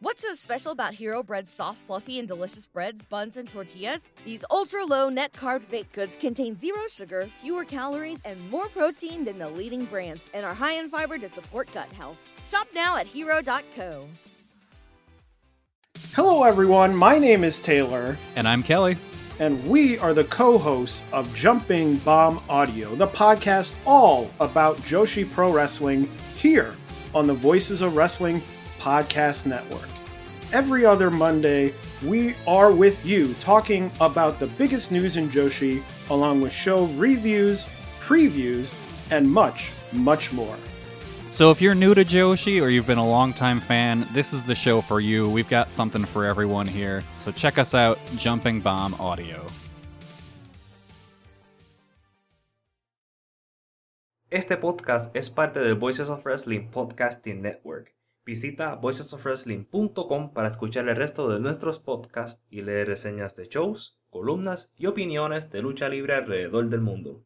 What's so special about Hero Bread's soft, fluffy, and delicious breads, buns, and tortillas? These ultra low net carb baked goods contain zero sugar, fewer calories, and more protein than the leading brands, and are high in fiber to support gut health. Shop now at hero.co. Hello, everyone. My name is Taylor, And I'm Kelly. and we are the co hosts of Jumping Bomb Audio, the podcast all about Joshi Pro Wrestling here on the Voices of Wrestling Podcast Network. Every other Monday, we are with you talking about the biggest news in Joshi, along with show reviews, previews, and much, much more. So if you're new to Joshi or you've been a longtime fan, this is the show for you. We've got something for everyone here. So check us out, Jumping Bomb Audio. Este podcast es parte del Voices of Wrestling Podcasting Network. Visita voicesofwrestling.com para escuchar el resto de nuestros podcasts y leer reseñas de shows, columnas y opiniones de lucha libre alrededor del mundo.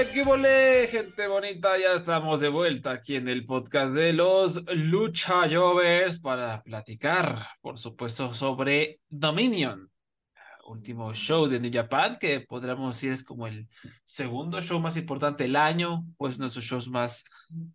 ole, qué ole, gente bonita. Ya estamos de vuelta aquí en el podcast de los Lucha Jovers para platicar, por supuesto, sobre Dominion, último show de New Japan, que podríamos decir es como el segundo show más importante del año, pues nuestros shows más,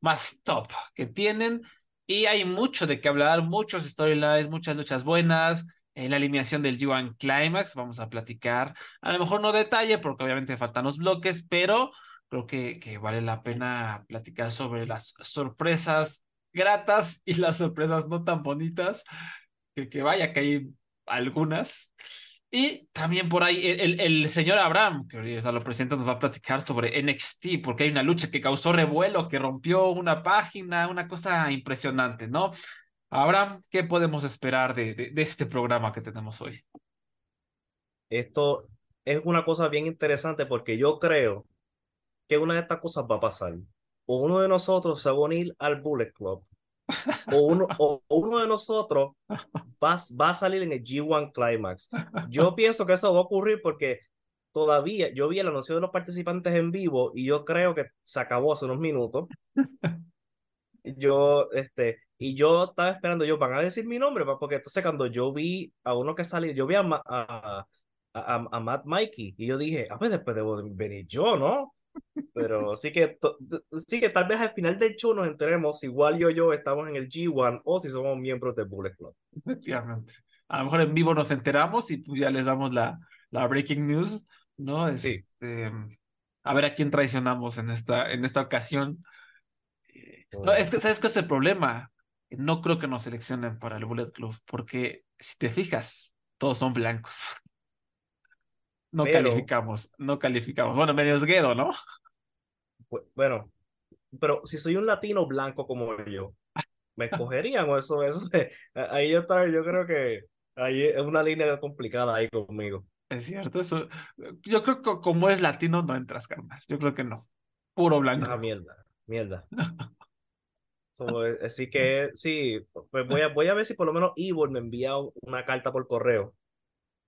más top que tienen. Y hay mucho de qué hablar, muchos storylines, muchas luchas buenas, en la alineación del G1 Climax. Vamos a platicar, a lo mejor no detalle, porque obviamente faltan los bloques, pero creo que, que vale la pena platicar sobre las sorpresas gratas y las sorpresas no tan bonitas, que, que vaya que hay algunas. Y también por ahí el, el, señor Abraham, que ahorita lo presenta, nos va a platicar sobre NXT, porque hay una lucha que causó revuelo, que rompió una página, una cosa impresionante, ¿no? Abraham, ¿qué podemos esperar de, de, de este programa que tenemos hoy? Esto es una cosa bien interesante porque yo creo que una de estas cosas va a pasar. O uno de nosotros se va a unir al Bullet Club, o uno, o uno de nosotros va, va a salir en el G1 Climax. Yo pienso que eso va a ocurrir porque todavía yo vi el anuncio de los participantes en vivo y yo creo que se acabó hace unos minutos. Yo, este, y yo estaba esperando, yo, van a decir mi nombre, porque entonces cuando yo vi a uno que salió, yo vi a, a, a, a Matt Mikey y yo dije, ah, pues después debo de venir yo, ¿no? Pero sí que, sí que tal vez al final del show nos enteremos si igual yo yo estamos en el G1 o si somos miembros del Bullet Club. Efectivamente. A lo mejor en vivo nos enteramos y pues ya les damos la, la breaking news, ¿no? Sí. Este, a ver a quién traicionamos en esta, en esta ocasión. Eh, No, es que, ¿sabes cuál es el problema? No creo que nos seleccionen para el Bullet Club, porque si te fijas, todos son blancos. No Pero- calificamos, no calificamos. Bueno, medio esguedo, ¿no? Bu- Bueno, pero si soy un latino blanco como yo, ¿me escogerían o eso? eso ahí yo, estaba- yo creo que ahí es una línea complicada ahí conmigo. Es cierto, eso. Yo creo que como es latino no entras, carnal. Yo creo que no. Puro blanco. Ah, mierda, mierda. So, eh, así que sí, pues voy a, voy a ver si por lo menos Ivor me envía una carta por correo.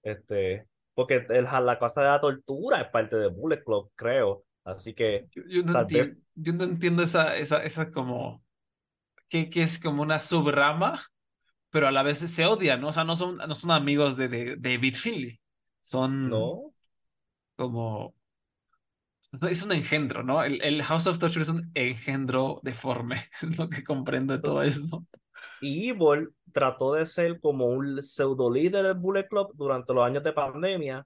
Este, porque el, la cosa de la tortura es parte de Bullet Club, creo. Así que Yo, yo no Tal vez. yo no entiendo esa, esa, esa como que, que es como una subrama, pero a la vez se odian, ¿no? O sea, no son, no son amigos de, de, de David Finley. Son no. como es un engendro, ¿no? El, el House of Torture es un engendro deforme, es lo que comprendo de todo esto. Y Ivor trató de ser como un pseudo líder del Bullet Club durante los años de pandemia.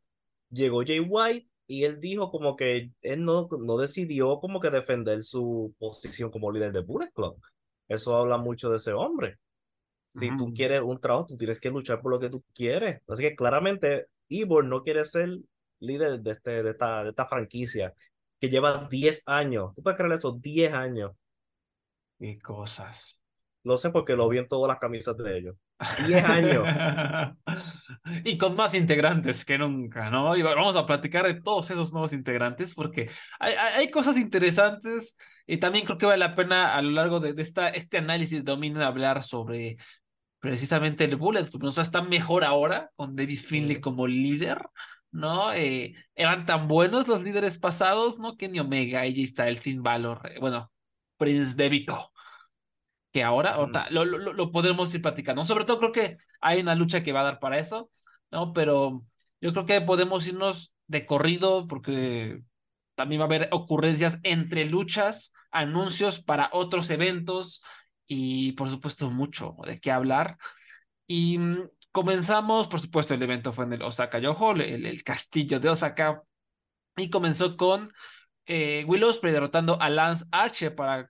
Llegó Jay White y él dijo como que él no, no decidió como que defender su posición como líder del Bullet Club. Eso habla mucho de ese hombre. Si tú quieres un trabajo, tú tienes que luchar por lo que tú quieres. Así que claramente Ivor no quiere ser líder de, este, de, esta, de esta franquicia que lleva 10 años. ¿Tú puedes creer eso? 10 años. Qué cosas. Lo sé porque lo vi en todas las camisas de ellos. 10 años. Y con más integrantes que nunca, ¿no? Y vamos a platicar de todos esos nuevos integrantes porque hay, hay, hay cosas interesantes y también creo que vale la pena a lo largo de, de esta, este análisis de dominio hablar sobre precisamente el Bullet Club. O sea, está mejor ahora con David Finley como líder, ¿no? Eh, eran tan buenos los líderes pasados, ¿no? Kenny Omega, AJ Styles, Finn Balor, eh, bueno, Prince Devito que ahora, ahorita lo, lo, lo podemos ir platicando. Sobre todo creo que hay una lucha que va a dar para eso, ¿no? Pero yo creo que podemos irnos de corrido porque también va a haber ocurrencias entre luchas, anuncios para otros eventos y por supuesto mucho de qué hablar. Y mm, comenzamos, por supuesto, el evento fue en el Osaka Yoho, el, el castillo de Osaka, y comenzó con eh, Will Ospreay derrotando a Lance Archer para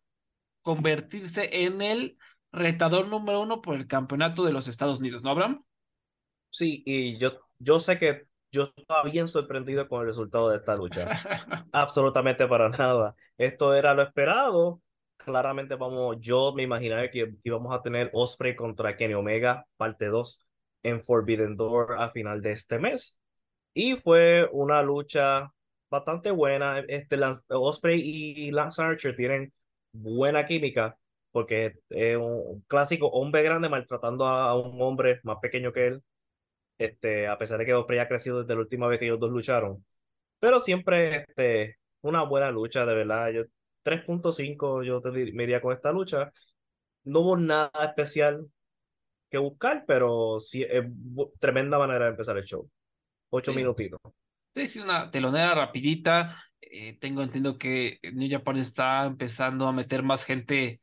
convertirse en el retador número uno por el campeonato de los Estados Unidos, ¿no, Abraham? Sí, y yo, yo sé que yo estaba bien sorprendido con el resultado de esta lucha. Absolutamente para nada. Esto era lo esperado. Claramente vamos, yo me imaginaba que íbamos a tener Osprey contra Kenny Omega, parte 2, en Forbidden Door a final de este mes. Y fue una lucha bastante buena. Este, Osprey y Lance Archer tienen buena química porque es un clásico hombre grande maltratando a, un hombre más pequeño que él. Este, a pesar de que Osprey ha crecido desde la última vez que ellos dos lucharon. Pero siempre este, una buena lucha, de verdad. Yo 3.5 yo te dir- me iría con esta lucha. No hubo nada especial que buscar, pero sí es tremenda manera de empezar el show. Ocho Sí. minutitos. Sí, sí, una telonera rapidita. Eh, tengo entendido que New Japan está empezando a meter más gente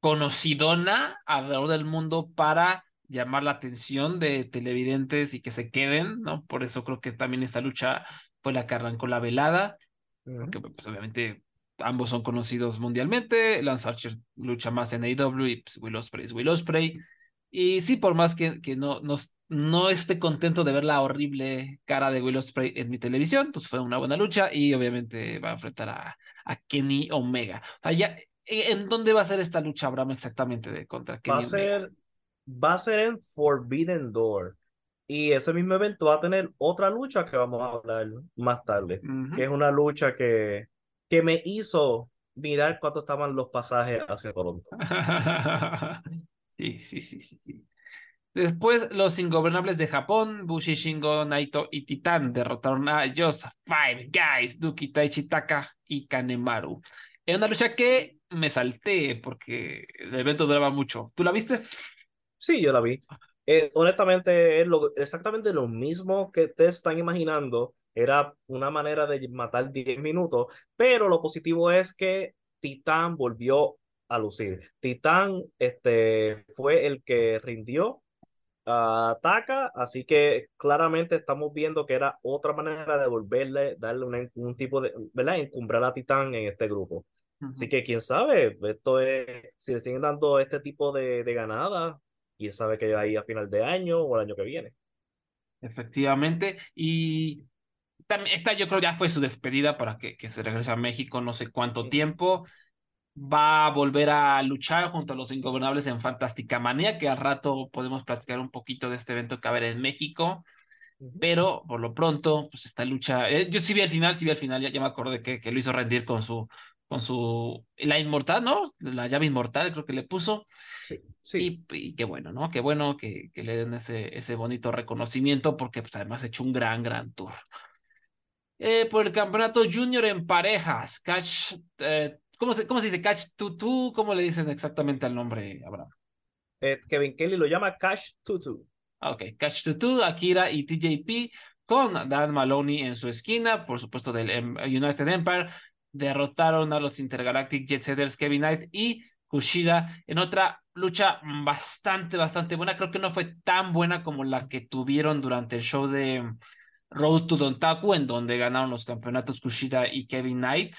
conocidona alrededor del mundo para llamar la atención de televidentes y que se queden, ¿no? Por eso creo que también esta lucha fue la que arrancó la velada. porque pues, obviamente ambos son conocidos mundialmente. Lance Archer lucha más en AEW y pues, Will Ospreay es Will Ospreay. Y sí, por más que, que no, no, no esté contento de ver la horrible cara de Will Ospreay en mi televisión, pues fue una buena lucha y obviamente va a enfrentar a, a Kenny Omega. O sea, ya, ¿en dónde va a ser esta lucha, Abraham, exactamente de contra Va Kenny a Omega? ser, va a ser en Forbidden Door. Y ese mismo evento va a tener otra lucha que vamos a hablar más tarde, que es una lucha que, que me hizo mirar cuánto estaban los pasajes hacia Toronto. Sí, sí, sí, sí. Después, los ingobernables de Japón, Bushi, Shingo, Naito y Titán derrotaron a Just Five Guys, Duki, Taichi, Taka y Kanemaru. Es una lucha que me salté porque el evento duraba mucho. ¿Tú la viste? Sí, yo la vi. Eh, honestamente, es lo, exactamente lo mismo que te están imaginando. Era una manera de matar 10 minutos, pero lo positivo es que Titán volvió a lucir. Titán este, fue el que rindió a Taka, así que claramente estamos viendo que era otra manera de volverle, darle una- un tipo de, ¿verdad? Encumbrar a Titán en este grupo. Así que quién sabe, esto es, si le siguen dando este tipo de, de ganadas, quién sabe que ahí a final de año o el año que viene. Efectivamente. Y también esta yo creo ya fue su despedida para que, que se regrese a México no sé cuánto tiempo. Va a volver a luchar junto a los ingobernables en Fantástica Manía, que al rato podemos platicar un poquito de este evento que va a haber en México. Pero por lo pronto, pues esta lucha, eh, yo sí vi al final, sí vi al final, ya, ya me acordé que, que lo hizo rendir con su, con su, la inmortal, ¿no? La llave inmortal, creo que le puso. Sí, sí. Y, y qué bueno, ¿no? Qué bueno que, que le den ese, ese bonito reconocimiento porque pues, además ha hecho un gran, gran tour. Eh, por el campeonato junior en parejas, Catch, eh, ¿cómo, se, ¿cómo se dice? Catch Tutu, ¿cómo le dicen exactamente al nombre, Abraham? Eh, Kevin Kelly lo llama Cash Tutu. Ah, Ok, Catch Tutu, Akira y TJP con Dan Maloney en su esquina, por supuesto del em- United Empire, derrotaron a los Intergalactic Jet Setters Kevin Knight y Kushida en otra lucha bastante, bastante buena. Creo que no fue tan buena como la que tuvieron durante el show de Road to Dontaku, en donde ganaron los campeonatos Kushida y Kevin Knight.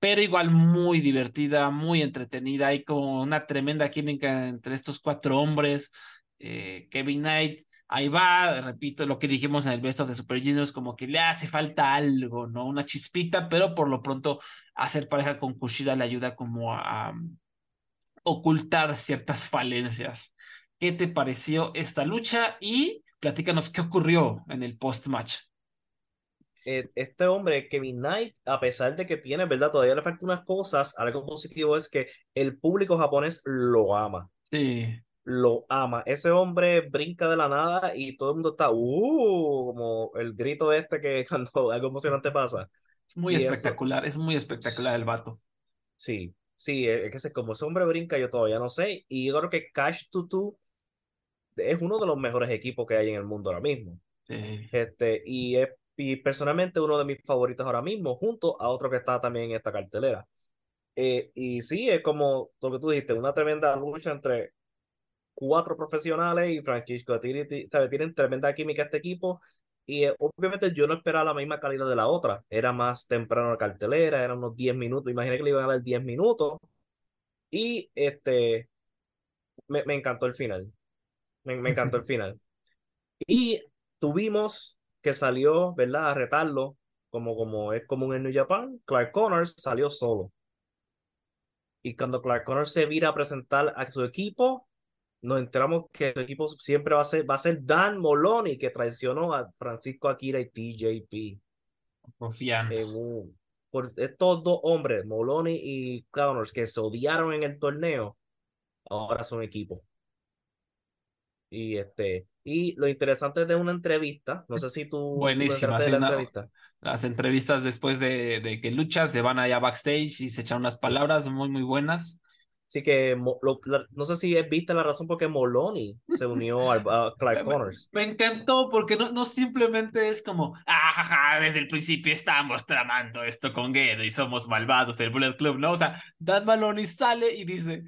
Pero igual muy divertida, muy entretenida. Hay como una tremenda química entre estos cuatro hombres. Eh, Kevin Knight, ahí va, repito lo que dijimos en el Best of the Super Juniors, como que le hace falta algo, ¿no? Una chispita, pero por lo pronto hacer pareja con Kushida le ayuda como a, a ocultar ciertas falencias. ¿Qué te pareció esta lucha? Y platícanos qué ocurrió en el post-match. Eh, este hombre, Kevin Knight, a pesar de que tiene, ¿verdad? Todavía le faltan unas cosas, algo positivo es que el público japonés lo ama. Sí. Lo ama. Ese hombre brinca de la nada y todo el mundo está, ¡uh! Como el grito este que cuando algo emocionante pasa. Es muy Y eso- espectacular, es muy espectacular el vato. Sí, sí, es que como ese hombre brinca, yo todavía no sé. Y yo creo que Cash Tutu es uno de los mejores equipos que hay en el mundo ahora mismo. Sí. Este, y, es, y personalmente uno de mis favoritos ahora mismo, junto a otro que está también en esta cartelera. Eh, y sí, es como lo que tú dijiste, una tremenda lucha entre cuatro profesionales y Francisco tiene, ti- sabe, tienen tremenda química este equipo. Y eh, obviamente yo no esperaba la misma calidad de la otra. Era más temprano la cartelera, eran unos 10 minutos. Imaginé que le iban a dar 10 minutos. Y este, me, me encantó el final. Me, me encantó el final. Y tuvimos que salió, ¿verdad? A retarlo, como, como es común en New Japan. Clark Connors salió solo. Y cuando Clark Connors se vira a presentar a su equipo, nos enteramos que su equipo siempre va a ser, va a ser Dan Moloney, que traicionó a Francisco Akira y TJP. Un- por estos dos hombres, Moloney y Connors, que se odiaron en el torneo, ahora son equipo. Y este, y lo interesante de una entrevista, no sé si tú, Buenísima, sí, la entrevista. Las entrevistas después de, de que luchas se van allá backstage y se echan unas palabras muy, muy buenas. Así que lo- la- no sé si viste la razón por qué Moloney se unió al- a Clark Me- Connors. Me encantó porque no, no simplemente es como, ah, jaja, desde el principio estábamos tramando esto con Gedo y somos malvados del Bullet Club, ¿no? O sea, Dan Maloney sale y dice,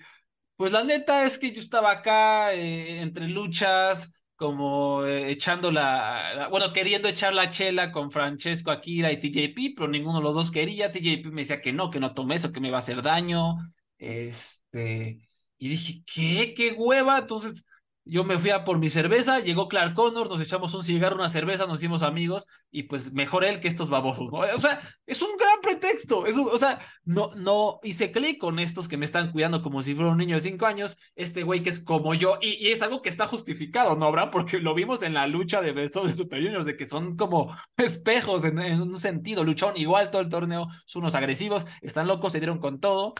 pues la neta es que yo estaba acá eh, entre luchas, como eh, echando la, bueno, queriendo echar la chela con Francesco Akira y TJP, pero ninguno de los dos quería. TJP me decía que no, que no tomé eso, que me iba a hacer daño. Este, y dije, ¿qué? ¿Qué hueva? Entonces yo me fui a por mi cerveza, llegó Clark Connors, nos echamos un cigarro, una cerveza, nos hicimos amigos, y pues mejor él que estos babosos, ¿no? O sea, es un gran pretexto, es un- o sea, no, no hice clic con estos que me están cuidando como si fuera un niño de cinco años, este güey que es como yo, y, y es algo que está justificado, ¿no, Abraham? Porque lo vimos en la lucha de Best of the Super Juniors, de que son como espejos en, en un sentido, lucharon igual todo el torneo, son unos agresivos, están locos, se dieron con todo,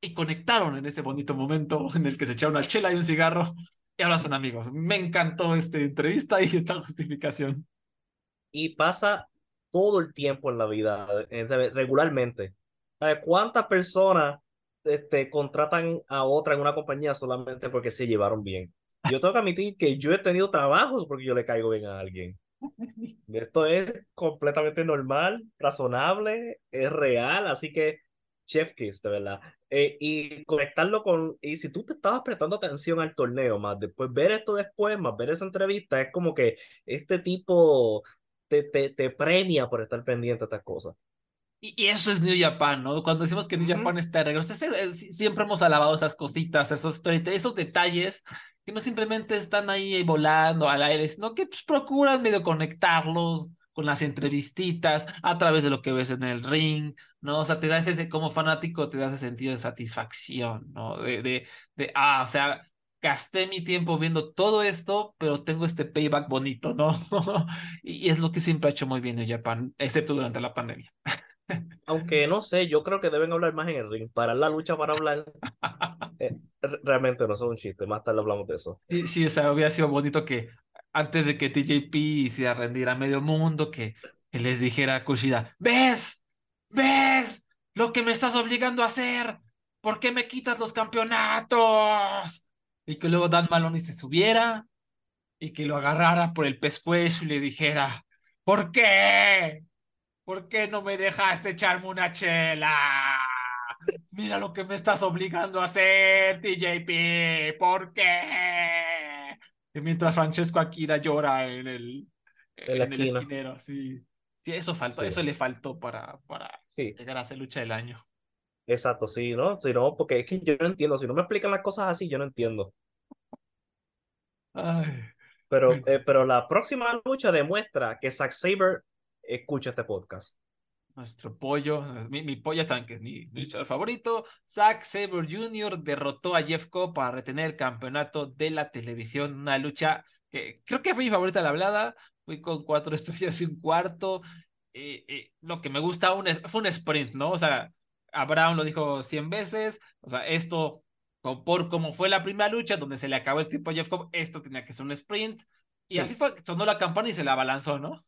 y conectaron en ese bonito momento en el que se echaron una chela y un cigarro, y ahora son amigos. Me encantó esta entrevista y esta justificación. Y pasa todo el tiempo en la vida, eh, regularmente. ¿Sabes cuántas personas este, contratan a otra en una compañía solamente porque se llevaron bien? Yo tengo que admitir que yo he tenido trabajos porque yo le caigo bien a alguien. Esto es completamente normal, razonable, es real, así que chef kiss, de verdad. Eh, y conectarlo con, y si tú te estabas prestando atención al torneo, más después ver esto después, más ver esa entrevista, es como que este tipo te, te, te premia por estar pendiente a estas cosas. Y, eso es New Japan, ¿no? Cuando decimos que New. Japan está de regreso, eh, siempre hemos alabado esas cositas, esos, esos detalles que no simplemente están ahí volando al aire, sino que pues, procuran medio conectarlos con las entrevistitas a través de lo que ves en el ring, ¿no? O sea, te da ese, como fanático, te da ese sentido de satisfacción, ¿no? De, de, de ah, o sea, gasté mi tiempo viendo todo esto, pero tengo este payback bonito, ¿no? y, es lo que siempre ha hecho muy bien New Japan, excepto durante la pandemia. Aunque no sé, yo creo que deben hablar más en el ring, parar la lucha para hablar. eh, re- realmente no es un chiste, más tarde hablamos de eso. Sí, sí, o sea, hubiera sido bonito que antes de que TJP hiciera rendir a medio mundo, que, les dijera a Kushida, ¿ves? ¿Ves? Lo que me estás obligando a hacer. ¿Por qué me quitas los campeonatos? Y que luego Dan Maloney se subiera y que lo agarrara por el pescuezo y le dijera, ¿por qué? ¿Por qué no me dejaste echarme una chela? Mira lo que me estás obligando a hacer, TJP. ¿Por qué? Mientras Francesco Akira llora en el, En el esquinero, sí. Sí, eso faltó, Sí. eso le faltó para, para Sí. llegar a ser lucha del año. Exacto, sí, ¿no? Sí, no, porque es que yo no entiendo. Si no me explican las cosas así, yo no entiendo. Ay, Pero, eh, pero la próxima lucha demuestra que Zack Saber escucha este podcast. Nuestro pollo, mi, mi pollo, ya saben que es mi, mi luchador favorito. Zack Sabre Jr. derrotó a Jeff Cobb para retener el campeonato de la televisión. Una lucha que creo que fue mi favorita la hablada. Fui con cuatro estrellas y un cuarto. Eh, eh, lo que me gusta un, fue un sprint, ¿no? O sea, a Brown lo dijo 100 veces. O sea, esto, por como fue la primera lucha donde se le acabó el tiempo a Jeff Cobb, esto tenía que ser un sprint. Y Sí. así fue, sonó la campana y se la abalanzó, ¿no?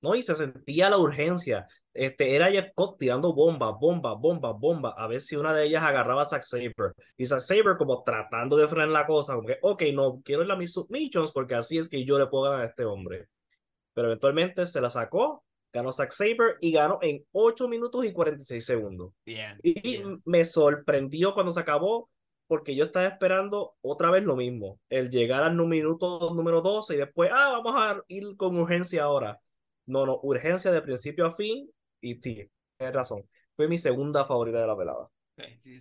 ¿No? Y se sentía la urgencia. Este, era Jeff Cobb tirando bombas, bombas, bombas, bombas, a ver si una de ellas agarraba a Zack Saber. Y Zack Saber como tratando de frenar la cosa, como que, ok, no, quiero ir a mis submissions porque así es que yo le puedo ganar a este hombre. Pero eventualmente se la sacó, ganó Zack Saber y ganó en 8 minutos y 46 segundos. Bien. Y bien. me sorprendió cuando se acabó porque yo estaba esperando otra vez lo mismo, el llegar al minuto número 12 y después, ah, vamos a ir con urgencia ahora. No, no, urgencia de principio a fin y sí, tienes razón. Fue mi segunda favorita de la velada. Sí,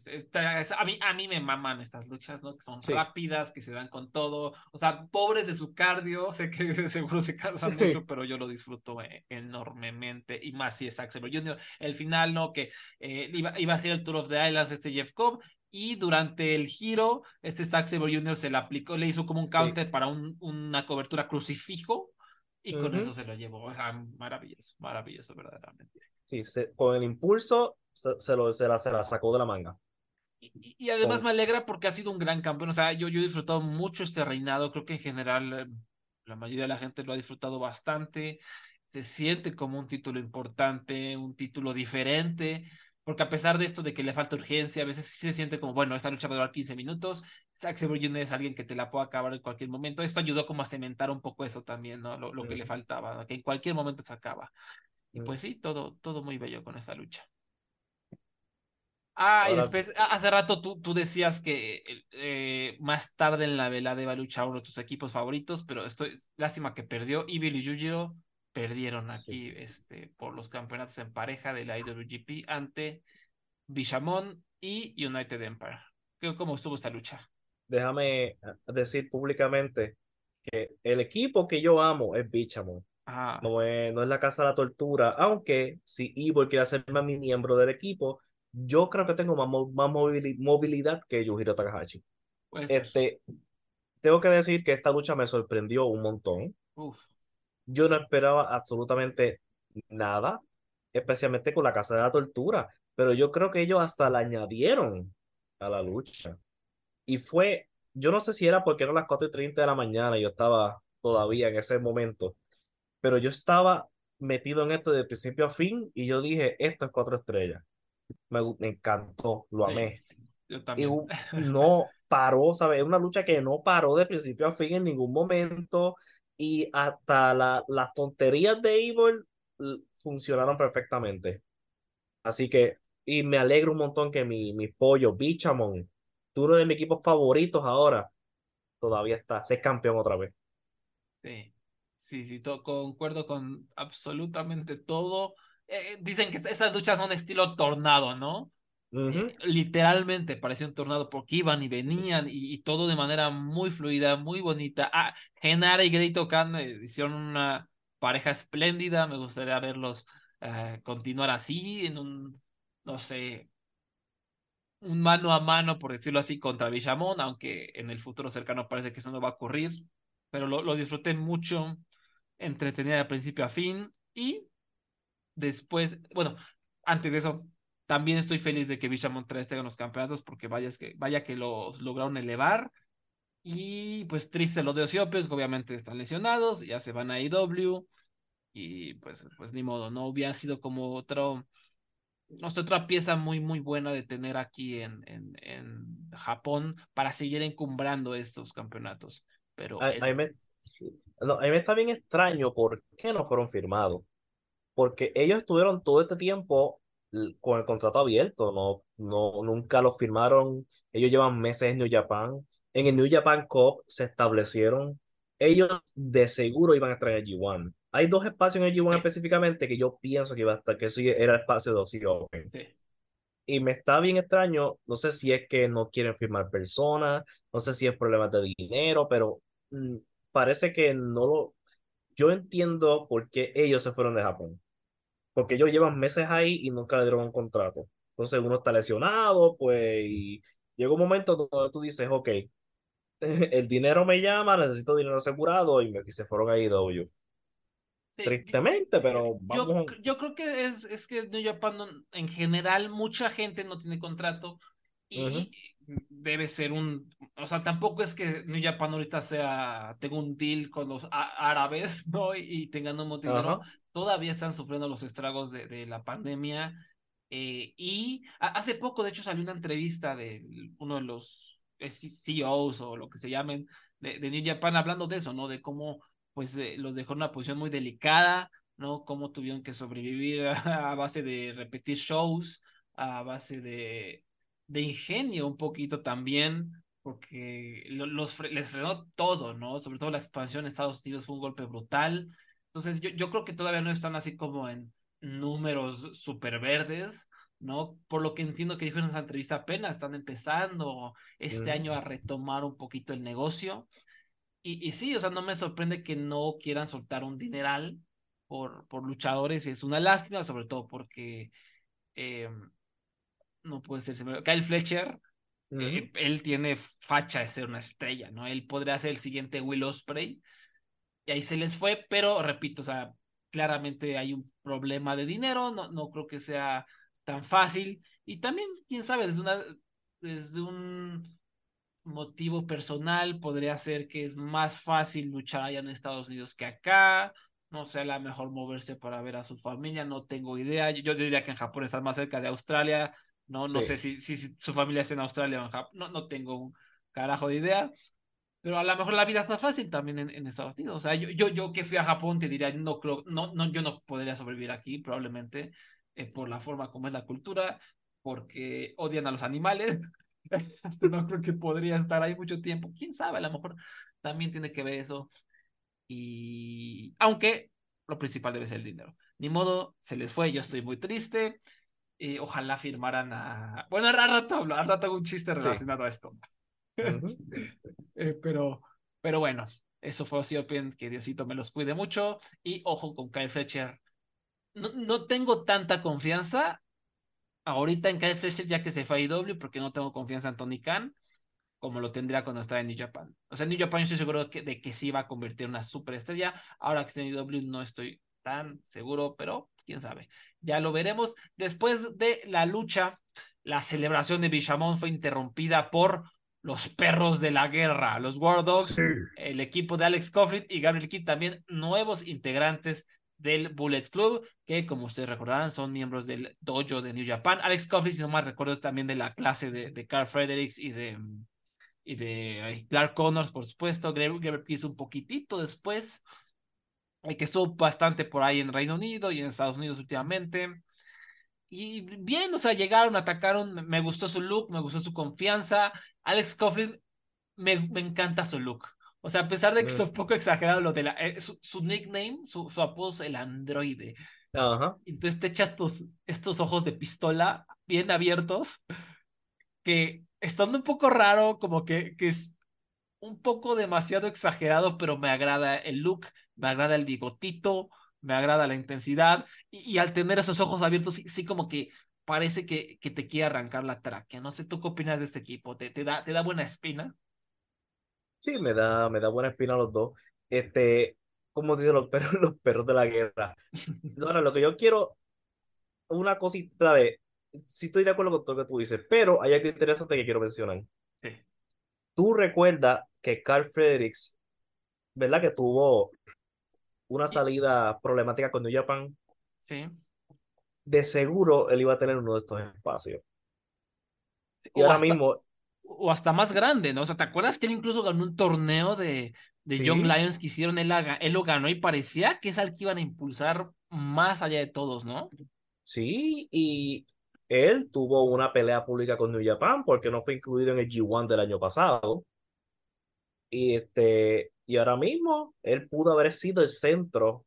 a, mí, a mí me maman estas luchas, ¿no? Que son Sí. rápidas, que se dan con todo. O sea, pobres de su cardio, sé que seguro se cansan Sí. mucho, pero yo lo disfruto eh, enormemente. Y más si es Zack Sabre Jr. El final, ¿no? Que eh, iba, iba a ser el Tour of the Islands este Jeff Cobb. Y durante el giro, este Sabre Jr. se le aplicó, le hizo como un counter para un- una cobertura crucifijo. Y con Ujú. eso se lo llevó. O sea, maravilloso, maravilloso, verdaderamente. Sí, se- con el impulso se, se lo, se, la, se la sacó de la manga. Y, y- además me alegra porque ha sido un gran campeón. O sea, yo, yo he disfrutado mucho este reinado. Creo que en general eh, la mayoría de la gente lo ha disfrutado bastante. Se siente como un título importante, un título diferente. Porque a pesar de esto de que le falta urgencia, a veces sí se siente como, bueno, esta lucha va a durar 15 minutos. Zack Sabre Jr. es alguien que te la puede acabar en cualquier momento. Esto ayudó como a cementar un poco eso también, ¿no? Lo, lo que le faltaba, ¿no? que en cualquier momento se acaba. Y pues sí, todo, todo muy bello con esta lucha. Ah, y después, hace rato tú, tú decías que eh, más tarde en la velada iba a luchar uno de tus equipos favoritos, pero estoy, lástima que perdió. Evil y Yujiro perdieron aquí Sí. este, por los campeonatos en pareja de la IWGP ante Bishamon y United Empire. ¿Qué- ¿Cómo estuvo esta lucha? Déjame eh, decir públicamente que el equipo que yo amo es Bichamon. Ah, No es, no es la casa de la tortura, aunque si Ivo quiere hacerme a mi miembro del equipo, yo creo que tengo más, más movili- movilidad que Yujiro Takahashi. Este, tengo que decir que esta lucha me sorprendió un montón. Uf, Yo no esperaba absolutamente nada, especialmente con la casa de la tortura, pero yo creo que ellos hasta la añadieron a la lucha. Y fue, yo no sé si era porque eran las 4 y 30 de la mañana y yo estaba todavía en ese momento, pero yo estaba metido en esto de principio a fin y yo dije, esto es cuatro estrellas. Me, me encantó, lo Sí, amé. yo Y también. hu- no paró, ¿sabes? Es una lucha que no paró de principio a fin en ningún momento y hasta la- las tonterías de Evil funcionaron perfectamente. Así que, y me alegro un montón que mi, mi pollo, Bichamon, uno de mis equipos favoritos ahora, todavía está, es campeón otra vez. Sí, sí, sí, concuerdo con absolutamente todo. Eh, dicen que esas luchas son estilo tornado, ¿no? Eh, literalmente parecía un tornado porque iban y venían y, todo de manera muy fluida, muy bonita. Ah, Genara y Greito Khan eh, hicieron una pareja espléndida. Me gustaría verlos eh, continuar así en un, no sé, un mano a mano, por decirlo así, contra Bishamon, aunque en el futuro cercano parece que eso no va a ocurrir. Pero lo, lo disfruté mucho, entretenida de principio a fin y después, bueno, antes de eso, también estoy feliz de que Bishamon 3 tenga los campeonatos porque vaya, que, vaya que los lograron elevar. Y pues triste lo de Osiopen, que obviamente están lesionados, ya se van a IW. Y pues, pues ni modo, no hubiera sido como otro, no sé, otra pieza muy, muy buena de tener aquí en, en, en Japón para seguir encumbrando estos campeonatos. Pero A, es- a mí me, no, a mí me está bien extraño por qué no fueron firmados. Porque ellos estuvieron todo este tiempo con el contrato abierto, no, no, nunca los firmaron. Ellos llevan meses en New Japan. En el New Japan Cup se establecieron. Ellos de seguro iban a estar en el G1. Hay dos espacios en el G1 Sí. específicamente que yo pienso que iba a estar, que eso era el espacio de Ozzy Open. sí, y me está bien extraño, no sé si es que no quieren firmar personas, no sé si es problemas de dinero, pero mm, parece que no lo... Yo entiendo por qué ellos se fueron de Japón, porque ellos llevan meses ahí y nunca le dieron un contrato. Entonces uno está lesionado, pues, y llega un momento donde tú dices, ok, el dinero me llama, necesito dinero asegurado, y, me, y se fueron a IW. Sí, Tristemente, pero Yo, vamos. yo creo que es, es que New Japan no- en general mucha gente no tiene contrato y Ujú. debe ser un, o sea, tampoco es que New Japan ahorita sea, tenga un deal con los árabes, ¿no? Y, y tengan un montón de dinero. Ajá. Todavía están sufriendo los estragos de, la pandemia. eh, y hace poco, de hecho, salió una entrevista de uno de los CEOs o lo que se llamen de, New Japan hablando de eso, ¿no? De cómo pues eh, los dejó en una posición muy delicada, ¿no? Cómo tuvieron que sobrevivir a, base de repetir shows, a base de, de ingenio un poquito también, porque lo- los, les frenó todo, ¿no? Sobre todo la expansión en Estados Unidos fue un golpe brutal. Entonces yo, yo creo que todavía no están así como en números súper verdes, ¿no? Por lo que entiendo que dijo en esa entrevista apenas están empezando este Ujú. año a retomar un poquito el negocio. Y, y sí, o sea, no me sorprende que no quieran soltar un dineral por, por luchadores. Es una lástima, sobre todo porque eh, no puede ser. Kyle Fletcher, eh, él tiene facha de ser una estrella, ¿no? Él podría ser el siguiente Will Ospreay. Y ahí se les fue, pero repito, o sea, claramente hay un problema de dinero, no, no creo que sea tan fácil. Y también, quién sabe, desde una, desde un motivo personal podría ser que es más fácil luchar allá en Estados Unidos que acá. No sé, a lo mejor moverse para ver a su familia, no tengo idea. Yo, yo diría que en Japón están más cerca de Australia. No, no Sí. sé si, si, si su familia está en Australia o en Japón. No, no tengo un carajo de idea. Pero a lo mejor la vida es más fácil también en, en Estados Unidos. O sea, yo, yo, yo que fui a Japón te diría, no creo, no, no, yo no podría sobrevivir aquí, probablemente, eh, por la forma como es la cultura, porque odian a los animales. Este, no creo que podría estar ahí mucho tiempo. Quién sabe, a lo mejor también tiene que ver eso. Y aunque lo principal debe ser el dinero. Ni modo, se les fue, yo estoy muy triste. Eh, ojalá firmaran a. Bueno, al rato hablo, al rato hago un chiste Sí. relacionado a esto. Ujú. Eh, pero, pero bueno, eso fue así, Open, que Diosito me los cuide mucho. Y ojo con Kyle Fletcher. No, no tengo tanta confianza ahorita en Kyle Fletcher ya que se fue a IW porque no tengo confianza en Tony Khan como lo tendría cuando estaba en New Japan. O sea, en New Japan yo estoy seguro de que, de que sí va a convertir en una superestrella. Ahora que está en IW no estoy tan seguro, pero quién sabe. Ya lo veremos. Después de la lucha, la celebración de Bishamon fue interrumpida por los perros de la guerra, los War Dogs, el equipo de Alex Coughlin y Gabriel Kidd, también nuevos integrantes del Bullet Club, que como ustedes recordarán son miembros del dojo de New Japan. Alex Coughlin, si no mal recuerdo, es también de la clase de, de Carl Fredericks y de, y de Clark Connors, por supuesto. Gabriel Kidd un poquitito después, eh, que estuvo bastante por ahí en Reino Unido y en Estados Unidos últimamente. Y bien, o sea, llegaron, atacaron, me- gustó su look, me gustó su confianza. Alex Coughlin, me, me encanta su look. O sea, a pesar de que es un poco exagerado lo de la, eh, su, su nickname, su, su apodo es el androide. Ajá. Entonces te echas tus, estos ojos de pistola bien abiertos, que estando un poco raro, como que, que es un poco demasiado exagerado, pero me agrada el look, me agrada el bigotito, me agrada la intensidad, y, y al tener esos ojos abiertos, sí, sí como que parece que, que te quiere arrancar la tráquea. No sé, ¿tú qué opinas de este equipo? ¿Te, te da, te da buena espina? Sí, me da, me da buena espina los dos. Este, como dicen los perros, los perros de la guerra. Ahora, lo que yo quiero, una cosita, ¿sabes? Sí estoy de acuerdo con todo lo que tú dices, pero hay algo interesante que quiero mencionar. Sí. Tú recuerdas que Carl Fredericks, ¿verdad? Que tuvo una salida problemática con New Japan. Sí. De seguro él iba a tener uno de estos espacios. Y O ahora hasta- mismo, o hasta más grande, ¿no? O sea, ¿te acuerdas que él incluso ganó un torneo de, de Sí. Young Lions que hicieron? Él, él lo ganó y parecía que es al que iban a impulsar más allá de todos, ¿no? sí, y él tuvo una pelea pública con New Japan porque no fue incluido en el G1 del año pasado. Y, este, y ahora mismo él pudo haber sido el centro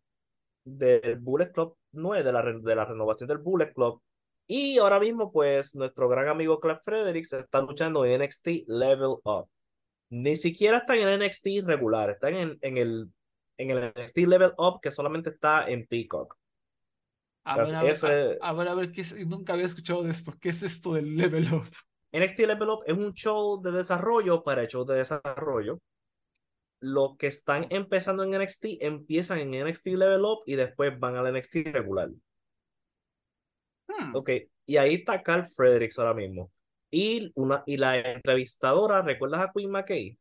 del Bullet Club 9, de la, de la renovación del Bullet Club. Y ahora mismo, pues, nuestro gran amigo Cliff Fredericks está luchando en NXT Level Up. Ni siquiera está en el NXT regular, está en, en el, en el NXT Level Up que solamente está en Peacock. A ver, a ver, ese- a, a ver, a ver, ¿qué es? Nunca había escuchado de esto. ¿Qué es esto del level up? NXT Level Up es un show de desarrollo para shows de desarrollo. Los que están empezando en NXT empiezan en NXT Level Up y después van al NXT regular. Hmm. Ok, y ahí está Carl Fredericks ahora mismo. Y, una, y la entrevistadora, ¿recuerdas a Queen McKay?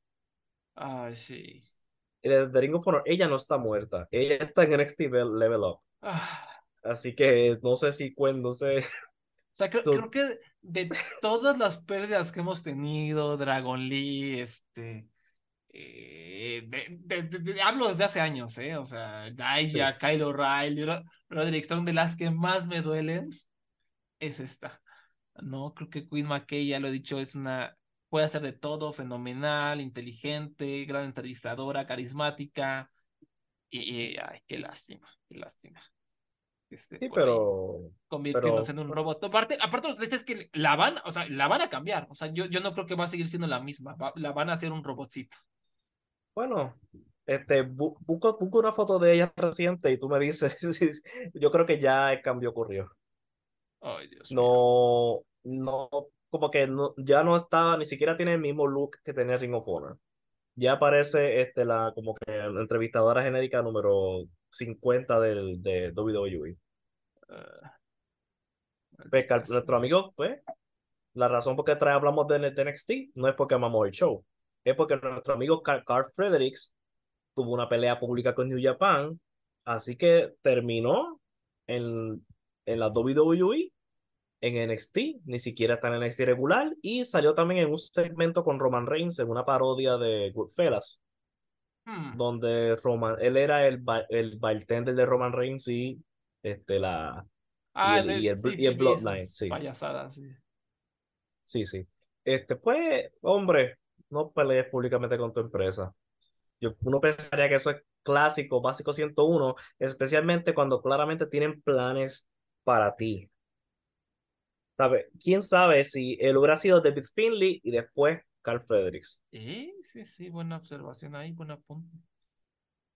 Ay, sí. De Ring of Honor, ella no está muerta. Ella está en NXT Level Up. Ah, Así que no sé si cuando se... O sea, creo, creo que de todas las pérdidas que hemos tenido, Dragon Lee, este, eh, de, de- de- de- hablo desde hace años, ¿eh? O sea, Gaia, Kyle O'Reilly, Ro- Roderick Strong, de las que más me duelen, es esta. No, creo que Queen McKay, ya lo he dicho, es una, puede hacer de todo, fenomenal, inteligente, gran entrevistadora, carismática, y, y, ay, qué lástima, qué lástima. esté Sí, pero... convirtiéndose pero- en un robot. Aparte, aparte lo triste es que la van, o sea, la van a cambiar. O sea, yo, yo no creo que va a seguir siendo la misma. va- la van a hacer un robotcito. Bueno, este, bu- busco, busco una foto de ella reciente y tú me dices, yo creo que ya el cambio ocurrió. Ay, Dios mío. No, no, como que no, ya no está, ni siquiera tiene el mismo look que tenía Ring of Honor. Ya aparece este, la, como que la entrevistadora genérica número 50 del, de WWE. Ah, Pues, nuestro amigo, pues, la razón por qué trae, hablamos de, de NXT no es porque amamos el show, es porque nuestro amigo Carl, Carl Fredericks tuvo una pelea pública con New Japan, así que terminó en, en la WWE, en NXT, ni siquiera está en NXT regular, y salió también en un segmento con Roman Reigns en una parodia de Goodfellas, Hmm. donde Roman, él era el, el bartender de Roman Reigns y este, la, Ah, el- y el- sí, y Bloodline, sí. Sí. Sí, sí. Este, pues, hombre, no pelees públicamente con tu empresa. Yo, uno pensaría que eso es clásico, básico 101, especialmente cuando claramente tienen planes para ti. ¿Sabe? ¿Quién sabe si él hubiera sido David Finley y después Carl Fredericks? Sí, sí, sí, buena observación ahí, buen apunte.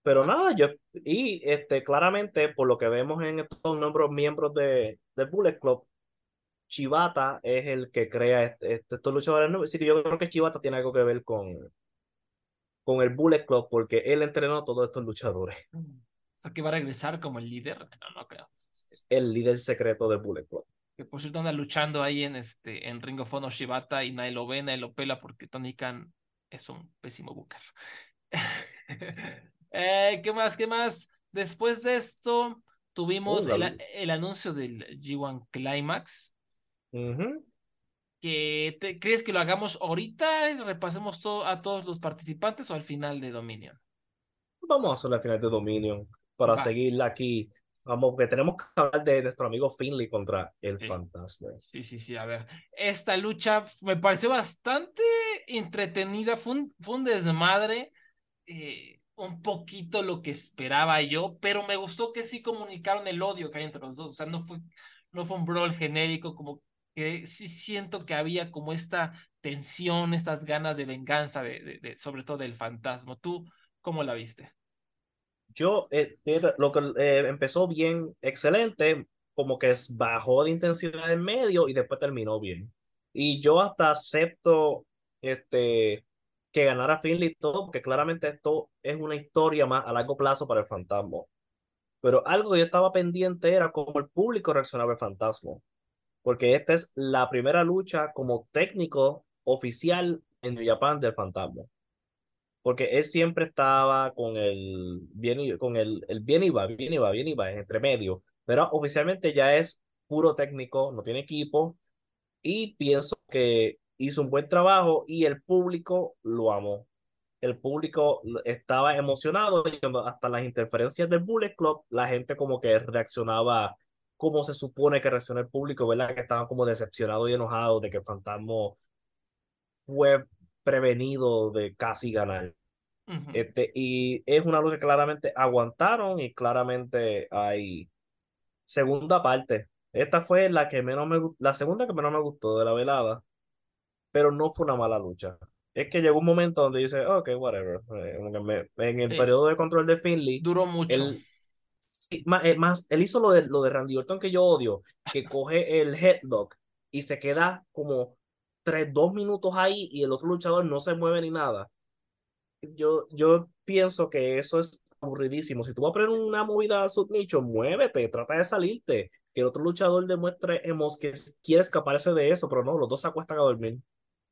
Pero nada, yo, y este, claramente, por lo que vemos en estos nombres, miembros de, de Bullet Club, Chivata es el que crea este- este- estos luchadores nuevos. Así que yo creo que Chivata tiene algo que ver con, con el Bullet Club, porque él entrenó a todos estos luchadores. Hmm. O sea, que va a regresar como el líder. No, no creo. El líder secreto de Bullet Club. Que por cierto anda luchando ahí en este en Ring of Honor Shibata y nadie lo ve, nadie lo pela porque Tony Khan es un pésimo booker. Eh, ¿qué más? ¿Qué más? Después de esto tuvimos el, el anuncio del G1 Climax. Ujú. Que te, ¿Crees que lo hagamos ahorita y repasemos todo, a todos los participantes o al final de Dominion? Vamos a hacer la final de Dominion para Va. seguir aquí. Vamos, porque tenemos que hablar de nuestro amigo Finley contra el Sí. Fantasma. Sí, sí, sí, a ver. Esta lucha me pareció bastante entretenida, fue un, fue un desmadre, eh, un poquito lo que esperaba yo, pero me gustó que sí comunicaron el odio que hay entre los dos, o sea, no fue, no fue un brawl genérico, como que sí siento que había como esta tensión, estas ganas de venganza, de, de- sobre todo del fantasma. ¿Tú cómo la viste? Yo, eh, lo que eh, empezó bien, excelente, como que bajó de intensidad en medio y después terminó bien. Y yo hasta acepto este, que ganara Finley todo, porque claramente esto es una historia más a largo plazo para el fantasma. Pero algo que yo estaba pendiente era cómo el público reaccionaba al fantasma. Porque esta es la primera lucha como técnico oficial en New Japan del fantasma. Porque él siempre estaba con el bien y, con el, el bien y va, bien y va, bien y va, entre medio, pero oficialmente ya es puro técnico, no tiene equipo, y pienso que hizo un buen trabajo y el público lo amó. El público estaba emocionado y hasta las interferencias del Bullet Club, la gente como que reaccionaba como se supone que reacciona el público, ¿verdad? Que estaban como decepcionados y enojados de que el fantasma fue prevenido de casi ganar. Ujú. Este, y es una lucha que claramente aguantaron y claramente hay segunda parte. Esta fue la que menos me la segunda que menos me gustó de la velada, pero no fue una mala lucha. Es que llegó un momento donde dice, ok, whatever. Eh, como que me- en el Sí. periodo de control de Finley, Duró mucho. él, sí, más, eh, más, él hizo lo de, lo de Randy Orton que yo odio, que coge el headlock y se queda como tres, dos minutos ahí y el otro luchador no se mueve ni nada. Yo, yo pienso que eso es aburridísimo. Si tú vas a poner una movida subnicho, muévete, trata de salirte. Que el otro luchador demuestre emos que quiere escaparse de eso, pero no, los dos se acuestan a dormir.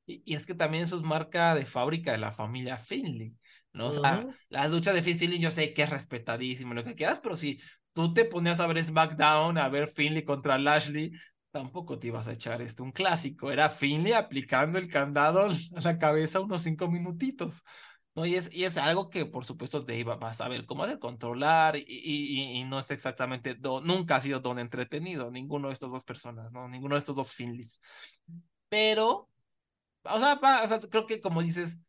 Y, y es que también eso es marca de fábrica de la familia Finley, ¿no? O sea, Ujú. las luchas de Finn Finley yo sé que es respetadísimo, lo que quieras, pero si tú te ponías a ver SmackDown, a ver Finley contra Lashley, tampoco te ibas a echar este un clásico. Era Finley aplicando el candado a la cabeza unos cinco minutitos. ¿no? Y es, y es algo que, por supuesto, Dave va a saber cómo de controlar y, y, no es exactamente, do- nunca ha sido don entretenido, ninguno de estas dos personas, ¿no? Ninguno de estos dos Finleys. Pero, o sea, va- o sea, creo que como dices,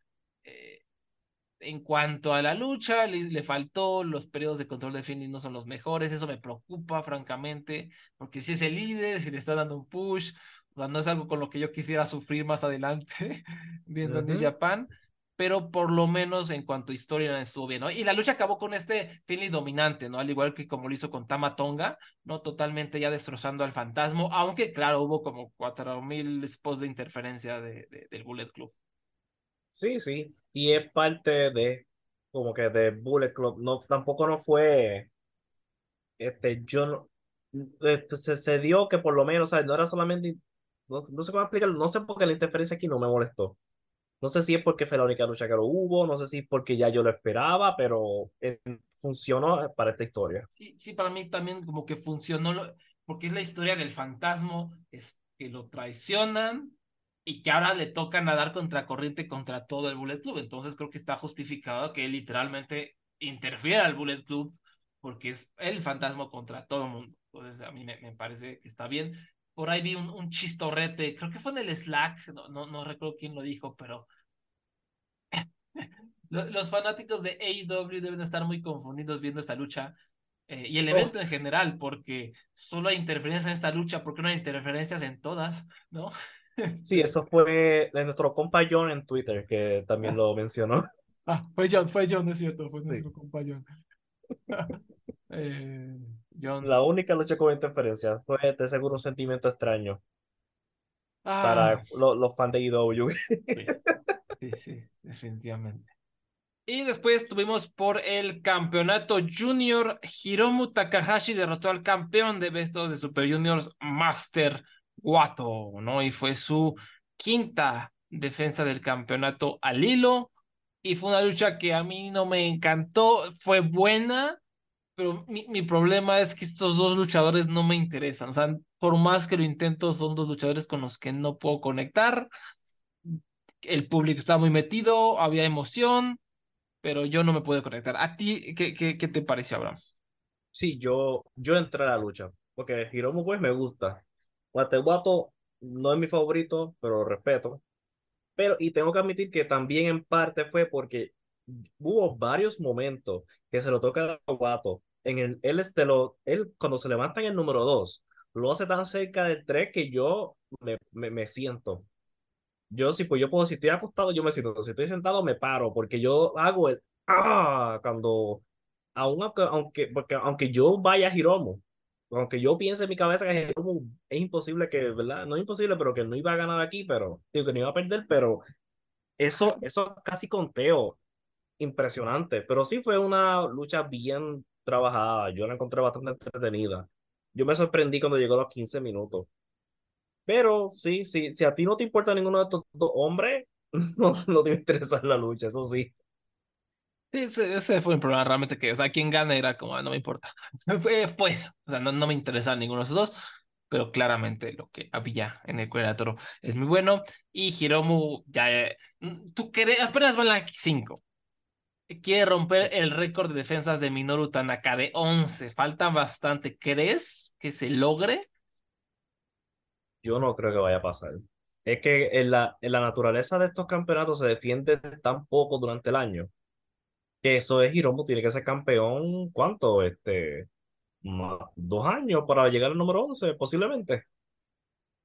en cuanto a la lucha, le, le faltó, los periodos de control de Finley no son los mejores, eso me preocupa, francamente, porque si es el líder, si le está dando un push, o sea, no es algo con lo que yo quisiera sufrir más adelante viendo New Ujú. Japan, pero por lo menos en cuanto a historia estuvo bien, ¿no? Y la lucha acabó con este Finley dominante, ¿no? Al igual que como lo hizo con Tama Tonga, ¿no? Totalmente ya destrozando al fantasma, aunque claro, hubo como cuatro mil spots de interferencia de, de- del Bullet Club. Sí, sí. Y es parte de, como que de Bullet Club. No, tampoco no fue, este, yo no, eh, pues, se, se dio que por lo menos, ¿sabes? No era solamente, no, no sé cómo explicarlo, no sé por qué la interferencia aquí no me molestó. No sé si es porque fue la única lucha que lo hubo, no sé si es porque ya yo lo esperaba, pero eh, funcionó para esta historia. Sí, sí, para mí también como que funcionó, lo- porque es la historia del fantasma, es que lo traicionan y que ahora le toca nadar contra corriente contra todo el Bullet Club. Entonces creo que está justificado que literalmente interfiera al Bullet Club porque es el fantasma contra todo el mundo. Entonces a mí me, me parece que está bien. Por ahí vi un, un chistorrete, creo que fue en el Slack, no, no, no recuerdo quién lo dijo, pero lo- los fanáticos de AEW deben estar muy confundidos viendo esta lucha eh, y el evento en general, porque solo hay interferencias en esta lucha, porque no hay interferencias en todas, ¿no? Sí, eso fue de nuestro compa John en Twitter, que también lo mencionó. Ah, fue John, fue John, es cierto, fue Sí. nuestro compa John. Eh, John. La única lucha con interferencia fue de seguro un sentimiento extraño Ah, para lo- los fans de IW. sí, sí, sí, definitivamente. Y después tuvimos por el campeonato junior, Hiromu Takahashi derrotó al campeón de Best of the Super Juniors, Master Wato, ¿no? Y fue su quinta defensa del campeonato al hilo. Y fue una lucha que a mí no me encantó, fue buena, pero mi, mi problema es que estos dos luchadores no me interesan. O sea, por más que lo intento, son dos luchadores con los que no puedo conectar. El público estaba muy metido, había emoción, pero yo no me pude conectar. ¿A ti qué, qué, qué te pareció, Abraham? Sí, yo, yo entré a la lucha, porque Hiromu pues me gusta. Guateguato no es mi favorito, pero lo respeto. Pero, y tengo que admitir que también en parte fue porque hubo varios momentos que se lo toca a Guato. En el, él, este, lo, él, cuando se levanta en el número 2, lo hace tan cerca del 3 que yo me, me, me siento. Yo, si pues yo puedo, si estoy acostado, yo me siento. Si estoy sentado, me paro, porque yo hago el ah cuando, aun aunque, aunque, porque aunque yo vaya a Hiromu, aunque yo piense en mi cabeza que es imposible que, ¿verdad? No es imposible, pero que no iba a ganar aquí, pero, digo, que no iba a perder, pero eso, eso casi conteo impresionante. Pero sí fue una lucha bien trabajada. Yo la encontré bastante entretenida. Yo me sorprendí cuando llegó a los 15 minutos. Pero sí, sí, si a ti no te importa ninguno de estos dos hombres, no, no te va a interesar la lucha, eso sí. Sí, ese, ese fue un problema realmente que, o sea, quien gane era como, ah, no me importa. Fue, fue. O sea, no, no me interesaba ninguno de esos dos, pero claramente lo que había en el Toro es muy bueno. Y Hiromu, ya, eh, tú querés, apenas van la 5. Quiere romper el récord de defensas de Minoru Tanaka de 11. Faltan bastante. ¿Crees que se logre? Yo no creo que vaya a pasar. Es que en la, en la naturaleza de estos campeonatos se defiende tan poco durante el año que eso es Hiromu, tiene que ser campeón, ¿cuánto? Este, dos años para llegar al número 11, posiblemente.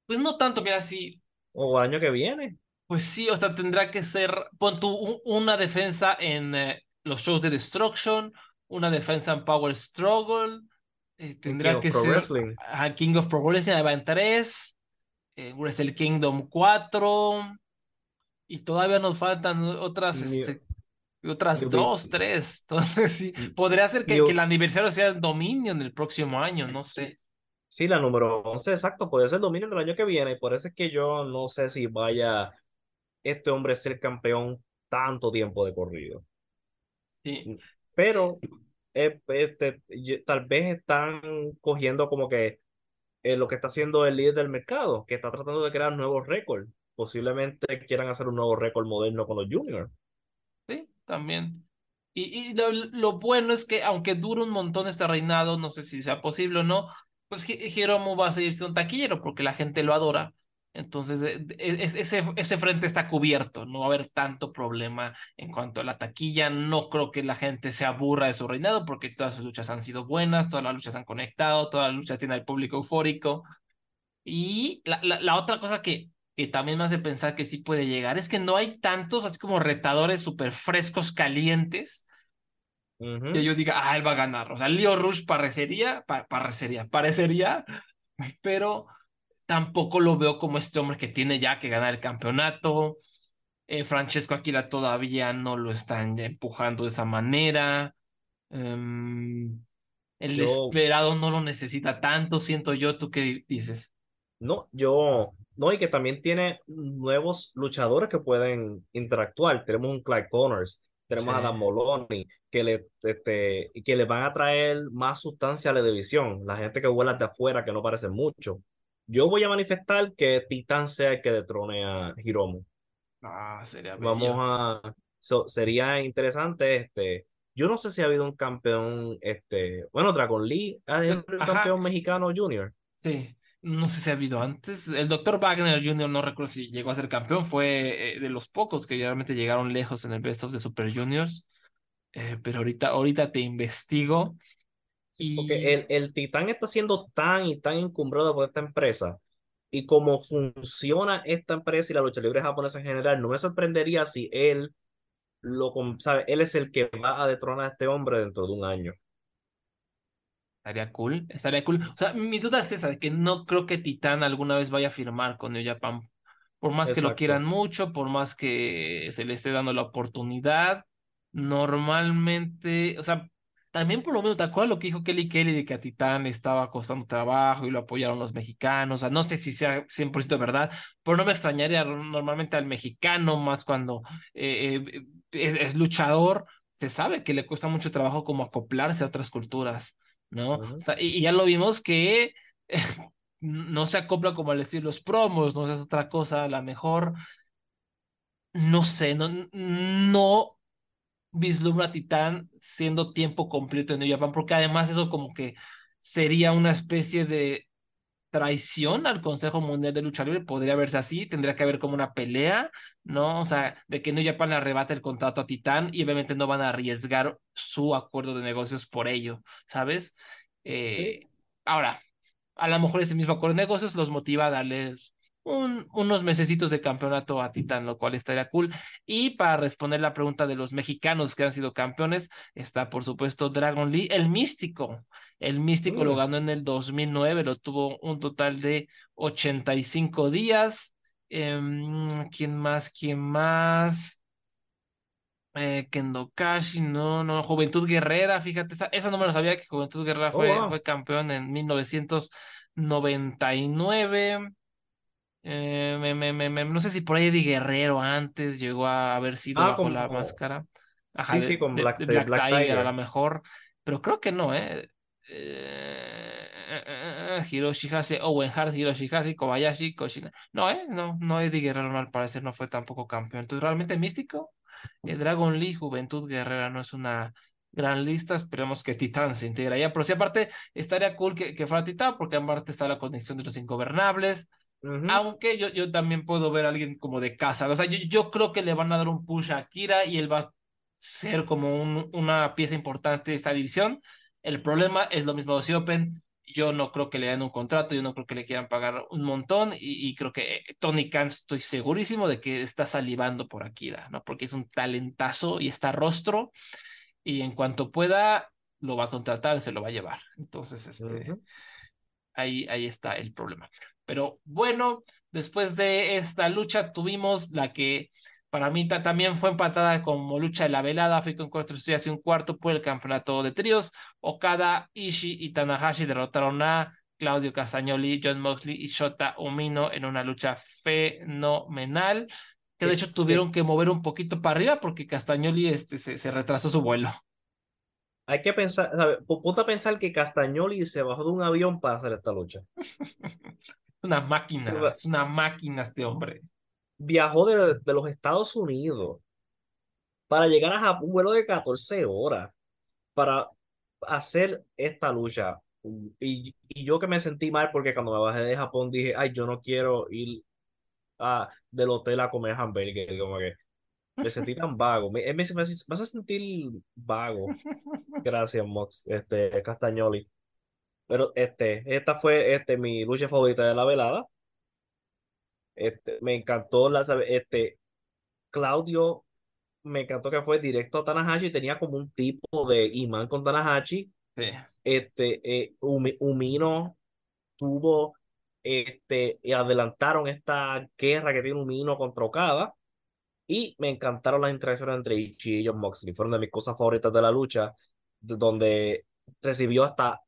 Pues no tanto, mira, sí, O año que viene. pues sí, o sea, tendrá que ser, pon tú un- una defensa en eh, los shows de Destruction, una defensa en Power Struggle, eh, tendrá King que ser Wrestling. a King of Pro Wrestling, ahí va en 3, Wrestle Kingdom 4, y todavía nos faltan otras, este, otras dos, tres. Entonces, sí, podría ser que, el aniversario sea el Dominion el próximo año, no sé. Sí, la número 11, exacto, puede ser Dominion del año que viene. Por eso es que yo no sé si vaya este hombre a ser campeón tanto tiempo de corrido. Sí. Pero eh, este, tal vez están cogiendo como que eh, lo que está haciendo el líder del mercado, que está tratando de crear nuevos récords. Posiblemente quieran hacer un nuevo récord moderno con los juniors. También. Y, y lo, bueno es que aunque dure un montón este reinado, no sé si sea posible o no, pues Hiromu va a seguir siendo un taquillero porque la gente lo adora. Entonces, es- ese, ese frente está cubierto, no va a haber tanto problema en cuanto a la taquilla. No creo que la gente se aburra de su reinado porque todas sus luchas han sido buenas, todas las luchas han conectado, todas las luchas tienen al público eufórico. Y la, la otra cosa que, que también me hace pensar que sí puede llegar es que no hay tantos así como retadores súper frescos, calientes, que yo diga, ah, él va a ganar. O sea, Leo Rush parecería, pa- parecería, parecería, pero tampoco lo veo como este hombre que tiene ya que ganar el campeonato. Eh, Francesco Aquila todavía no lo están ya empujando de esa manera. Em, el Yo- desesperado no lo necesita tanto, siento yo. ¿Tú qué di- dices? No, yo, no, y que también tiene nuevos luchadores que pueden interactuar. Tenemos un Clyde Connors, tenemos a. Dan Moloney, que le, este, que le van a traer más sustancia a la división. La gente que vuela de afuera, que no parece mucho. Yo voy a manifestar que Titán sea el que detrone a Hiromu. Ah, sería Vamos bello. a, so- sería interesante, este, yo no sé si ha habido un campeón, este, bueno, Dragon Lee, ¿ha habido un campeón mexicano junior? Sí, no sé si ha habido antes. El Dr. Wagner Jr., no recuerdo si llegó a ser campeón, fue eh, de los pocos que realmente llegaron lejos en el Best of the Super Juniors. Eh, pero ahorita, ahorita te investigo. Y- porque el, el Titán está siendo tan y tan encumbrado por esta empresa. Y cómo funciona esta empresa y la lucha libre japonesa en general, no me sorprendería si él lo sabe, él es el que va a detronar a este hombre dentro de un año. Estaría cool, estaría cool. O sea, mi duda es esa, de que no creo que Titán alguna vez vaya a firmar con New Japan. Por más que lo quieran mucho, por más que se le esté dando la oportunidad, normalmente, o sea, también por lo menos, ¿te acuerdas lo que dijo Kelly Kelly de que a Titán le estaba costando trabajo y lo apoyaron los mexicanos? O sea, no sé si sea 100% verdad, pero no me extrañaría normalmente al mexicano, más cuando eh, eh, es, es luchador, se sabe que le cuesta mucho trabajo como acoplarse a otras culturas. ¿No? O sea, y, y ya lo vimos que no se acopla como al decir los promos, no es otra cosa, a la mejor, no sé, no, no vislumbra a Titán siendo tiempo completo en New Japan, porque además eso como que sería una especie de traición al Consejo Mundial de Lucha Libre, podría verse así, tendría que haber como una pelea, ¿no? O sea, de que New Japan le arrebate el contrato a Titán y obviamente no van a arriesgar su acuerdo de negocios por ello, ¿sabes? Eh, Ahora, a lo mejor ese mismo acuerdo de negocios los motiva a darles un, unos mesecitos de campeonato a Titán, lo cual estaría cool. Y para responder la pregunta de los mexicanos que han sido campeones, está por supuesto Dragon Lee, el místico. El místico lo Mm. ganó en el 2009, lo tuvo un total de 85 días. Em, ¿quién más? ¿Quién más? Eh, Kendo Kashi, no, no, Juventud Guerrera, fíjate, esa, esa no me lo sabía que Juventud Guerrera Oh, fue, wow. fue campeón en 1999. Eh, me- me- me- no sé si por ahí Eddie Guerrero antes llegó a haber sido Ah, bajo la máscara. Sí, sí, con Black- de de Black Tiger, Tiger. a lo mejor, pero creo que no, ¿eh? Eh, Hiroshi Hase, Owen Hart, Hiroshi Hase, Kobayashi, Koshina. No, ¿eh? No, no, Eddie Guerrero al parecer no fue tampoco campeón. Entonces, realmente místico. Eh, Dragon Lee, Juventud Guerrera no es una gran lista. Esperemos que Titán se integre ya. Pero sí, aparte, estaría cool que, que fuera Titán, porque aparte está la conexión de los ingobernables. Ujú. Aunque yo, yo también puedo ver a alguien como de casa. O sea, yo, yo creo que le van a dar un push a Akira y él va a ser como un- una pieza importante de esta división. El problema es lo mismo de Open. Yo no creo que le den un contrato, yo no creo que le quieran pagar un montón y, y creo que Tony Khan estoy segurísimo de que está salivando por Akira, ¿no? Porque es un talentazo y está rostro y en cuanto pueda lo va a contratar, se lo va a llevar. Entonces, este, ahí, ahí está el problema. Pero bueno, después de esta lucha tuvimos la que para mí ta- también fue empatada como lucha de la velada, fui con estrellas y un cuarto por el campeonato de tríos. Okada, Ishii y Tanahashi derrotaron a Claudio Castagnoli, John Moxley y Shota Umino en una lucha fenomenal. Que de hecho tuvieron que mover un poquito para arriba porque Castagnoli este, se, se retrasó su vuelo. Hay que pensar, ¿sabes? Ponte a pensar que Castagnoli se bajó de un avión para hacer esta lucha. Es una máquina, es una máquina este hombre. Viajó de, de los Estados Unidos para llegar a Japón, un vuelo de 14 horas para hacer esta lucha. Y, y yo que me sentí mal porque cuando me bajé de Japón dije, ay, yo no quiero ir a, del hotel a comer hamburger, como que me sentí tan vago. Me, me, me, me hace sentir vago. Gracias, Mox, este, Castagnoli. Pero este, esta fue este, mi lucha favorita de la velada. Este, me encantó la, este, Claudio, me encantó que fue directo a Tanahashi, tenía como un tipo de imán con Tanahashi. Sí. Este, eh, Umi- Umino tuvo, este, y adelantaron esta guerra que tiene Umino contra Okada. Y me encantaron las interacciones entre Ichi y John Moxley. Fueron de mis cosas favoritas de la lucha, de- donde recibió hasta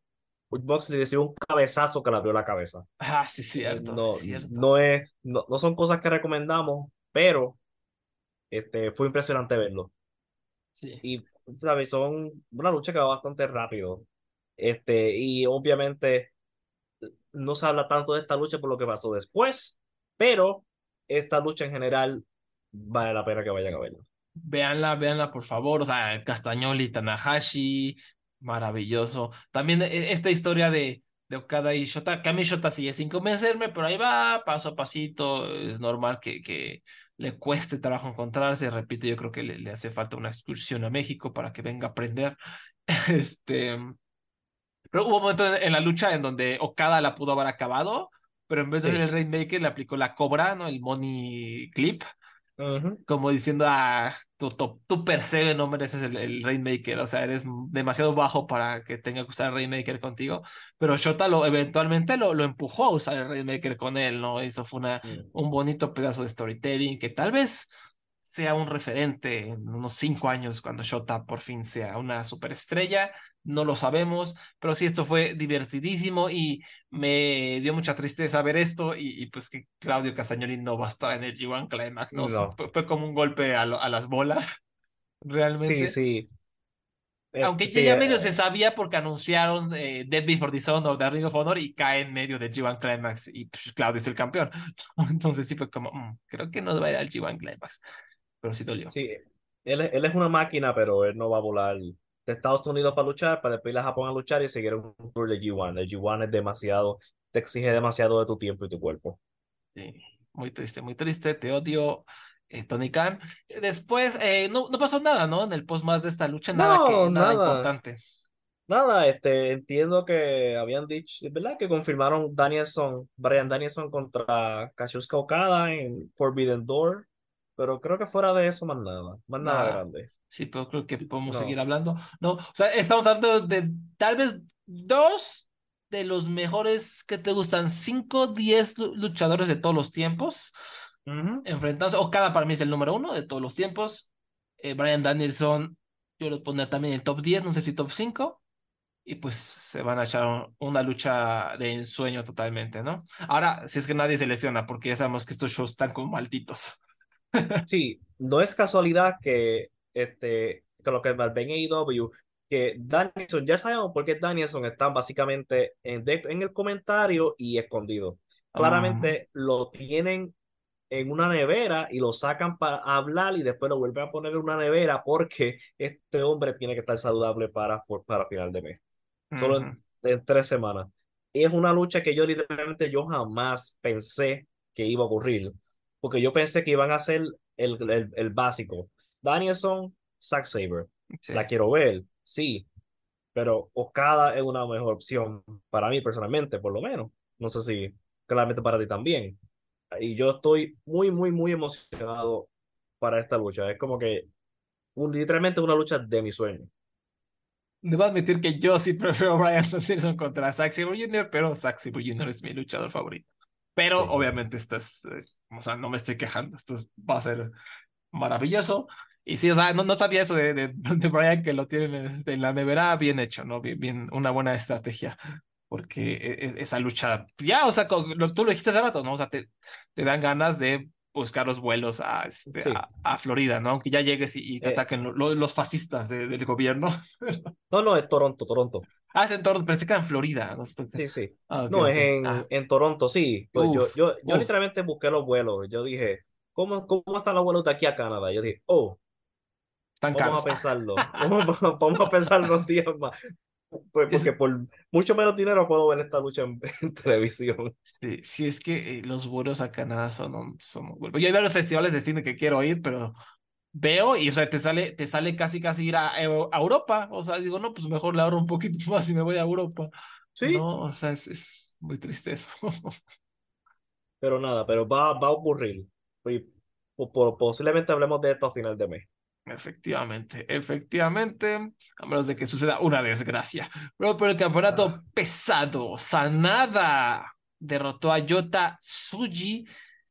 Moxley recibió un cabezazo que le abrió la cabeza. Ah, sí, cierto, No, sí, cierto. no es, no, no son cosas que recomendamos, pero este, fue impresionante verlo. Sí. Y, ¿sabes? Son una lucha que va bastante rápido. Este, y obviamente no se habla tanto de esta lucha por lo que pasó después, pero esta lucha en general vale la pena que vayan a verla. Véanla, véanla, por favor. O sea, Castagnoli, Tanahashi, maravilloso. También eh, esta historia de, de Okada y Shota, que a mí Shota sigue sin convencerme, pero ahí va, paso a pasito. Es normal que, que le cueste trabajo encontrarse. Repito, yo creo que le, le hace falta una excursión a México para que venga a aprender. Este. Pero hubo un momento en, en la lucha en donde Okada la pudo haber acabado, pero en vez de Sí. hacer el Rainmaker le aplicó la cobra, ¿no? El Money Clip Como diciendo, ah, tú, tú, tú per se no mereces el, el Rainmaker, o sea, eres demasiado bajo para que tenga que usar el Rainmaker contigo, pero Shota lo, eventualmente lo, lo empujó a usar el Rainmaker con él, ¿no? Eso fue una, Mm. un bonito pedazo de storytelling que tal vez sea un referente en unos cinco años cuando Shota por fin sea una superestrella, no lo sabemos, pero sí, esto fue divertidísimo y me dio mucha tristeza ver esto y, y pues que Claudio Castagnoli no va a estar en el G1 Climax, ¿no? No. Fue, fue como un golpe a, lo- a las bolas, realmente. Sí, sí. Eh, Aunque sí, ya eh, medio se sabía porque anunciaron eh, Dead Before Dishonor the Ring of Honor y cae en medio del G1 Climax y pues, Claudio es el campeón. Entonces sí fue como, "Mm, creo que no va a ir al G1 Climax, pero sí dolió. Sí, él, es- él es una máquina, pero él no va a volar de Estados Unidos para luchar, para después ir a Japón a luchar y seguir un tour de G1. El G1 es demasiado, te exige demasiado de tu tiempo y tu cuerpo. Sí, muy triste, muy triste, te odio, eh, Tony Khan. Después, eh, no, no pasó nada, ¿no? En el post más de esta lucha, nada, No, que, nada, nada. importante. Nada, este, entiendo que habían dicho, ¿verdad? Que confirmaron Danielson, Brian Danielson contra Kazuchika Okada en Forbidden Door, pero creo que fuera de eso más nada, más nada Nada. grande. Sí, pero creo que podemos No. seguir hablando. No, o sea, estamos hablando de tal vez dos de los mejores que te gustan, cinco, diez lu- luchadores de todos los tiempos Ujú. enfrentándose. Okada para mí es el número uno de todos los tiempos. Eh, Brian Danielson, yo lo pondría también en el top 10, no sé si top 5. Y pues se van a echar una lucha de ensueño totalmente, ¿no? Ahora, si es que nadie se lesiona, porque ya sabemos que estos shows están como malditos. Sí, no es casualidad que, este, que lo que ven en AEW, que Danielson, ya sabemos por qué Danielson está básicamente en, de- en el comentario y escondido. Claramente lo tienen en una nevera y lo sacan para hablar y después lo vuelven a poner en una nevera porque este hombre tiene que estar saludable para, para final de mes. Solo en, en tres semanas. Y es una lucha que yo literalmente yo jamás pensé que iba a ocurrir. Porque yo pensé que iban a hacer el, el, el básico. Danielson, Zack Saber. Sí. La quiero ver, sí. pero Okada es una mejor opción para mí personalmente, por lo menos. No sé si claramente para ti también. Y yo estoy muy, muy, muy emocionado para esta lucha. Es como que un, literalmente una lucha de mi sueño. Debo admitir que yo sí prefiero a Brian Danielson contra Zack Sabre Jr., pero Zack Sabre Jr. es mi luchador favorito. Pero Sí. obviamente esto es, es- o sea, no me estoy quejando, esto es- va a ser maravilloso. Y sí, o sea, no, no sabía eso de, de, de Brian que lo tienen en, en la nevera, bien hecho, ¿no? Bien, bien, una buena estrategia. Porque e- e- esa lucha, ya, o sea, con- lo- tú lo dijiste hace rato, ¿no? O sea, te, te dan ganas de buscar los vuelos a, este, Sí. a, a Florida, ¿no? Aunque ya llegues y, y te Eh. ataquen lo- lo- los fascistas de- del gobierno. No, no, es Toronto, Toronto. Ah, es en Toronto, pensé que era en Florida. No, Sí, sí. Ah, No, ok. es en, Ah, en Toronto, sí. Pues yo, Uf, yo, yo uf. literalmente busqué los vuelos. Yo dije, ¿cómo, cómo están los vuelos de aquí a Canadá? Yo dije, oh, están vamos caros. a pensarlo. Vamos, vamos a pensar unos días más. Pues Es- porque por mucho menos dinero puedo ver esta lucha en, en televisión. Sí, sí, es que eh, los vuelos a Canadá son un, son un. Yo hay varios festivales de cine que quiero ir, pero veo y, o sea, te sale, te sale casi casi ir a, Eu- a Europa. O sea, digo, no, pues mejor le ahorro un poquito más y me voy a Europa. Sí, No, o sea, es, es muy triste eso. pero nada, pero va, va a ocurrir. Y po- po- posiblemente hablemos de esto a final de mes. Efectivamente, efectivamente, a menos de que suceda una desgracia. Pero por el campeonato Ah. pesado, Sanada derrotó a Yota Tsuji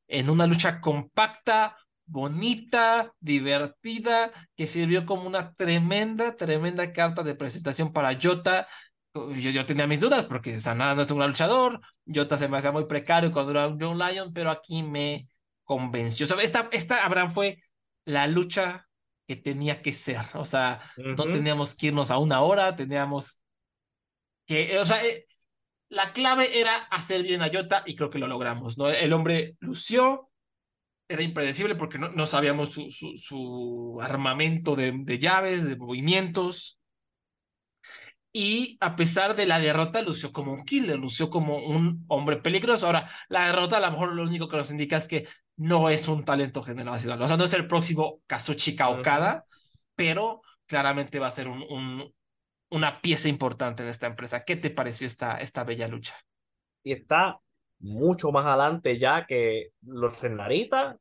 en una lucha compacta, bonita, divertida, que sirvió como una tremenda, tremenda carta de presentación para Yota. Yo, yo tenía mis dudas porque Sanada no es un gran luchador, Yota se me hacía muy precario cuando era un John Lyon, pero aquí me convenció. O sea, esta, esta, Abraham, fue la lucha que tenía que ser. O sea, no Ujú. teníamos que irnos a una hora, teníamos que, o sea, eh, la clave era hacer bien a Jota y creo que lo logramos, ¿no? El hombre lució, era impredecible porque no, no sabíamos su, su, su armamento de, de llaves, de movimientos. Y a pesar de la derrota, lució como un killer, lució como un hombre peligroso. Ahora, la derrota a lo mejor lo único que nos indica es que no es un talento generacional. O sea, no es el próximo Kazuchika Ujú. Okada, pero claramente va a ser un, un- una pieza importante en esta empresa. ¿Qué te pareció esta, esta bella lucha? Y está mucho más adelante ya que los Renarita,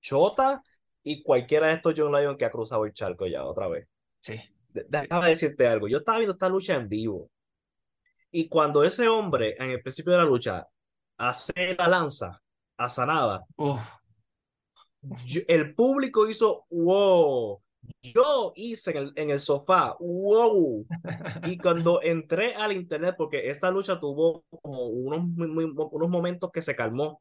Chota y cualquiera de estos John Lyon que ha cruzado el charco ya otra vez. Sí. Déjame decirte algo. Yo estaba viendo esta lucha en vivo. Y cuando ese hombre, en el principio de la lucha, hace la lanza a Sanada, Uf, yo- el público hizo wow. Yo hice en el, en el sofá wow. Y cuando entré al internet, porque esta lucha tuvo como unos, muy- unos momentos que se calmó.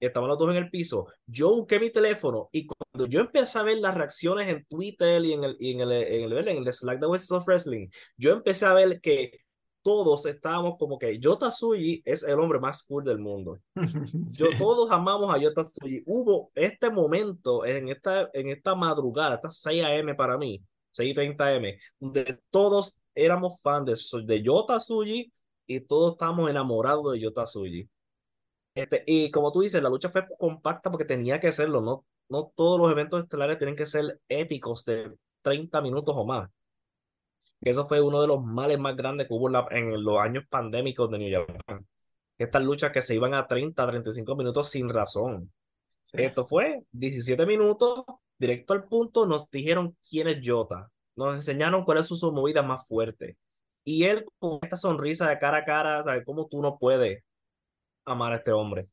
Estaban los dos en el piso. Yo busqué mi teléfono y cuando yo empecé a ver las reacciones en Twitter y en el, y en el, en el, en el Slack de Voices of Wrestling, yo empecé a ver que todos estábamos como que Yota Tsuji es el hombre más cool del mundo. Yo, sí. todos amamos a Yota Tsuji. Hubo este momento en esta, en esta madrugada, esta 6 a.m. para mí, 6:30 a.m., donde todos éramos fans de, de Yota Tsuji y todos estábamos enamorados de Yota Tsuji. Este, y como tú dices, la lucha fue compacta porque tenía que serlo, no, no todos los eventos estelares tienen que ser épicos de 30 minutos o más. Eso fue uno de los males más grandes que hubo en, la- en los años pandémicos de New Japan. Estas luchas que se iban a 30, 35 minutos sin razón. Sí. Esto fue 17 minutos, directo al punto, nos dijeron quién es Jota, nos enseñaron cuál es su, su movida más fuerte. Y él con esta sonrisa de cara a cara, ¿sabes cómo tú no puedes amar a este hombre?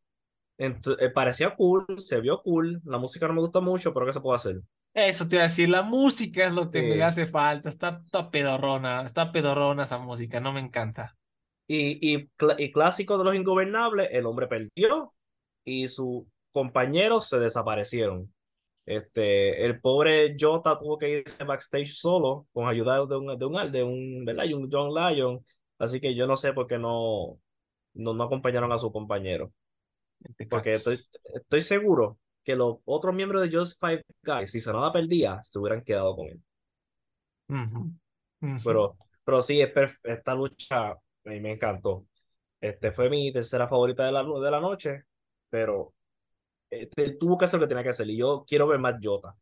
Entonces, parecía cool, se vio cool, la música no me gusta mucho, pero ¿qué se puede hacer? Eso te iba a decir, la música es lo que Sí. me hace falta. Está, está pedorrona, está pedorrona esa música, no me encanta. Y, y, cl- y clásico de los ingobernables, el hombre perdió y sus compañeros se desaparecieron. Este, el pobre Jota tuvo que irse backstage solo con ayuda de un, de un, de un, un John Lyon. Así que yo no sé por qué no, no, no acompañaron a su compañero. Porque estoy, estoy seguro que los otros miembros de Just Five Guys, si Sanada perdía, se hubieran quedado con él. Pero, pero sí, es esta lucha a mí me encantó. Este fue mi tercera favorita de la, de la noche, pero este, tuvo que hacer lo que tenía que hacer. Y yo quiero ver más Jota.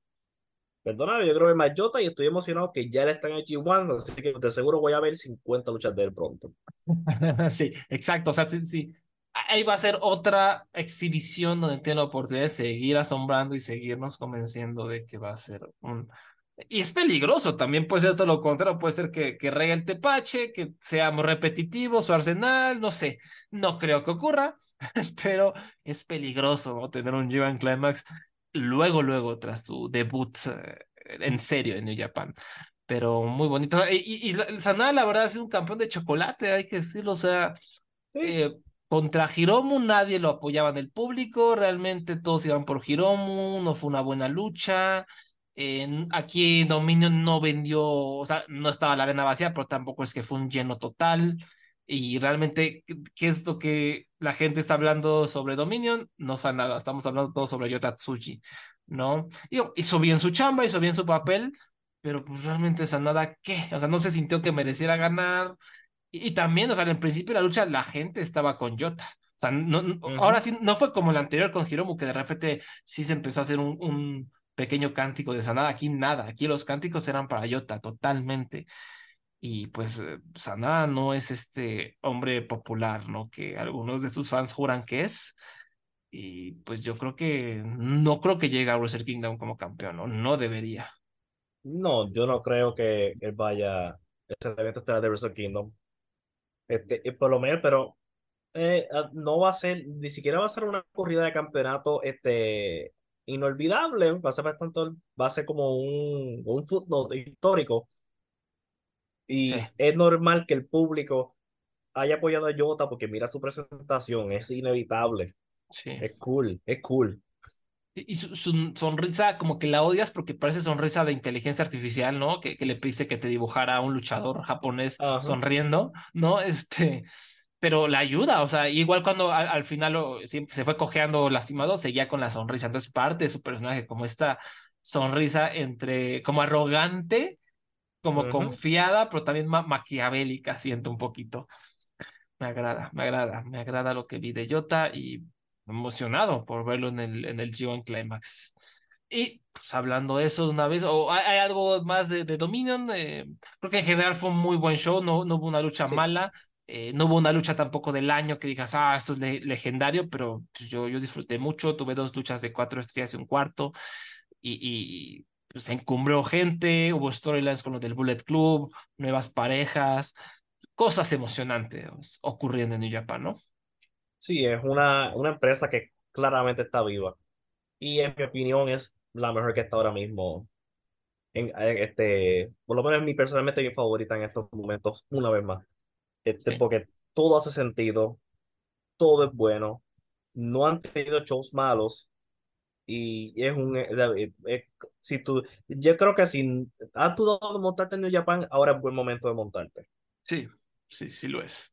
Perdóname, yo creo que Mayota y estoy emocionado que ya él está en el G1, así que de seguro voy a ver 50 luchas de él pronto. Sí, exacto. O sea, sí, sí. Ahí va a ser otra exhibición donde tiene la oportunidad de seguir asombrando y seguirnos convenciendo de que va a ser un. Y es peligroso, también puede ser todo lo contrario, puede ser que, que regue el tepache, que seamos repetitivos su arsenal, no sé, no creo que ocurra, pero es peligroso ¿no? tener un G1 Climax luego, luego, tras tu debut eh, en serio en New Japan. Pero muy bonito. Y, y, y Sanada, la verdad, es un campeón de chocolate, hay que decirlo. O sea, eh, contra Hiromu nadie lo apoyaba en el público, realmente todos iban por Hiromu, no fue una buena lucha. En- aquí Dominion no vendió, o sea, no estaba la arena vacía, pero tampoco es que fue un lleno total. Y realmente, ¿qué- ¿qué es lo que la gente está hablando sobre Dominion? No sabe nada, estamos hablando todo sobre Yota ¿no? Y, hizo bien su chamba, hizo bien su papel, pero pues realmente Sanada, ¿qué? O sea, no se sintió que mereciera ganar. Y, y también, o sea, en principio de la lucha la gente estaba con Jota. O sea, no, no- ahora sí, no fue como el anterior con Hiromu, que de repente sí se empezó a hacer un, un pequeño cántico de Sanada. Aquí nada, aquí los cánticos eran para Jota, totalmente. Y pues eh, Sanada no es este hombre popular, ¿no? Que algunos de sus fans juran que es. Y pues yo creo que no creo que llegue a Wrestle Kingdom como campeón, ¿no? No debería. No, yo no creo que él vaya a este evento estelar de Wrestle Kingdom. Este, y por lo menos, pero eh, ah, no va a ser, ni siquiera va a ser una corrida de campeonato este, inolvidable. Va a ser bastante, va a ser como un, un footnote histórico. Y Sí. es normal que el público haya apoyado a Jota porque mira su presentación, es inevitable. Sí. Es cool, es cool. Y su, su sonrisa, como que la odias porque parece sonrisa de inteligencia artificial, ¿no? Que, que le pide que te dibujara a un luchador japonés Ajá. sonriendo, ¿no? Este, pero la ayuda, o sea, igual cuando al, al final lo- sí, se fue cojeando lastimado, seguía con la sonrisa. Entonces, parte de su personaje, como esta sonrisa entre, como arrogante, como confiada, pero también ma- maquiavélica, siento un poquito. Me agrada, me agrada, me agrada lo que vi de Jota y emocionado por verlo en el, en el G1 Climax. Y pues, hablando de eso de una vez, o hay, hay algo más de, de Dominion, Eh, creo que en general fue un muy buen show, no, no hubo una lucha Sí. mala, eh, no hubo una lucha tampoco del año que digas, ah, esto es le- legendario, pero pues, yo, yo disfruté mucho, tuve dos luchas de cuatro estrellas y un cuarto, y, y pues, se encumbró gente, hubo storylines con lo del Bullet Club, nuevas parejas, cosas emocionantes ocurriendo en New Japan, ¿no? Sí, es una, una empresa que claramente está viva. Y en mi opinión es la mejor que está ahora mismo. En, en este, por lo menos mi personalmente mi favorita en estos momentos, una vez más. Este, Sí. Porque todo hace sentido, todo es bueno, no han tenido shows malos. Y es un eh, eh, eh, si tú, yo creo que si has dudado de montarte en New Japan, ahora es buen momento de montarte. Sí, sí, sí lo es.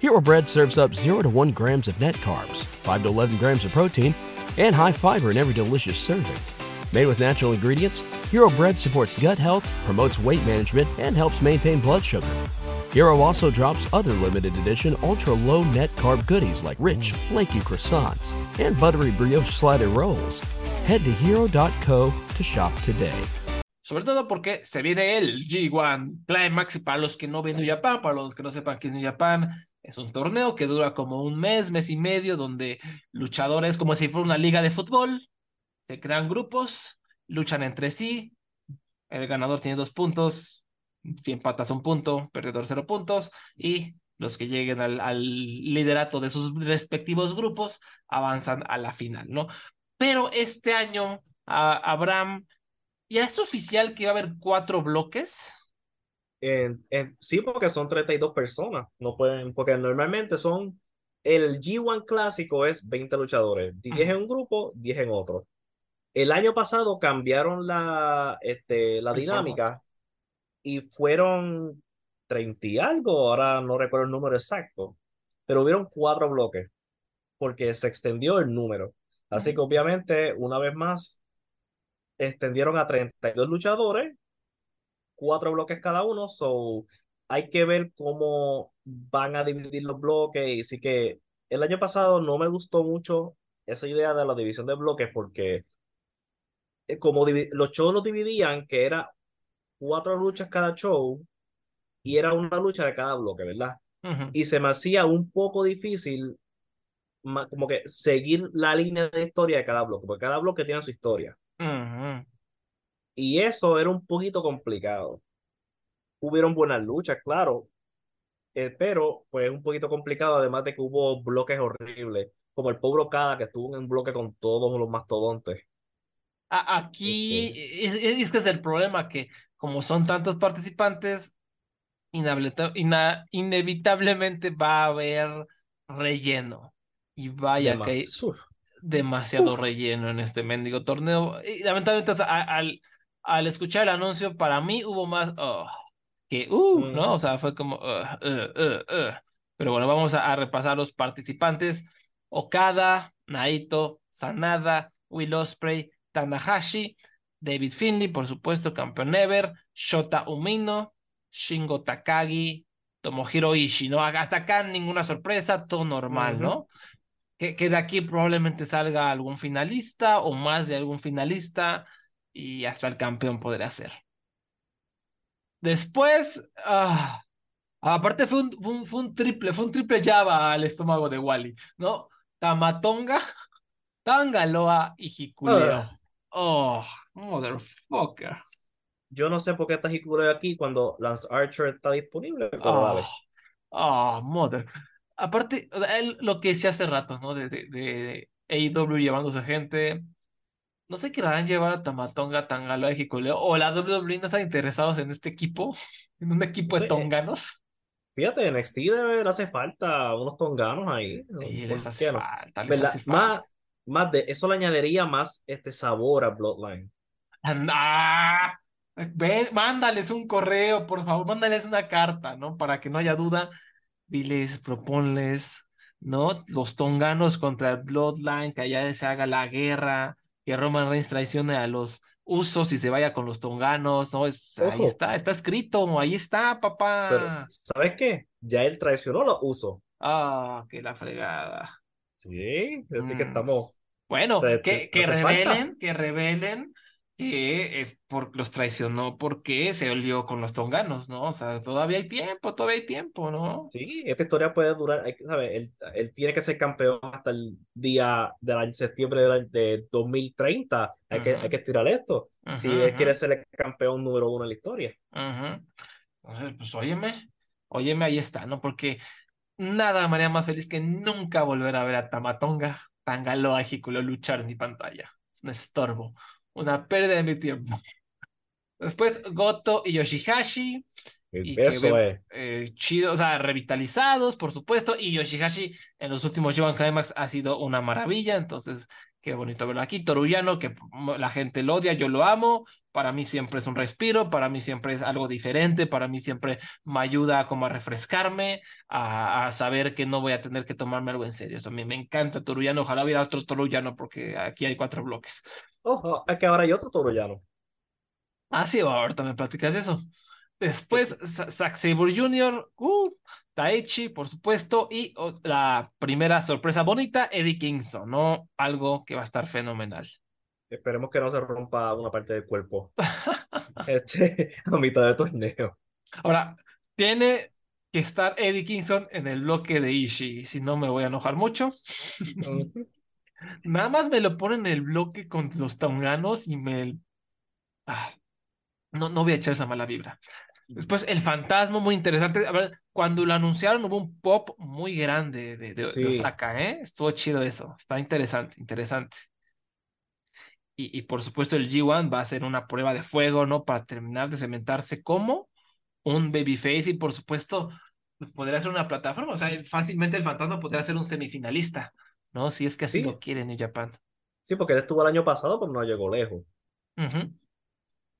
Hero Bread serves up 0 to 1 grams of net carbs, 5 to 11 grams of protein, and high fiber in every delicious serving. Made with natural ingredients, Hero Bread supports gut health, promotes weight management, and helps maintain blood sugar. Hero also drops other limited edition ultra low net carb goodies like rich, flaky croissants and buttery brioche slider rolls. Head to hero.co to shop today. Sobre todo porque se viene el G1 Climax para los que no ven New Japan, para los que no sepan qué es New Japan, Es un torneo que dura como un mes, mes y medio, donde luchadores, como si fuera una liga de fútbol, se crean grupos, luchan entre sí, el ganador tiene dos puntos, si empatas un punto, perdedor cero puntos, y los que lleguen al, al liderato de sus respectivos grupos avanzan a la final, ¿no? Pero este año, a Abraham, ¿ya es oficial que va a haber cuatro bloques? En- en- sí, porque son 32 personas. No pueden, porque normalmente son. El G1 clásico es 20 luchadores, 10 en un grupo, 10 en otro. El año pasado cambiaron la, este, la dinámica y fueron 30 y algo, ahora no recuerdo el número exacto, pero hubieron cuatro bloques porque se extendió el número. Así que obviamente, una vez más, extendieron a 32 luchadores cuatro bloques cada uno, so hay que ver cómo van a dividir los bloques. Y sí que el año pasado no me gustó mucho esa idea de la división de bloques porque eh, como los shows los dividían, que era cuatro luchas cada show y era una lucha de cada bloque, ¿verdad? Y se me hacía un poco difícil como que seguir la línea de historia de cada bloque, porque cada bloque tiene su historia. Ujú. Y eso era un poquito complicado. Hubieron buenas luchas, claro, eh, pero pues un poquito complicado, además de que hubo bloques horribles, como el pobre Okada que estuvo en un bloque con todos los mastodontes. A- Aquí es, es- es que es el problema que como son tantos participantes, ina- inevitablemente va a haber relleno. Y vaya que hay uf. demasiado relleno en este mendigo torneo. Y lamentablemente, o sea, a- al, al escuchar el anuncio, para mí hubo más oh, que uh, ¿no? Ujú. O sea, fue como uh, uh, uh, uh. Pero bueno, vamos a, a repasar los participantes. Okada, Naito, Sanada, Will Ospreay, Tanahashi, David Finley, por supuesto, campeón ever, Shota Umino, Shingo Takagi, Tomohiro Ishii, ¿no? Hasta acá ninguna sorpresa, todo normal. ¿no? Que, que de aquí probablemente salga algún finalista o más de algún finalista y hasta el campeón podría ser. Después, ah, aparte fue un, fue un, fue un triple, fue un triple Java al estómago de Wally, ¿no? Tamatonga, Tangaloa y Hikuleo. Ah. Oh, motherfucker. Yo no sé por qué está Hikuleo aquí cuando Lance Archer está disponible, pero dale. Ah, mother. Aparte, él, lo que decía hace rato, ¿no? De, de, de AEW llevándose gente. No sé qué harán llevar a Tamatonga, Tangaloa y. O la WWE no están interesados en este equipo, en un equipo No de sé. tonganos. Fíjate, en NXT le hace falta unos tonganos ahí. Sí, ¿Por les hace falta, hace falta. Más, más de eso le añadiría más este sabor a Bloodline. Ve, mándales un correo, por favor, mándales una carta, ¿no? Para que no haya duda. Diles, proponles, ¿no? Los tonganos contra el Bloodline, que allá se haga la guerra, que Roman Reigns traicione a los usos y se vaya con los tonganos, ¿no? Es, ahí está, está escrito, ahí está, Pero, papá. ¿sabes qué? Ya él traicionó los usos. Ah, que la fregada. Sí, así que Mm. estamos. Bueno, Te- que, te- que falta. revelen, que revelen que es por, los traicionó porque se olió con los tonganos, ¿no? O sea, todavía hay tiempo, todavía hay tiempo, ¿no? Sí, esta historia puede durar, ¿sabes? Él, él tiene que ser campeón hasta el día de la- septiembre de, la- de 2030. Hay que, hay que estirar esto. Si él quiere ser el campeón número uno en la historia. Entonces, pues óyeme, óyeme, ahí está, ¿no? Porque nada me haría más feliz que nunca volver a ver a Tamatonga, Tangaloa y luchar en mi pantalla. Es un estorbo, una pérdida de mi tiempo. Después Goto y Yoshihashi. Y Eso es. eh, chido, o sea, revitalizados, por supuesto, y Yoshihashi en los últimos G1 Climax ha sido una maravilla, entonces qué bonito verlo aquí. Toruyano, que la gente lo odia, yo lo amo, para mí siempre es un respiro, para mí siempre es algo diferente, para mí siempre me ayuda como a refrescarme, a, a saber que no voy a tener que tomarme algo en serio. Eso a mí me encanta Toruyano, ojalá hubiera otro Toruyano porque aquí hay cuatro bloques. Ojo, es que ahora hay otro toroyano. Ah, sí, ahorita me platicas eso. Después, Sa- Zack Sabre Jr., uh, Taichi, por supuesto, y la primera sorpresa bonita, Eddie Kingston, ¿no? Algo que va a estar fenomenal. Esperemos que no se rompa una parte del cuerpo. Este, a mitad de torneo. Ahora, tiene que estar Eddie Kingston en el bloque de Ishii. Si no, me voy a enojar mucho. Nada más me lo ponen en el bloque con los tonganos y me. Ah, no, no voy a echar esa mala vibra. Después, el fantasma, muy interesante. A ver, cuando lo anunciaron hubo un pop muy grande de, de, de. Osaka, ¿eh? Estuvo chido eso. Está interesante, interesante. Y, y por supuesto, el G1 va a ser una prueba de fuego, ¿no? Para terminar de cementarse como un babyface y por supuesto pues, podría ser una plataforma. O sea, fácilmente el fantasma podría ser un semifinalista, ¿no? Si es que así Sí. lo quiere New Japan. Sí, porque él estuvo el año pasado, pero no llegó lejos.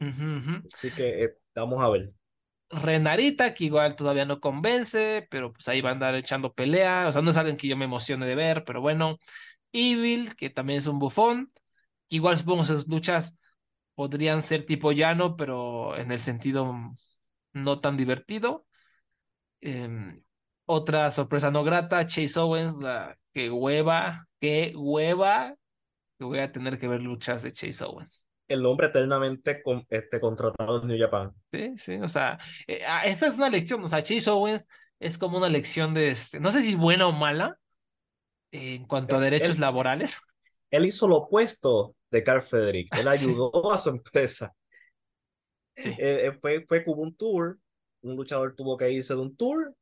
Ujú. Así que eh, vamos a ver. Renarita, que igual todavía no convence, pero pues ahí va a andar echando pelea. O sea, no es alguien que yo me emocione de ver, pero bueno. Evil, que también es un bufón. Que Igual supongo sus luchas podrían ser tipo llano, pero en el sentido no tan divertido. Em, otra sorpresa no grata, Chase Owens, ah, qué hueva, qué hueva que voy a tener que ver luchas de Chase Owens. El hombre eternamente con, este, contratado en New Japan. Sí, sí, o sea, eh, ah, esta es una lección, o sea, Chase Owens es como una lección de, este, no sé si buena o mala eh, en cuanto a derechos laborales. Él hizo lo opuesto de Carl Frederick. Él Sí. ayudó a su empresa. Sí. Eh, eh, fue, fue como un tour. Un luchador tuvo que irse de un tour.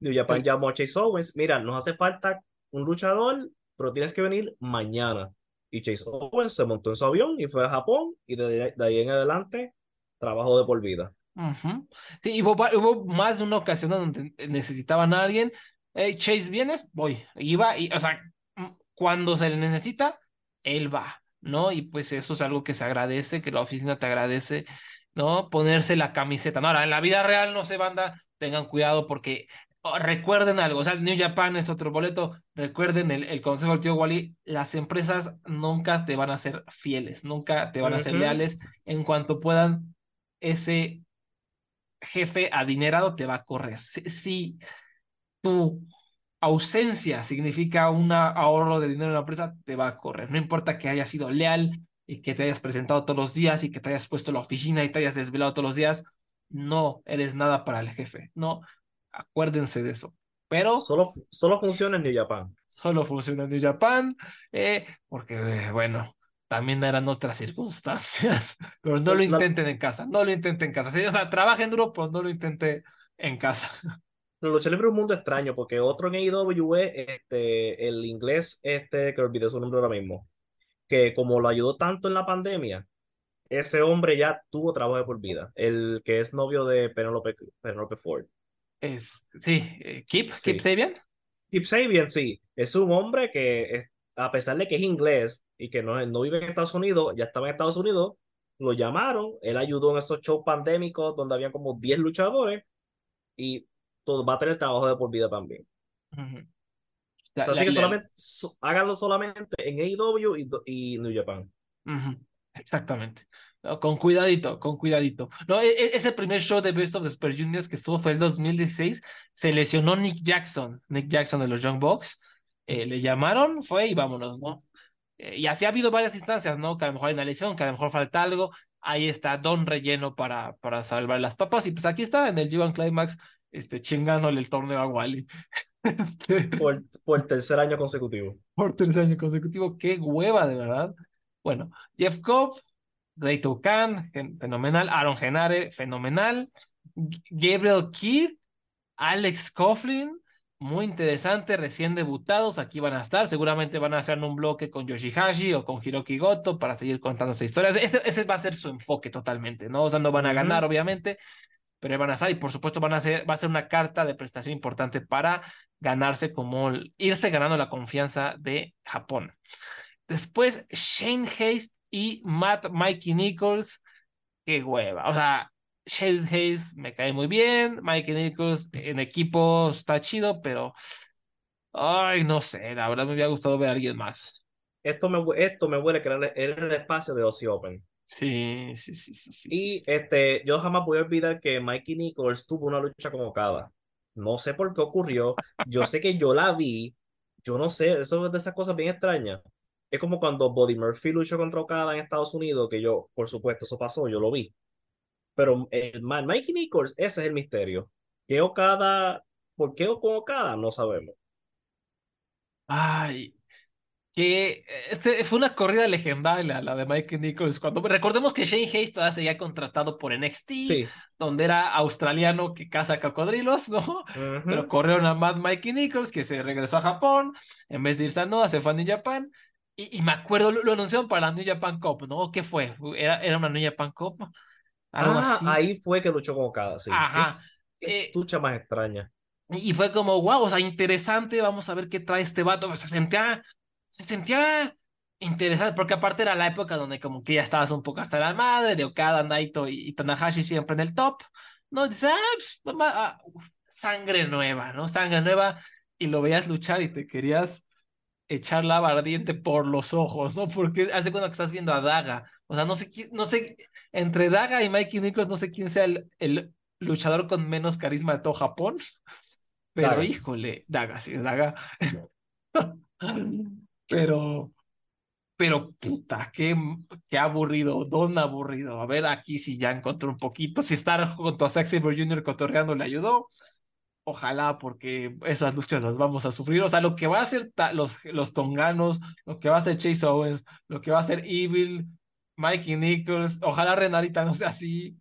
New Japan Sí. llamó a Chase Owens. Mira, nos hace falta un luchador, pero tienes que venir mañana. Y Chase Owens se montó en su avión y fue a Japón. Y de, de ahí en adelante, trabajo de por vida. Ujú. Sí, hubo, va- hubo más de una ocasión donde necesitaban a alguien. Hey, Chase, ¿vienes? Voy. Y va, y, o sea, mm, cuando se le necesita, él va, ¿no? Y pues eso es algo que se agradece, que la oficina te agradece, ¿no? Ponerse la camiseta. No, ahora, en la vida real, no se banda, tengan cuidado porque oh, recuerden algo, o sea, New Japan es otro boleto, recuerden el, el consejo del tío Wally, las empresas nunca te van a ser fieles, nunca te van a ser leales en cuanto puedan ese jefe adinerado te va a correr. Si, si tu ausencia significa un ahorro de dinero en la empresa, te va a correr. No importa que hayas sido leal y que te hayas presentado todos los días y que te hayas puesto la oficina y te hayas desvelado todos los días, no eres nada para el jefe. No, acuérdense de eso. Pero Solo, solo funciona en New Japan. solo funciona en New Japan, eh, porque, eh, bueno, también eran otras circunstancias, pero no lo La- intenten en casa, no lo intenten en casa. O sea, trabajen duro, pero no lo intenten en casa. Lucha libre es un mundo extraño porque otro en AEW es este, el inglés, este, que olvidé su nombre ahora mismo, que como lo ayudó tanto en la pandemia, ese hombre ya tuvo trabajo de por vida. El que es novio de Penelope, Penelope Ford. Es, sí, eh, Keep, Sí. Keep Sabian. Kip Sabian, sí, es un hombre que, es- a pesar de que es inglés y que no, no vive en Estados Unidos, ya estaba en Estados Unidos, lo llamaron, él ayudó en esos shows pandémicos donde había como 10 luchadores y todo, va a tener trabajo de por vida también. Ujú. O La- sea, así la- que la- solamente, so- háganlo solamente en AEW y, y New Japan. Ujú, Exactamente. No, con cuidadito, con cuidadito. No, e- e- ese primer show de Best of the Super Juniors que estuvo fue el 2016, se lesionó Nick Jackson, Nick Jackson de los Young Bucks. Eh, le llamaron, fue y vámonos, ¿no? Eh, y así ha habido varias instancias, ¿no? Que a lo mejor hay una lesión, que a lo mejor falta algo. Ahí está Don Relleno para, para salvar las papas. Y pues aquí está en el G1 Climax, este, chingándole el torneo a Wally. Este, Por, por tercer año consecutivo. por tercer año consecutivo. Qué hueva, de verdad. Bueno, Jeff Cobb, Ray Khan, fenomenal. Aaron Genare, fenomenal. Gabriel Kidd, Alex Coughlin, muy interesante, recién debutados. Aquí van a estar. Seguramente van a hacer un bloque con Yoshihashi o con Hiroki Goto para seguir contando esa historia. Ese, ese va a ser su enfoque totalmente, ¿no? O sea, no van a ganar, obviamente, pero van a estar y por supuesto van a ser, va a ser una carta de prestación importante para ganarse como el- irse ganando la confianza de Japón. Después Shane Hayes y Matt Mikey Nichols, qué hueva. O sea, Shane Hayes me cae muy bien, Mikey Nichols en equipo está chido, pero ay, no sé, la verdad me hubiera gustado ver a alguien más. Esto me, esto me huele que era el, espacio de Aussie Open. Sí, sí, sí, sí, sí. Y este, yo jamás voy a olvidar que Mikey Nichols tuvo una lucha con Okada. No sé por qué ocurrió. Yo sé que yo la vi. Yo no sé, eso es de esas cosas bien extrañas. Es como cuando Buddy Murphy luchó contra Okada en Estados Unidos, que yo, por supuesto, eso pasó, yo lo vi. Pero el man, Mikey Nichols, ese es el misterio. Que Okada ¿Por qué con Okada? No sabemos. Ay, que este, fue una corrida legendaria la de Mike Nichols. Cuando recordemos que Shane Hayes todavía se había contratado por NXT, Sí. donde era australiano que caza cocodrilos, ¿no? Ujú. Pero corrieron a Matt Mikey Nichols, que se regresó a Japón, en vez de irse a Noah, se fue a New Japan. Y, y me acuerdo, lo, lo anunciaron para la New Japan Cup, ¿no? ¿Qué fue? ¿Era, era una New Japan Cup? Algo Ah, así. ahí fue que luchó con Okada, sí. Ajá. Qué, qué Eh, más extraña. y fue como, wow, o sea, interesante, vamos a ver qué trae este vato. O sea, se sentía, se sentía interesante, porque aparte era la época donde como que ya estabas un poco hasta la madre de Okada, Naito y, y Tanahashi siempre en el top, ¿no? Dices, ah, pues, a- ah, uf, sangre nueva, ¿no? Sangre nueva, y lo veías luchar y te querías echar lava ardiente por los ojos, ¿no? Porque hace cuando que estás viendo a Daga, o sea, no sé, quién- no sé, entre Daga y Mikey Nichols, no sé quién sea el, el luchador con menos carisma de todo Japón. Pero Daga. híjole, Daga, sí, Daga. Pero, pero puta, qué, qué aburrido, don aburrido. A ver aquí si ya encontró un poquito. Si estar junto a Zack Sabre Jr. cotorreando le ayudó. Ojalá, porque esas luchas las vamos a sufrir. O sea, lo que va a hacer los, los tonganos, lo que va a hacer Chase Owens, lo que va a hacer Evil, Mikey Nichols, ojalá Renarita no sea así.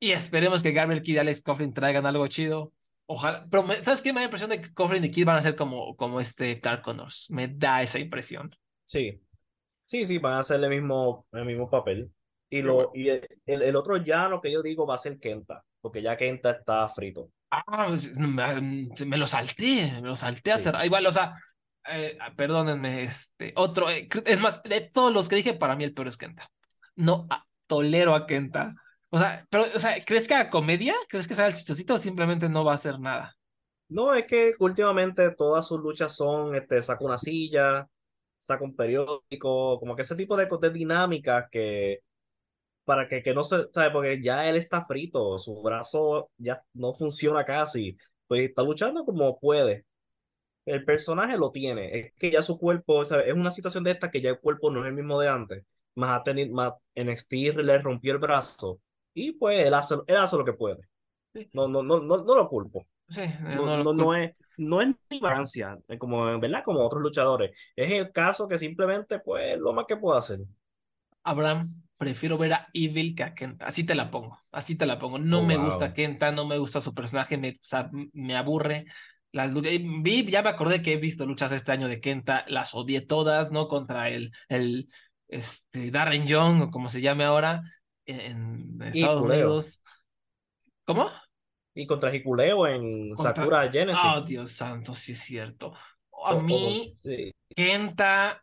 Y esperemos que Gabriel Kidd y Alex Coughlin traigan algo chido. Ojalá, pero me- ¿sabes qué? Me da la impresión de que Coughlin y Kidd van a ser como, como este Dark Connors. Me da esa impresión. Sí. Sí, sí, van a hacer el mismo, el mismo papel. Y, lo, y el, el, el otro llano que yo digo va a ser Kenta, porque ya Kenta está frito. Ah, pues, me, me lo salté, me lo salté a Sí. cerrar. Igual, o sea, eh, perdónenme, este, otro, eh, es más, de todos los que dije, para mí el peor es Kenta. No ah, tolero a Kenta. O sea, pero, o sea, ¿crees que a comedia? ¿Crees que sea el chistosito o simplemente no va a hacer nada? No, es que últimamente todas sus luchas son, este, saca una silla, saca un periódico, como que ese tipo de, de dinámicas que, para que, que no se, ¿sabe? Porque ya él está frito, su brazo ya no funciona casi, pues está luchando como puede. El personaje lo tiene, es que ya su cuerpo, ¿sabe? Es una situación de esta que ya el cuerpo no es el mismo de antes, más, ha tenido, más NXT le rompió el brazo y pues él hace, él hace lo que puede. No, no, no, no, no lo culpo. Sí, eh, No, no lo no, no culpo. es, no es ni vagancia, eh, como, ¿verdad? Como otros luchadores. Es el caso que simplemente, pues, lo más que puedo hacer. Abraham, prefiero ver a Evil que a Kenta. Así te la pongo, así te la pongo. No Oh, me wow. gusta Kenta, no me gusta su personaje, me, me aburre. Las y vi, ya me acordé que he visto luchas este año de Kenta, las odié todas, ¿no? Contra el, el este, Darren Young, o como se llame ahora, en Estados. Unidos. ¿Cómo? Y contra Hikuleo en Contra- Sakura Genesis. Oh, Dios santo, sí es cierto. A mí, sí. Kenta,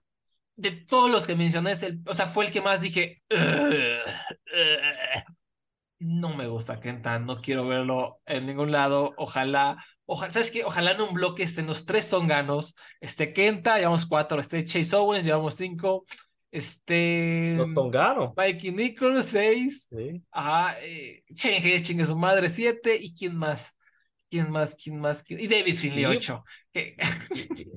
de todos los que mencioné, es el, o sea, fue el que más dije. No me gusta Kenta, no quiero verlo en ningún lado. Ojalá, ojalá, ¿sabes qué? Ojalá en un bloque estén los tres songanos. Este Kenta, llevamos cuatro. Este Chase Owens, llevamos cinco. Este. Los tonganos. Mikey Nichols, seis. Sí. Ajá. Eh, Hayes, chingue su madre, siete. ¿Y quién más? ¿Quién más? ¿Quién más? ¿Quién- Y David Finley, Y- ocho. Que-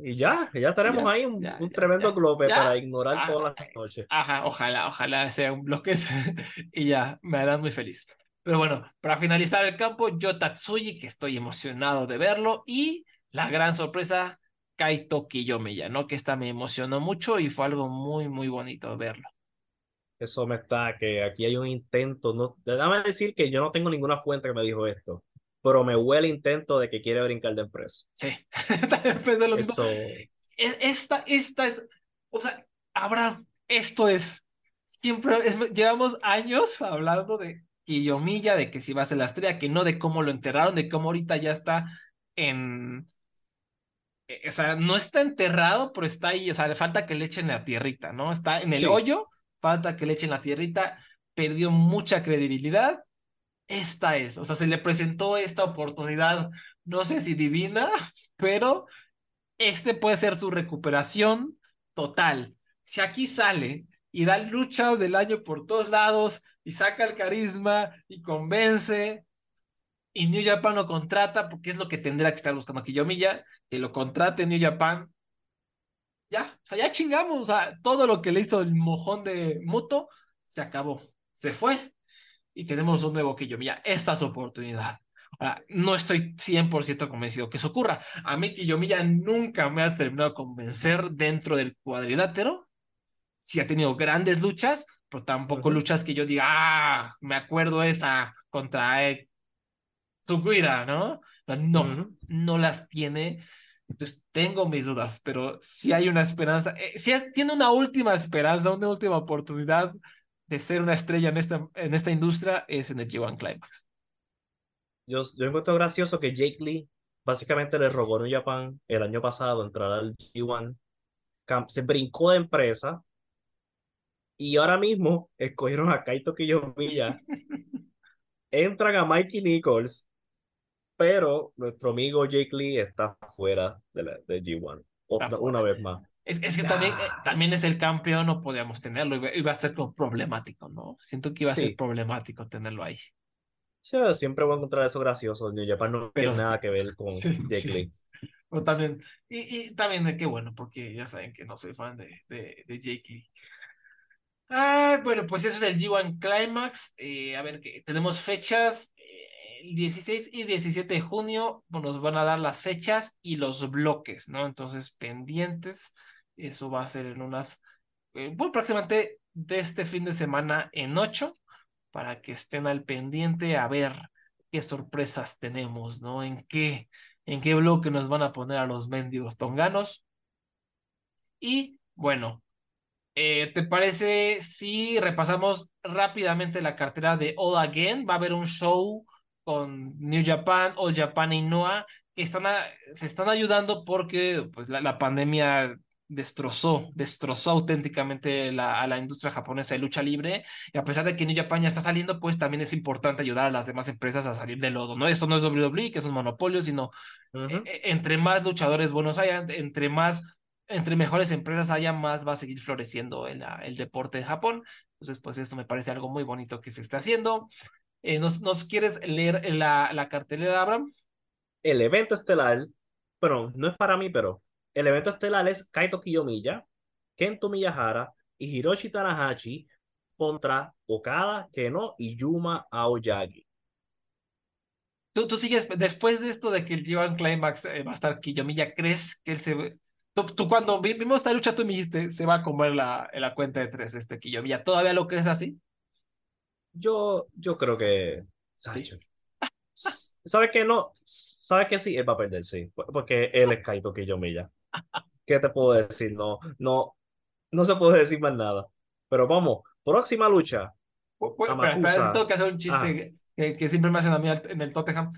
Y, y ya, ya tenemos Ya, ahí un, ya, un tremendo globe para ignorar Ah, todas las noches. Ajá, ojalá, ojalá sea un bloque y ya, me harán muy feliz. Pero bueno, para finalizar el campo, yo Tatsuyi, que estoy emocionado de verlo, y la gran sorpresa, Kaito Kiyomiya, ¿no? Que esta me emocionó mucho y fue algo muy, muy bonito verlo. Eso me está, que aquí hay un intento. No, déjame decir que yo no tengo ninguna fuente que me dijo esto, pero me huele intento de que quiere brincar de empresa. Sí, también pensé lo. Eso, E- Esta, esta es, o sea, Abraham, esto es, siempre, es- llevamos años hablando de Kiyomiya, de que si va a ser la estrella, que no, de cómo lo enterraron, de cómo ahorita ya está en, o sea, no está enterrado, pero está ahí, o sea, le falta que le echen la tierrita, ¿no? Está en el Sí. hoyo, falta que le echen la tierrita, perdió mucha credibilidad. Esta es, o sea, se le presentó esta oportunidad, no sé si divina, pero este puede ser su recuperación total. Si aquí sale y da luchas del año por todos lados y saca el carisma y convence y New Japan lo contrata, porque es lo que tendrá que estar buscando Kiyomiya, que lo contrate New Japan. Ya, o sea, ya chingamos, o sea, todo lo que le hizo el mojón de Muto se acabó, se fue y tenemos un nuevo Kiyomiya. Esta es su oportunidad. Ahora, no estoy 100% convencido que eso ocurra. A mí Kiyomiya nunca me ha terminado de convencer dentro del cuadrilátero. Sí ha tenido grandes luchas, pero tampoco luchas que yo diga, ah, me acuerdo esa contra eh, Suguira, ¿no? No, no las tiene. Entonces tengo mis dudas, pero sí hay una esperanza, eh, sí tiene una última esperanza, una última oportunidad de ser una estrella en esta, en esta industria, es en el G1 Climax. Yo, yo encuentro gracioso que Jake Lee básicamente le rogó a New Japan el año pasado entrar al G1, se brincó de empresa y ahora mismo escogieron a Kaito Kiyomiya, entran a Mikey Nichols pero nuestro amigo Jake Lee está fuera de, la, de G1, una vez más. Es, es que también, eh, también es el campeón, no podíamos tenerlo, iba, a ser como problemático, ¿no? Siento que iba a ser problemático tenerlo ahí. Sí, siempre voy a encontrar eso gracioso. New Japan no tiene nada que ver con Jake Lee. Pero también, y, y también qué bueno, porque ya saben que no soy fan de, de, de Jake Lee. Ah, bueno, pues eso es el G1 Climax. Eh, a ver, que tenemos fechas el 16 y 17 de junio nos van a dar las fechas y los bloques, ¿no? Entonces, pendientes, eso va a ser en unas, eh, próximamente de este fin de semana en 8, para que estén al pendiente a ver qué sorpresas tenemos, ¿no? En qué, en qué bloque nos van a poner a los mendigos tonganos. Y bueno, eh, ¿te parece si repasamos rápidamente la cartera de All Again? Va a haber un show con New Japan, All Japan y Noah, que están se están ayudando porque pues, la, pandemia destrozó, destrozó auténticamente la, a la industria japonesa de lucha libre. Y a pesar de que New Japan ya está saliendo, pues también es importante ayudar a las demás empresas a salir del lodo. ¿no? Esto no es WWE, que es un monopolio, sino eh, eh, entre más luchadores buenos haya, entre más, entre mejores empresas haya, más va a seguir floreciendo el, el deporte en Japón. Entonces, pues esto me parece algo muy bonito que se está haciendo. Eh, ¿nos, ¿nos, quieres leer la, la cartelera, Abraham? El evento estelar, bueno, no es para mí, pero el evento estelar es Kaito Kiyomiya, Kento Miyahara y Hiroshi Tanahashi contra Okada, Keno y Yuma Aoyagi. ¿Tú, tú sigues, después de esto de que el G1 Climax eh, va a estar Kiyomiya, ¿crees que él se... Tú, tú, cuando vimos esta lucha, tú me dijiste, se va a comer la, la cuenta de tres este Kiyomiya. ¿Todavía lo crees así? Yo, yo creo que. ¿Sí? ¿Sabes que no? ¿Sabes que sí? Él va a perder, sí. Porque él es Kaito Kiyomiya. ¿Qué te puedo decir? No, no, no se puede decir más nada. Pero vamos, próxima lucha. tengo que hacer un chiste que, siempre me hacen a mí en el Tottenham.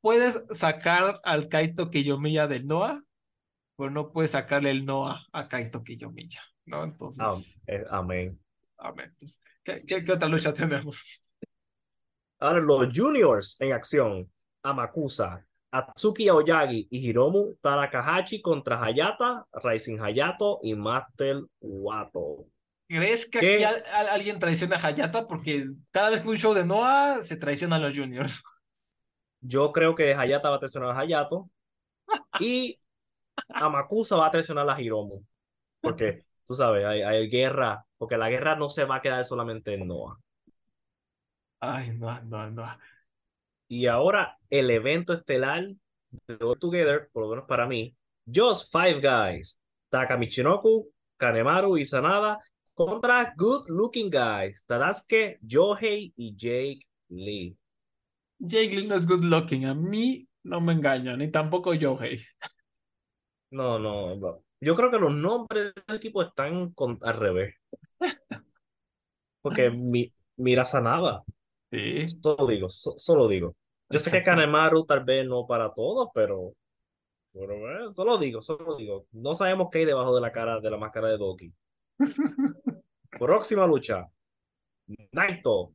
¿Puedes sacar al Kaito Kiyomiya del Noah? Pero no puedes sacarle el Noah a Kaito Kiyomiya, ¿no? Entonces. Eh, amén. Amén. ¿qué, qué, otra lucha tenemos? Ahora los juniors en acción. Amakusa, Atsuki Aoyagi y Hiromu Tarakahachi contra Hayata, Rising Hayato y Master Wato. ¿Crees que aquí alguien traiciona a Hayata? Porque cada vez que un show de Noah se traicionan los juniors. Yo creo que Hayata va a traicionar a Hayato y Amakusa va a traicionar a Hiromu. Porque, tú sabes, hay, hay guerra porque la guerra no se va a quedar solamente en Noah. Ay, no, no, no. Y ahora el evento estelar de All Together, por lo menos para mí, Just Five Guys, Taka Michinoku, Kanemaru y Sanada contra Good Looking Guys, Tadasuke, Yohei y Jake Lee. Jake Lee no es good looking, a mí no me engaña, ni tampoco Yohei. No, no, no. Yo creo que los nombres de los equipos están al revés. Porque mi, mira Sanada. Sí. Solo digo, solo digo. Yo sé que Kanemaru tal vez no para todos, pero, eh, solo digo, solo digo. No sabemos qué hay debajo de la cara de la máscara de Doki. Próxima lucha. Naito,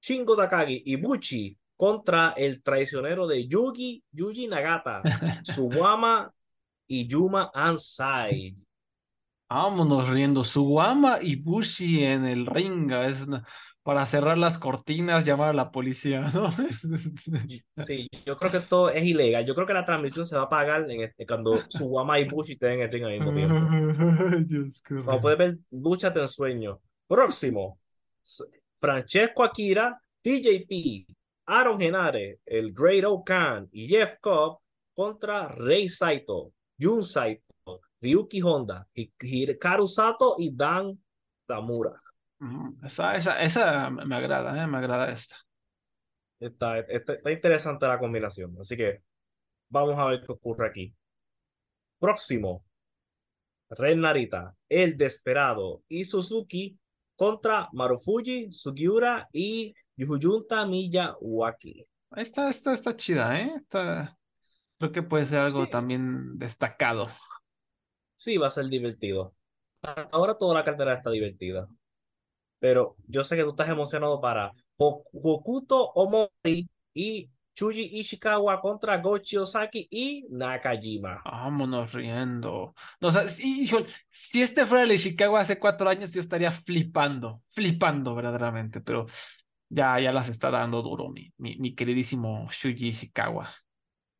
Shingo Takagi y Buchi contra el traicionero de Yugi, Yuji Nagata, Suwama y Yuma Ansai. Vámonos riendo. Suwama y Bushi en el ring. Es para cerrar las cortinas, llamar a la policía, ¿no? Sí, yo creo que todo es ilegal. Yo creo que la transmisión se va a pagar en cuando Suwama y Bushi estén en el ring al mismo tiempo. Dios, Como puedes ver, lucha de ensueño. Próximo. Francesco Akira, TJP, Aaron Genare, el Great Okan y Jeff Cobb contra Rei Saito, Jun Saito, Ryuki Honda, Hikaru Sato y Dan Tamura. Esa, esa, esa me agrada, ¿eh? me agrada esta. Está, está, está interesante la combinación, así que vamos a ver qué ocurre aquí. Próximo, Ren Narita, El Desperado y Suzuki contra Marufuji, Sugiura y Yujunta Miyawaki. Esta, esta está chida, ¿eh? Esta, creo que puede ser algo también destacado. Sí, va a ser divertido. Ahora toda la cartera está divertida. Pero yo sé que tú estás emocionado para Hokuto Omori y Chuji Ishikawa contra Gochi Ozaki y Nakajima. Vámonos riendo. No, o sea, si, si este fuera el Ishikawa hace cuatro años, yo estaría flipando, flipando verdaderamente, pero ya, ya las está dando duro mi, mi, mi queridísimo Shuji Ishikawa.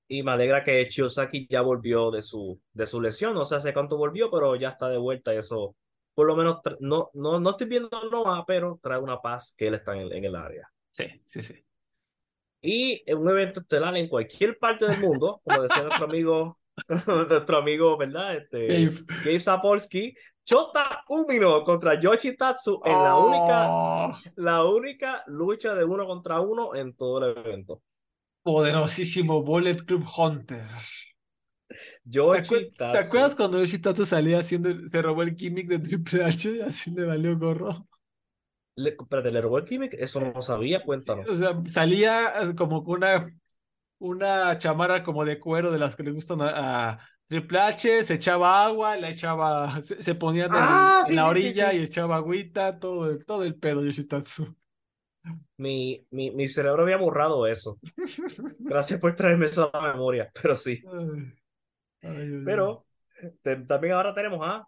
Y me alegra que Chiosaki ya volvió de su, de su lesión. No sé hace cuánto volvió, pero ya está de vuelta y eso, por lo menos, no, no, no estoy viendo Noah, pero trae una paz que él está en, en el área. Sí, sí, sí. Y en un evento estelar en cualquier parte del mundo, como decía nuestro amigo, nuestro amigo, ¿verdad? Este, Gabe, Gabe Sapolsky, Chota Umino contra Yoshi Tatsu en la única, Oh. la única lucha de uno contra uno en todo el evento. Poderosísimo Bullet Club Hunter. ¿Te, Yoshi acuer- ¿Te Tatsu. acuerdas cuando Yoshi Tatsu salía haciendo, se robó el gimmick de Triple H y así le valió gorro? Le, espérate, ¿le robó el gimmick? Eso no lo sabía, cuéntanos. O sea, salía eh, como con una, una chamarra como de cuero de las que le gustan a, a Triple H, se echaba agua, la echaba, se, se ponía en, el- Ah, en la orilla sí. y echaba agüita, todo, el- todo el pedo Yoshitatsu. Mi, mi, mi cerebro había borrado eso. Gracias por traerme eso a la memoria, pero sí. Ay, Pero te- también ahora tenemos a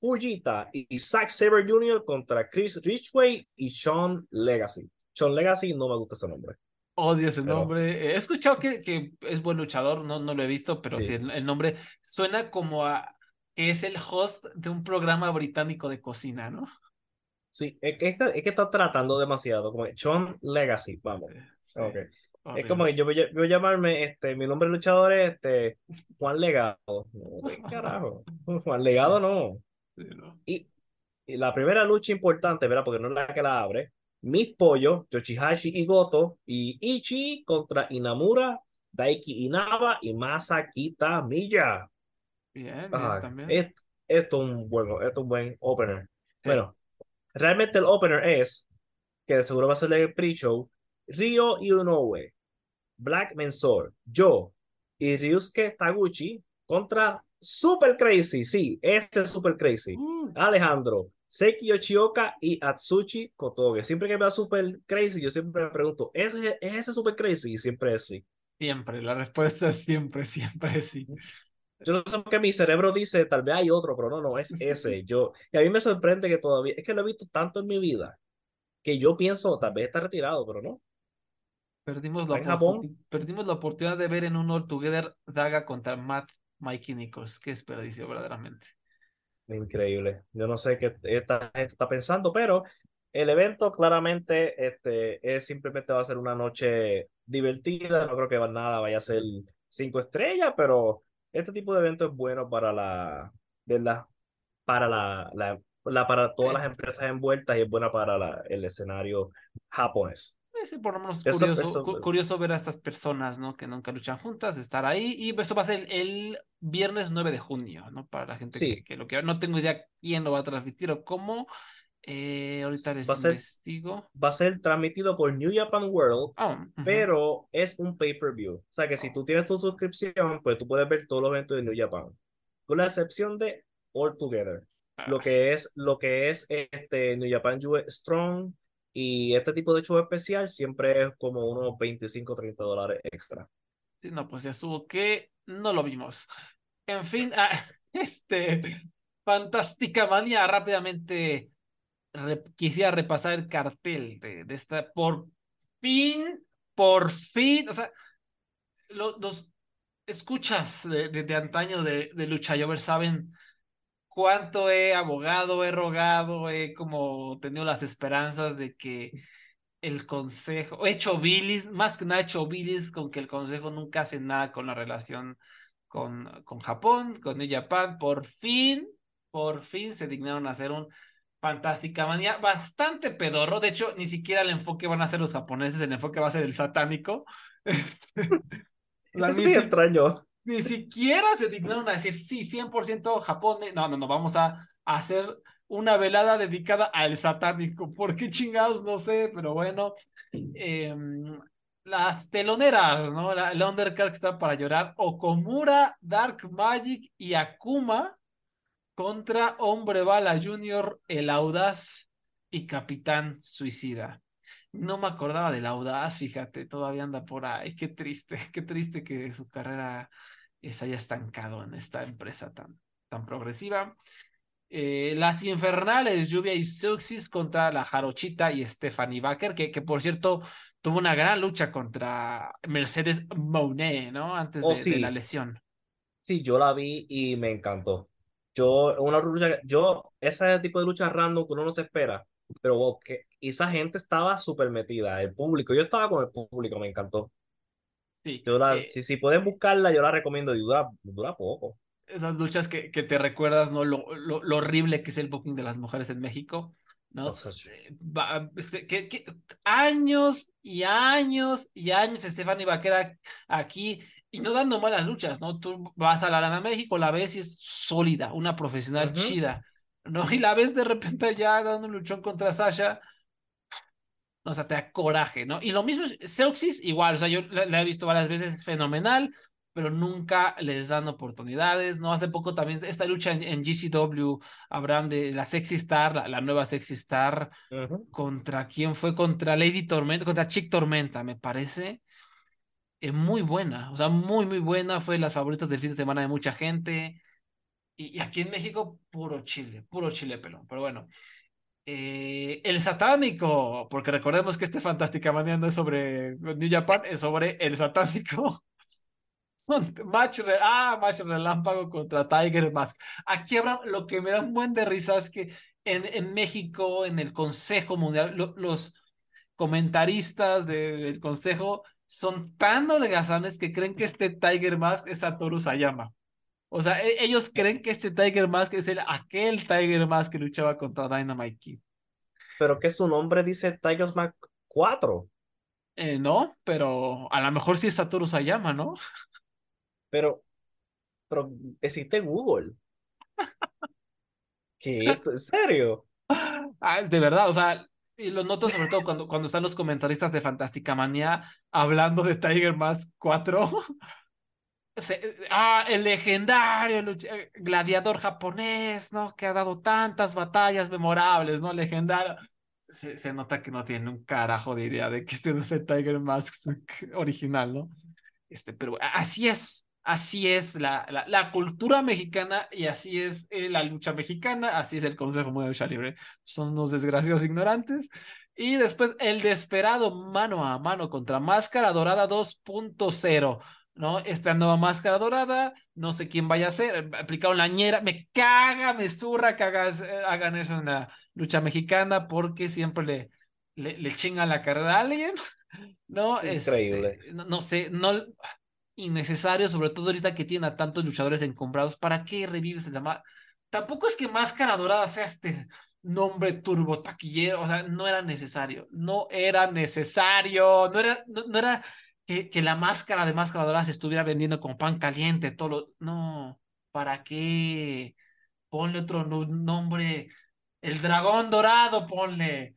Fujita y Zack Saber Jr. contra Chris Ridgway y Sean Legacy. Sean Legacy no me gusta ese nombre. Odio ese Pero- nombre. He escuchado que, que es buen luchador, no, no lo he visto, pero sí, Sí. el, el nombre suena como a que es el host de un programa británico de cocina, ¿no? Sí, es que, está- es que está tratando demasiado. Como Sean Legacy, vamos. Sí, Ok. Es como que yo voy a, voy a llamarme, este, mi nombre de luchador es este, Juan Legado. No, ¿qué carajo? Juan Legado no. Sí, ¿no? Y, y la primera lucha importante, ¿verdad? Porque no es la que la abre. Mis pollos, Yoshihashi y Goto, y Ichi contra Inamura, Daiki Inaba y Masakita Miya. Bien, bien, Ah, también. es- esto es un buen, esto es un buen opener. Bueno, realmente el opener es, que de seguro va a ser el pre-show, Ryo Inoue, Black Mensor, yo y Ryusuke Taguchi contra Super Crazy, sí, este es Super Crazy. Uh, Alejandro, Seki Yoshioka y Atsushi Kotoge. Siempre que veo a Super Crazy, yo siempre me pregunto, ¿es, ¿es ese Super Crazy? Y siempre es sí. siempre, la respuesta es siempre, siempre es sí. Yo no sé por qué mi cerebro dice, tal vez hay otro, pero no, no, es ese. Yo, y a mí me sorprende que todavía, es que lo he visto tanto en mi vida, que yo pienso, tal vez está retirado, pero no. Perdimos la, ¿En Japón? perdimos la oportunidad de ver en un All Together Daga contra Matt Mikey Nichols. Qué desperdicio, verdaderamente. Increíble. Yo no sé qué esta gente está pensando, pero el evento claramente este, es simplemente va a ser una noche divertida. No creo que nada vaya a ser cinco estrellas, pero este tipo de evento es bueno para la, ¿verdad? Para la, la, la- para todas las empresas envueltas y es buena para la- el escenario japonés. Sí, por lo menos curioso, eso- cu- curioso ver a estas personas, ¿no? Que nunca luchan juntas, estar ahí. Y esto va a ser el, viernes 9 de junio, ¿no? Para la gente Sí. que, que lo quiera. No tengo idea quién lo va a transmitir o cómo. Eh, ahorita les Va a ser- investigo. Va a ser transmitido por New Japan World Ah, ujú. pero es un pay-per-view. O sea que si tú tienes tu suscripción, pues tú puedes ver todos los eventos de New Japan. Con la excepción de All Together. Lo que es, lo que es este New Japan US Strong y este tipo de show especial siempre es como unos 25 30 dólares extra. Sí, no, pues ya estuvo que no lo vimos. En fin, ah, este, Fantástica Manía, rápidamente quisiera repasar el cartel de, de esta, por fin, por fin, o sea, lo- los escuchas de, de, antaño de, de Lucha Jover saben cuánto he abogado, he rogado, he como tenido las esperanzas de que el consejo, hecho bilis, más que nada hecho bilis con que el consejo nunca hace nada con la relación con, con Japón, con New Japan. Por fin, por fin se dignaron a hacer un Fantástica Manía, bastante pedorro. De hecho, ni siquiera el enfoque van a ser los japoneses, el enfoque va a ser el satánico. es muy extraño. Ni siquiera se dignaron a decir, sí, 100% Japón. No, no, no, vamos a hacer una velada dedicada al satánico. ¿Por qué chingados? No sé, pero bueno. Eh, las teloneras, ¿no? el undercard que está para llorar. Okomura, Dark Magic y Akuma contra Hombre Bala Junior, el Audaz y Capitán Suicida. No me acordaba del Audaz, fíjate, todavía anda por ahí. Qué triste, qué triste que su carrera se haya estancado en esta empresa tan, tan progresiva. Eh, las Infernales, Lluvia y Suxis contra la Jarochita y Stephanie Baker, que, que por cierto tuvo una gran lucha contra Mercedes Monet, ¿no? Antes Oh, de, sí. de la lesión. Sí, yo la vi y me encantó. Yo, una lucha, yo, ese tipo de lucha random que uno no se espera, pero que esa gente estaba súper metida, el público, yo estaba con el público, me encantó. Sí, Yo la, eh, si, si pueden buscarla, yo la recomiendo y dura, dura poco. esas luchas que, que te recuerdas, ¿no? Lo, lo, lo horrible que es el booking de las mujeres en México, ¿no? O sea, Eh, va- este, que, que- años y años y años Stephanie Vaquera aquí y no dando malas luchas, ¿no? Tú vas a la Arena México, la ves y es sólida, una profesional chida, ¿no? Y la ves de repente ya dando un luchón contra Sasha. O sea, te da coraje, ¿no? Y lo mismo, Seuxis, igual, o sea, yo la, la he visto varias veces, es fenomenal, pero nunca les dan oportunidades, ¿no? Hace poco también esta lucha en, en GCW, Abraham, de la Sexy Star, la, la nueva Sexy Star. ¿contra quién fue? Contra Lady Tormenta, contra Chick Tormenta, me parece. Eh, muy buena, o sea, muy, muy buena, fue las favoritas del fin de semana de mucha gente. Y, y aquí en México, puro chile, puro chile pelón, pero bueno. Eh, el satánico, porque recordemos que este Fantástica Manía no es sobre New Japan, es sobre el satánico. Match, re- ah, match relámpago contra Tiger Mask. Aquí habrá lo que me da un buen de risa es que en, en México, en el Consejo Mundial, lo- los comentaristas de- del Consejo son tan holgazanes que creen que este Tiger Mask es Satoru Sayama. O sea, e- ellos creen que este Tiger Mask es el, aquel Tiger Mask que luchaba contra Dynamite Kid. Pero que su nombre dice Tigers Mac 4, Eh, no, pero a lo mejor sí es Satoru Sayama, ¿no? pero, pero existe Google. ¿Qué? ¿En serio? Ah, es de verdad, o sea, y lo noto sobre todo cuando, cuando están los comentaristas de Fantástica Manía hablando de Tiger Mask 4. Se- ah, el legendario lucha- eh, gladiador japonés, ¿no? Que ha dado tantas batallas memorables, ¿no? Legendario. Se, se nota que no tiene un carajo de idea de que este no es el Tiger Mask original, ¿no? Este, pero así es, así es la, la, la cultura mexicana y así es eh, la lucha mexicana, así es el Consejo Mundial de Lucha Libre. Son unos desgraciados ignorantes. Y después el desesperado mano a mano contra Máscara Dorada 2.0. ¿no? Esta nueva máscara dorada, no sé quién vaya a ser, aplicaron la ñera, me caga, me zurra que hagas, eh, hagan eso en la lucha mexicana porque siempre le, le, le chingan la carrera a alguien, ¿no? Increíble. Este, no, no sé, no, innecesario, sobre todo ahorita que tienen a tantos luchadores encumbrados, ¿para qué revives la máscara? Tampoco es que Máscara Dorada sea este nombre turbo taquillero, o sea, no era necesario, no era necesario, no era, no, era que, que, la máscara de Máscara Dorada se estuviera vendiendo como pan caliente, todo lo... No, ¿para qué? Ponle otro nombre, el dragón dorado, ponle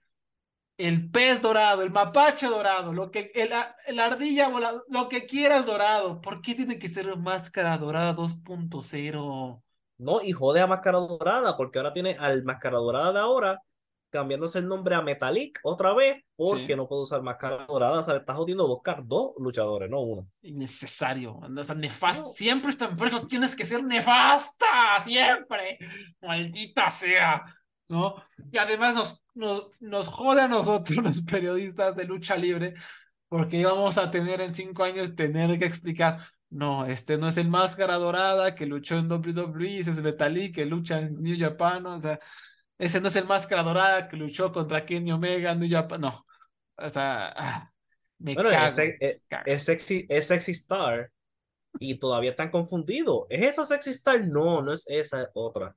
el pez dorado, el mapache dorado, lo que, el, el ardilla volado, lo que quieras dorado. ¿Por qué tiene que ser Máscara Dorada 2.0? No, y jode a Máscara Dorada, porque ahora tiene al Máscara Dorada de ahora cambiándose el nombre a Metalik otra vez, porque Sí. no puedo usar Máscara Dorada. O sea, está jodiendo dos, car- dos luchadores, no uno. Innecesario, o sea, nefasto. Siempre esta empresa tienes que ser nefasta, siempre. Maldita sea, ¿no? Y además nos, nos, nos jode a nosotros, los periodistas de lucha libre, porque íbamos a tener en cinco años tener que explicar. No, este no es el Máscara Dorada que luchó en WWE, ese es Metalik que lucha en New Japan, o sea, ese no es el Máscara Dorada que luchó contra Kenny Omega en New Japan, no. O sea, ah, me Bueno, cago. es, se- es- cago. es sexy, es sexy star y todavía están confundidos. ¿Es esa sexy star? No, no es esa, es otra.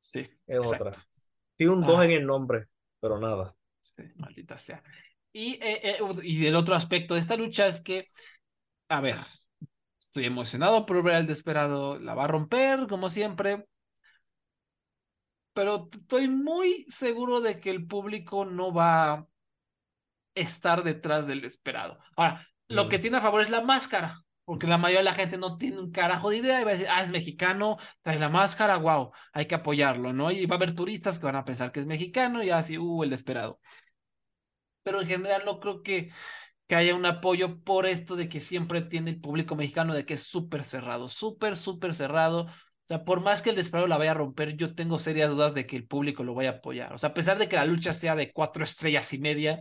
Sí, Es exacto. otra. Tiene un 2 Ah. en el nombre, pero nada. Sí, maldita sea. Y, eh, eh, y otro aspecto de esta lucha es que, a ver, estoy emocionado por ver al desesperado, la va a romper, como siempre, pero estoy muy seguro de que el público no va a estar detrás del esperado. Ahora, lo Mm. que tiene a favor es la máscara, porque la mayoría de la gente no tiene un carajo de idea y va a decir, ah, es mexicano, trae la máscara, wow, hay que apoyarlo, ¿no? Y va a haber turistas que van a pensar que es mexicano y así, uh, el desesperado. Pero en general no creo que, que haya un apoyo por esto de que siempre tiene el público mexicano de que es súper cerrado, súper, súper cerrado. O sea, por más que el desesperado la vaya a romper, yo tengo serias dudas de que el público lo vaya a apoyar. O sea, a pesar de que la lucha sea de cuatro estrellas y media,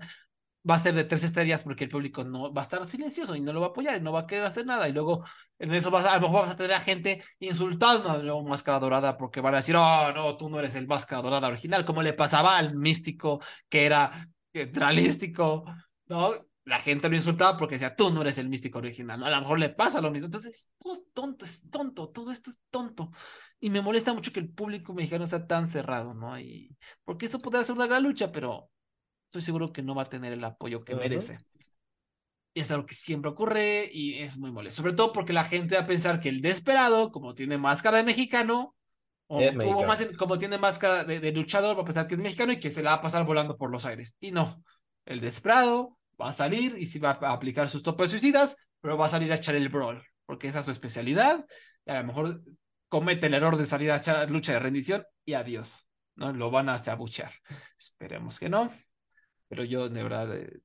va a ser de tres estrellas porque el público no va a estar silencioso y no lo va a apoyar y no va a querer hacer nada. Y luego en eso vas a, a lo mejor vas a tener a gente insultando a la máscara dorada porque van a decir, oh, no, tú no eres el máscara dorada original, como le pasaba al místico que era eh, realístico, ¿no? La gente lo insultaba porque decía, tú no eres el místico original. A lo mejor le pasa lo mismo. Entonces, es todo tonto, es tonto, todo esto es tonto. Y me molesta mucho que el público mexicano sea tan cerrado, ¿no? Y porque eso podría ser una gran lucha, pero estoy seguro que no va a tener el apoyo que Ujú. merece. Y es algo que siempre ocurre y es muy molesto. Sobre todo porque la gente va a pensar que el desesperado, como tiene máscara de mexicano, o, Es o mexicano. más como tiene máscara de, de luchador, va a pensar que es mexicano y que se la va a pasar volando por los aires. Y no, el desesperado va a salir y sí va a aplicar sus topes suicidas, pero va a salir a echar el brawl, porque esa es su especialidad. Y a lo mejor comete el error de salir a echar lucha de rendición y adiós. ¿no? Lo van a abuchear. Esperemos que no. Pero yo, de verdad, eh,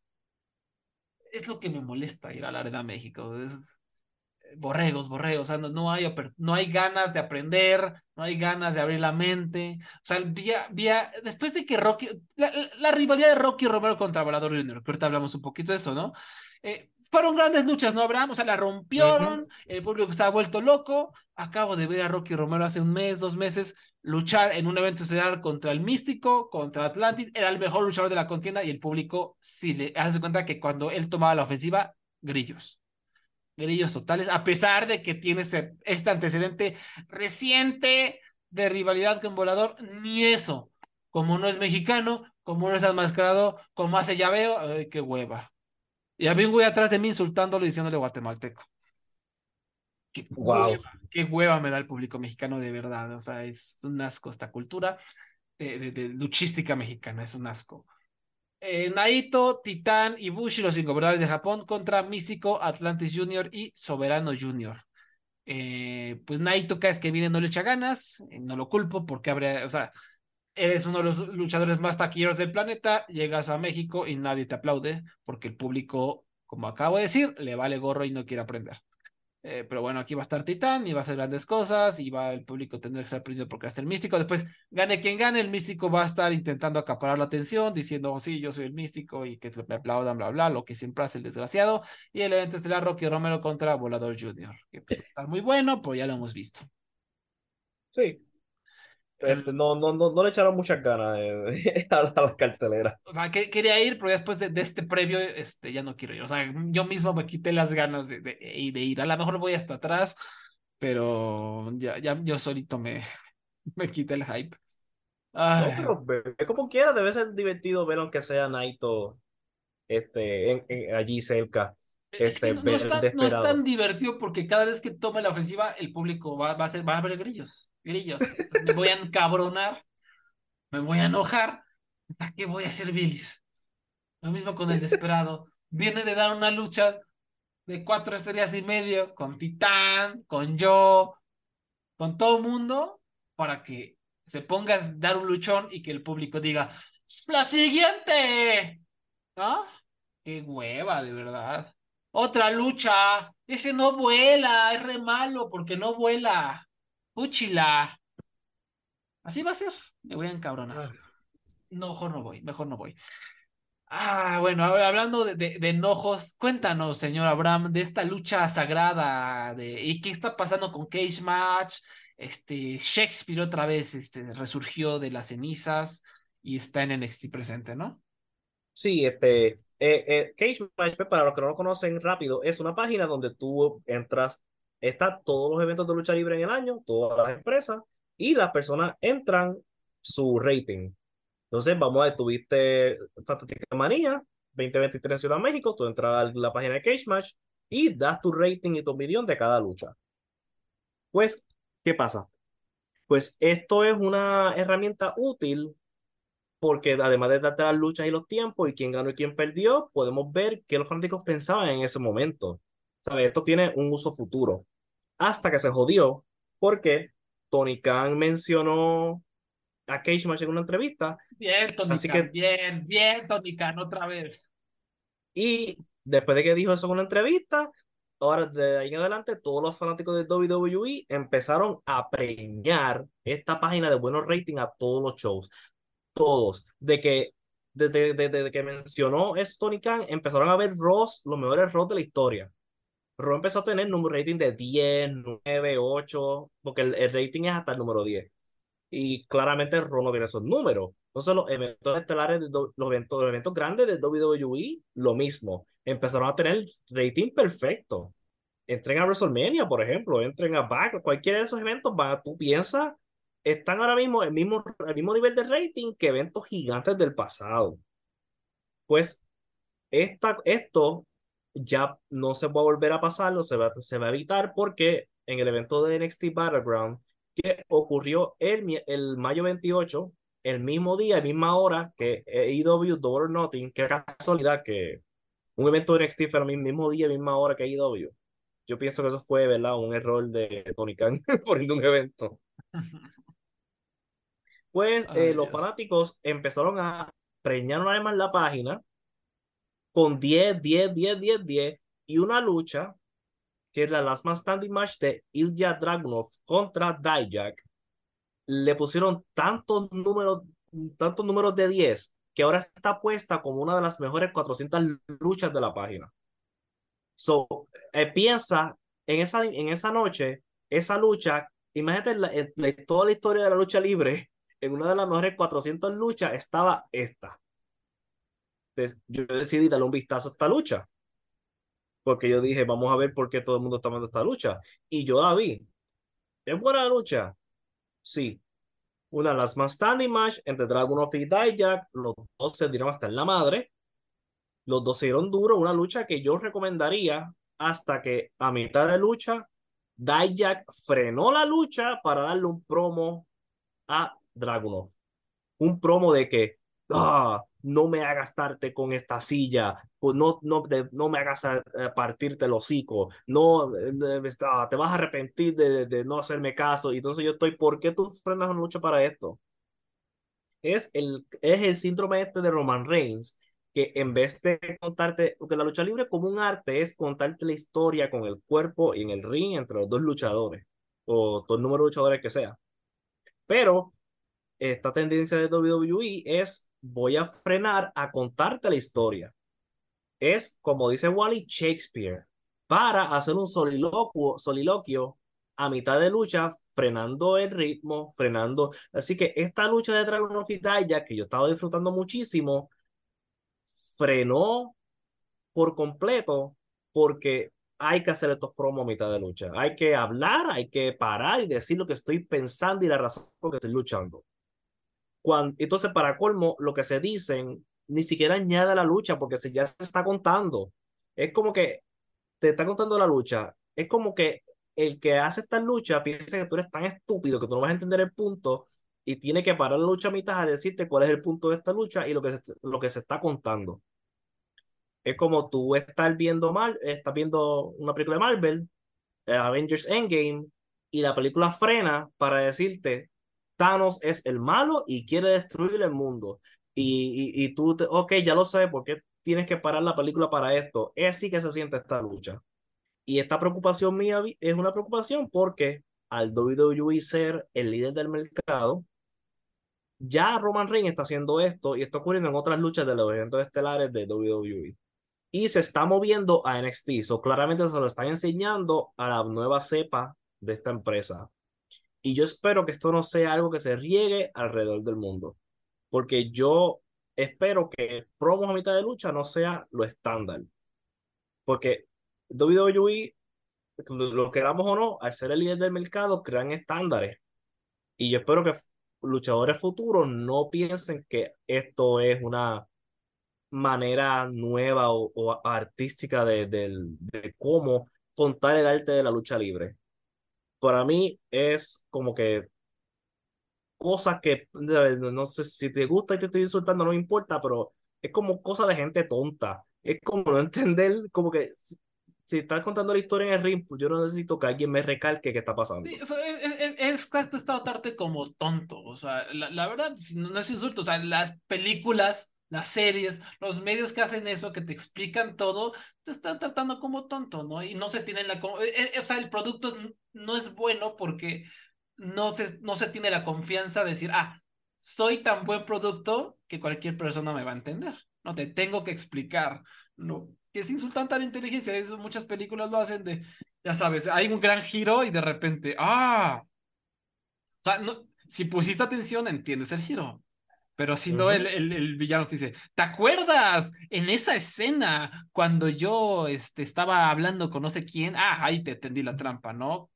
es lo que me molesta ir a la Arena México. Es, eh, borregos, borregos, o sea, no, no hay, no hay ganas de aprender, no hay ganas de abrir la mente. O sea, vía, vía, después de que Rocky, la, la- la rivalidad de Rocky Romero contra Volador Jr., que ahorita hablamos un poquito de eso, ¿no? Eh, fueron grandes luchas, ¿no, Abraham? O sea, la rompieron, el público estaba vuelto loco. Acabo de ver a Rocky Romero hace un mes, dos meses, luchar en un evento estelar contra el Místico, contra Atlantis. Era el mejor luchador de la contienda y el público sí le hace cuenta que cuando él tomaba la ofensiva, grillos. Grillos totales, a pesar de que tiene este, este antecedente reciente de rivalidad con Volador, ni eso. Como no es mexicano, como no es enmascarado, como hace llaveo, ay, qué hueva. Y había un güey atrás de mí insultándolo y diciéndole guatemalteco. Qué Wow. hueva, qué hueva me da el público mexicano de verdad. O sea, es un asco esta cultura de, de- de luchística mexicana, es un asco. Eh, Naito, Titán, Ibushi, los ingobernables de Japón contra Místico, Atlantis Junior y Soberano Junior. Eh, pues Naito cada vez que viene no le echa ganas, eh, no lo culpo porque habría, o sea, eres uno de los luchadores más taquilleros del planeta, llegas a México y nadie te aplaude porque el público, como acabo de decir, le vale gorro y no quiere aprender. Eh, pero bueno, aquí va a estar Titán y va a hacer grandes cosas y va el público tener que estar perdido porque hasta el místico. Después, gane quien gane, el místico va a estar intentando acaparar la atención, diciendo, oh, sí, yo soy el místico y que me aplaudan, bla, bla, lo que siempre hace el desgraciado. Y el evento estelar Rocky Romero contra Volador Jr., que puede estar muy bueno, pero ya lo hemos visto. Sí. Este, no, no, no, no le echaron muchas ganas eh, a, la, a la cartelera. O sea, que, quería ir, pero después de, de, este previo, este, ya no quiero ir. O sea, yo mismo me quité las ganas de, de, de ir. A lo mejor voy hasta atrás, pero ya, ya yo solito me, me quité el hype. Ay. No, pero ve, como quiera, debe ser divertido ver aunque sea Naito este, en, en, allí cerca. Este, es que no, no, está, no, es tan divertido porque cada vez que tome la ofensiva, el público va, va a, ser, va a ver grillos. Grillos. Me voy a encabronar, me voy a enojar. ¿Para qué voy a hacer bilis? Lo mismo con el desesperado. Viene de dar una lucha de cuatro estrellas y medio con Titán, con yo, con todo mundo, para que se ponga a dar un luchón y que el público diga, ¡la siguiente! ¿No? ¡Qué hueva, de verdad! Otra lucha. Ese no vuela, es re malo porque no vuela. Úchila. Así va a ser. Me voy a encabronar. No, mejor no voy, mejor no voy. Ah, bueno, hablando de, de, de, enojos, cuéntanos, señor Abraham, de esta lucha sagrada de y qué está pasando con Cage Match. Este Shakespeare otra vez este, resurgió de las cenizas y está en NXT presente, ¿no? Sí, este Eh, eh, Cage Match, para los que no lo conocen rápido, es una página donde tú entras, está todos los eventos de lucha libre en el año, todas las empresas, y las personas entran su rating. Entonces, vamos a tuviste Fantástica Manía 2023 en Ciudad de México, tú entras a la página de Cage Match y das tu rating y tu opinión de cada lucha. Pues, ¿qué pasa? Pues esto es una herramienta útil porque además de darte las luchas y los tiempos y quién ganó y quién perdió, podemos ver qué los fanáticos pensaban en ese momento. Esto tiene un uso futuro. Hasta que se jodió porque Tony Khan mencionó a Cage Match en una entrevista. Bien, Tony Así Khan, que- bien, bien, Tony Khan, otra vez. Y después de que dijo eso en una entrevista, ahora de ahí en adelante todos los fanáticos de WWE empezaron a preñar esta página de buenos ratings a todos los shows. Todos. De que desde, desde- desde que mencionó eso Tony Khan, empezaron a ver Ross, los mejores Ross de la historia. Raw empezó a tener un rating de 10, 9, 8, porque el, rating es hasta el número 10. Y claramente Raw no tiene esos números. Entonces los eventos estelares, los eventos, los eventos grandes de WWE, lo mismo. Empezaron a tener rating perfecto. Entren a WrestleMania, por ejemplo, entren a Back, cualquiera de esos eventos, tú piensas, están ahora mismo el mismo, el mismo nivel de rating que eventos gigantes del pasado. Pues esta, esto ya no se va a volver a pasar, no se va, se va a evitar porque en el evento de NXT Battleground que ocurrió el, el mayo 28, el mismo día, misma hora que AEW Double or Nothing, que casualidad que un evento de NXT fue el mismo día, misma hora que AEW. Yo pienso que eso fue, ¿verdad? Un error de Tony Khan poniendo un evento. Pues eh, los fanáticos empezaron a preñar una vez más la página con 10, 10, 10, 10, 10 y una lucha que es la Last Man Standing Match de Ilya Dragunov contra Dijak. Le pusieron tantos números, tantos números de 10 que ahora está puesta como una de las mejores 400 luchas de la página. So, eh, piensa en esa, en esa noche, esa lucha, imagínate la- la- toda la historia de la lucha libre, en una de las mejores 400 luchas estaba esta. Yo decidí darle un vistazo a esta lucha. Porque yo dije, vamos a ver por qué todo el mundo está viendo esta lucha. Y yo la vi. ¿Es buena lucha? Sí. Una de las más standing match entre Dragunov y Dijak. Los dos se dieron hasta en la madre. Los dos se dieron duro. Una lucha que yo recomendaría hasta que a mitad de lucha, Dijak frenó la lucha para darle un promo a Dragunov. Un promo de que ah, no me hagas estarte con esta silla, pues no, no, no me hagas eh, partirte el hocico, no, eh, eh, ah, te vas a arrepentir de, no hacerme caso. Y entonces yo estoy, ¿por qué tú frenas lucha para esto? Es el, es el síndrome este de Roman Reigns, que en vez de contarte, porque la lucha libre como un arte es contarte la historia con el cuerpo y en el ring entre los dos luchadores, o todo el número de luchadores que sea. Pero esta tendencia de WWE es voy a frenar a contarte la historia. Es, como dice Wally, Shakespeare, para hacer un soliloquio, a mitad de lucha, frenando el ritmo, frenando. Así que esta lucha de Dragon of Italia, que yo estaba disfrutando muchísimo, frenó por completo porque hay que hacer estos promos a mitad de lucha. Hay que hablar, hay que parar y decir lo que estoy pensando y la razón por la que estoy luchando. Entonces, para colmo, lo que se dicen ni siquiera añade a la lucha porque se, ya se está contando. Es como que te está contando la lucha. Es como que el que hace esta lucha piensa que tú eres tan estúpido que tú no vas a entender el punto y tiene que parar la lucha a mitad a decirte cuál es el punto de esta lucha y lo que se, lo que se está contando. Es como tú estás viendo mal, estás viendo una película de Marvel, eh, Avengers Endgame, y la película frena para decirte Thanos es el malo y quiere destruir el mundo. Y, y, y tú, te, ok, ya lo sabes, ¿por qué tienes que parar la película para esto? Es así que se siente esta lucha. Y esta preocupación mía es una preocupación porque al WWE ser el líder del mercado, ya Roman Reigns está haciendo esto y está ocurriendo en otras luchas de los eventos estelares de WWE. Y se está moviendo a NXT. So, claramente se lo están enseñando a la nueva cepa de esta empresa. Y yo espero que esto no sea algo que se riegue alrededor del mundo. Porque yo espero que promos a mitad de lucha no sea lo estándar. Porque WWE, lo queramos o no, al ser el líder del mercado, crean estándares. Y yo espero que luchadores futuros no piensen que esto es una manera nueva o, o artística de, del- de cómo contar el arte de la lucha libre. Para mí es como que cosas que, no sé si te gusta y te estoy insultando, no me importa, pero es como cosa de gente tonta. Es como no entender, como que si, si estás contando la historia en el ring, pues yo no necesito que alguien me recalque qué está pasando. Sí, o sea, es, es- es es tratarte como tonto. O sea, la, la verdad, no es insulto. O sea, las películas, las series, los medios que hacen eso, que te explican todo, te están tratando como tonto, ¿no? Y no se tienen la. eh, eh, O sea, el producto no es bueno porque no se, no se tiene la confianza de decir, ah, soy tan buen producto que cualquier persona me va a entender. No te tengo que explicar. No, es insultan tan inteligencia. Eso muchas películas lo hacen de, ya sabes, hay un gran giro y de repente, ah. O sea, no, si pusiste atención, entiendes el giro. Pero si no, el, el villano te dice, ¿te acuerdas en esa escena cuando yo este, estaba hablando con no sé quién? Ah, ahí te tendí la trampa, ¿no?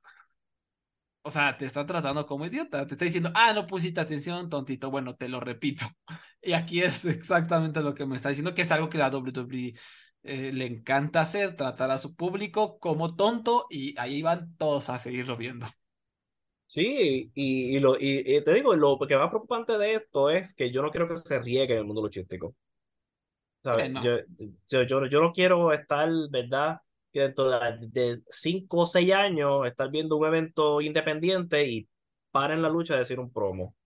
O sea, te está tratando como idiota. Te está diciendo, ah, no pusiste atención, tontito. Bueno, te lo repito. Y aquí es exactamente lo que me está diciendo, que es algo que la WWE eh, le encanta hacer, tratar a su público como tonto y ahí van todos a seguirlo viendo. Sí, y, y lo, y, y te digo, lo que más preocupante de esto es que yo no quiero que se riegue en el mundo luchístico. ¿Sabes? No. Yo, yo, yo, yo no quiero estar, ¿verdad? Que dentro de, de cinco o seis años estar viendo un evento independiente y paren la lucha de decir un promo.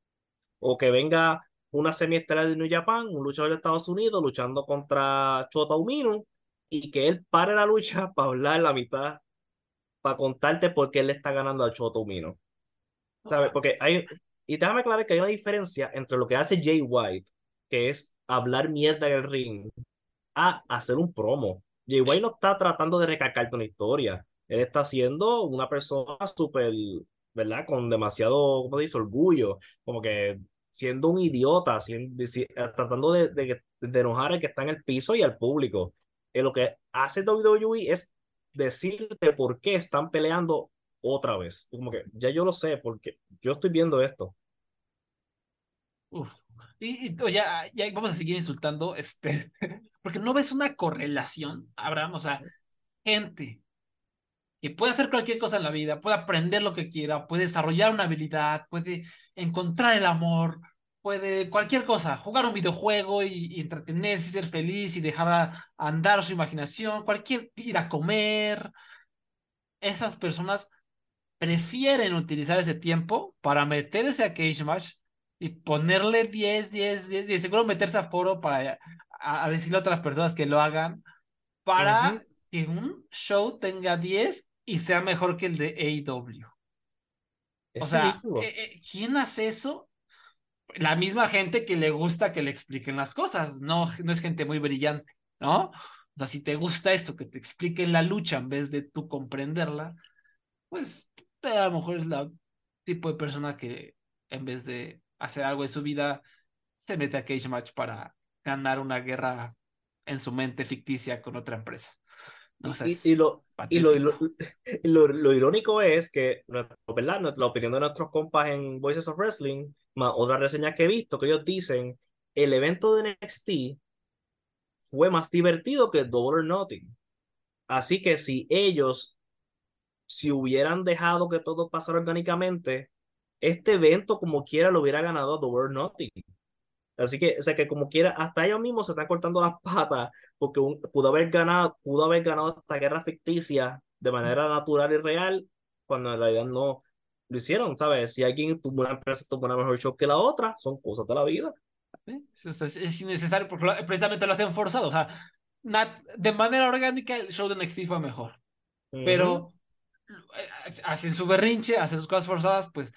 O que venga una semiestelar de New Japan, un luchador de Estados Unidos luchando contra Chota Umino y que él pare la lucha para hablar la mitad, para contarte por qué él le está ganando a Chota Umino. ¿Sabes? Porque hay, y déjame aclarar que hay una diferencia entre lo que hace Jay White, que es hablar mierda en el ring, a hacer un promo. Jay White no está tratando de recalcarte una historia. Él está siendo una persona súper, ¿verdad? Con demasiado, ¿cómo se dice? Orgullo. Como que siendo un idiota, siendo, dici- tratando de, de, de enojar al que está en el piso y al público. Eh, lo que hace WWE es decirte por qué están peleando otra vez. Como que ya yo lo sé, porque yo estoy viendo esto. Uf. Y, y, ya, ya vamos a seguir insultando, este, porque no ves una correlación, Abraham, o sea, gente que puede hacer cualquier cosa en la vida, puede aprender lo que quiera, puede desarrollar una habilidad, puede encontrar el amor, puede cualquier cosa, jugar un videojuego y, y entretenerse y ser feliz y dejar a- andar su imaginación, cualquier, ir a comer. Esas personas prefieren utilizar ese tiempo para meterse a Cage Match y ponerle 10, 10, 10, y seguro meterse a foro para a, a decirle a otras personas que lo hagan para que un show tenga 10 y sea mejor que el de AEW. O sea, eh, eh, ¿quién hace eso? La misma gente que le gusta que le expliquen las cosas, no, no es gente muy brillante, ¿no? O sea, si te gusta esto, que te expliquen la lucha en vez de tú comprenderla, pues a lo mejor es la tipo de persona que en vez de hacer algo de su vida, se mete a Cage Match para ganar una guerra en su mente ficticia con otra empresa. No, o sea, Y, lo, y lo, y lo, irónico es que, ¿verdad? La opinión de nuestros compas en Voices of Wrestling, más otras reseñas que he visto, que ellos dicen, el evento de NXT fue más divertido que Double or Nothing. Así que si ellos, si hubieran dejado que todo pasara orgánicamente, este evento como quiera lo hubiera ganado a Double or Nothing. Así que, o sea, que como quiera, hasta ellos mismos se están cortando las patas porque un- pudo haber ganado, pudo haber ganado esta guerra ficticia de manera natural y real, cuando en realidad no lo hicieron, ¿sabes? Si alguien tuvo una empresa tuvo una mejor show que la otra, son cosas de la vida. sea, es, es innecesario porque lo- precisamente lo hacen forzado. O sea, nat- de manera orgánica el show de NXT fue mejor. Pero eh, hacen su berrinche, hacen sus cosas forzadas, pues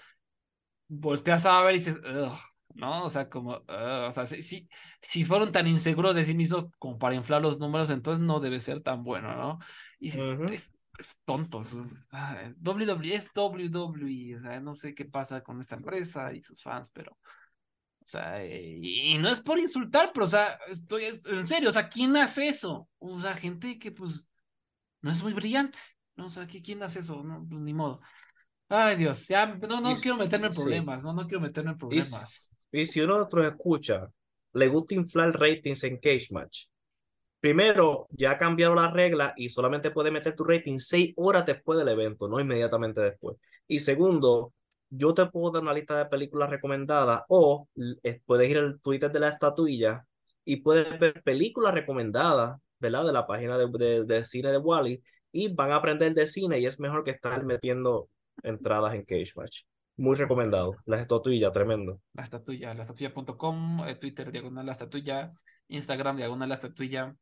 volteas a ver y dices, ¿no? O sea, como, o sea, si, si, si fueron tan inseguros de sí mismos como para inflar los números, entonces no debe ser tan bueno, ¿no? Y es, Ujú. es- es tontos. es- ah, WWE es WWE, o sea, no sé qué pasa con esta empresa y sus fans, pero O sea, eh, y no es por insultar, pero o sea, estoy en serio, o sea, ¿quién hace eso? O sea, gente que pues no es muy brillante, ¿no? O sea, ¿quién hace eso? No, pues ni modo. Ay, Dios, ya no, no Y quiero meterme en sí. problemas, no, no quiero meterme en Y, problemas. s- y si uno de nosotros escucha, le gusta inflar ratings en Cage Match. Primero, ya cambiaron las reglas y solamente puedes meter tu rating seis horas después del evento, no inmediatamente después. Y segundo, yo te puedo dar una lista de películas recomendadas o eh, puedes ir al Twitter de la estatuilla y puedes ver películas recomendadas, ¿verdad? De la página de, de- de cine de Wally y van a aprender de cine y es mejor que estar metiendo entradas en Cage Match. Muy recomendado. La estatuilla, tremendo. La estatuilla, la estatuilla.com, eh, Twitter, diagonal la estatuilla, Instagram, diagonal la estatuilla,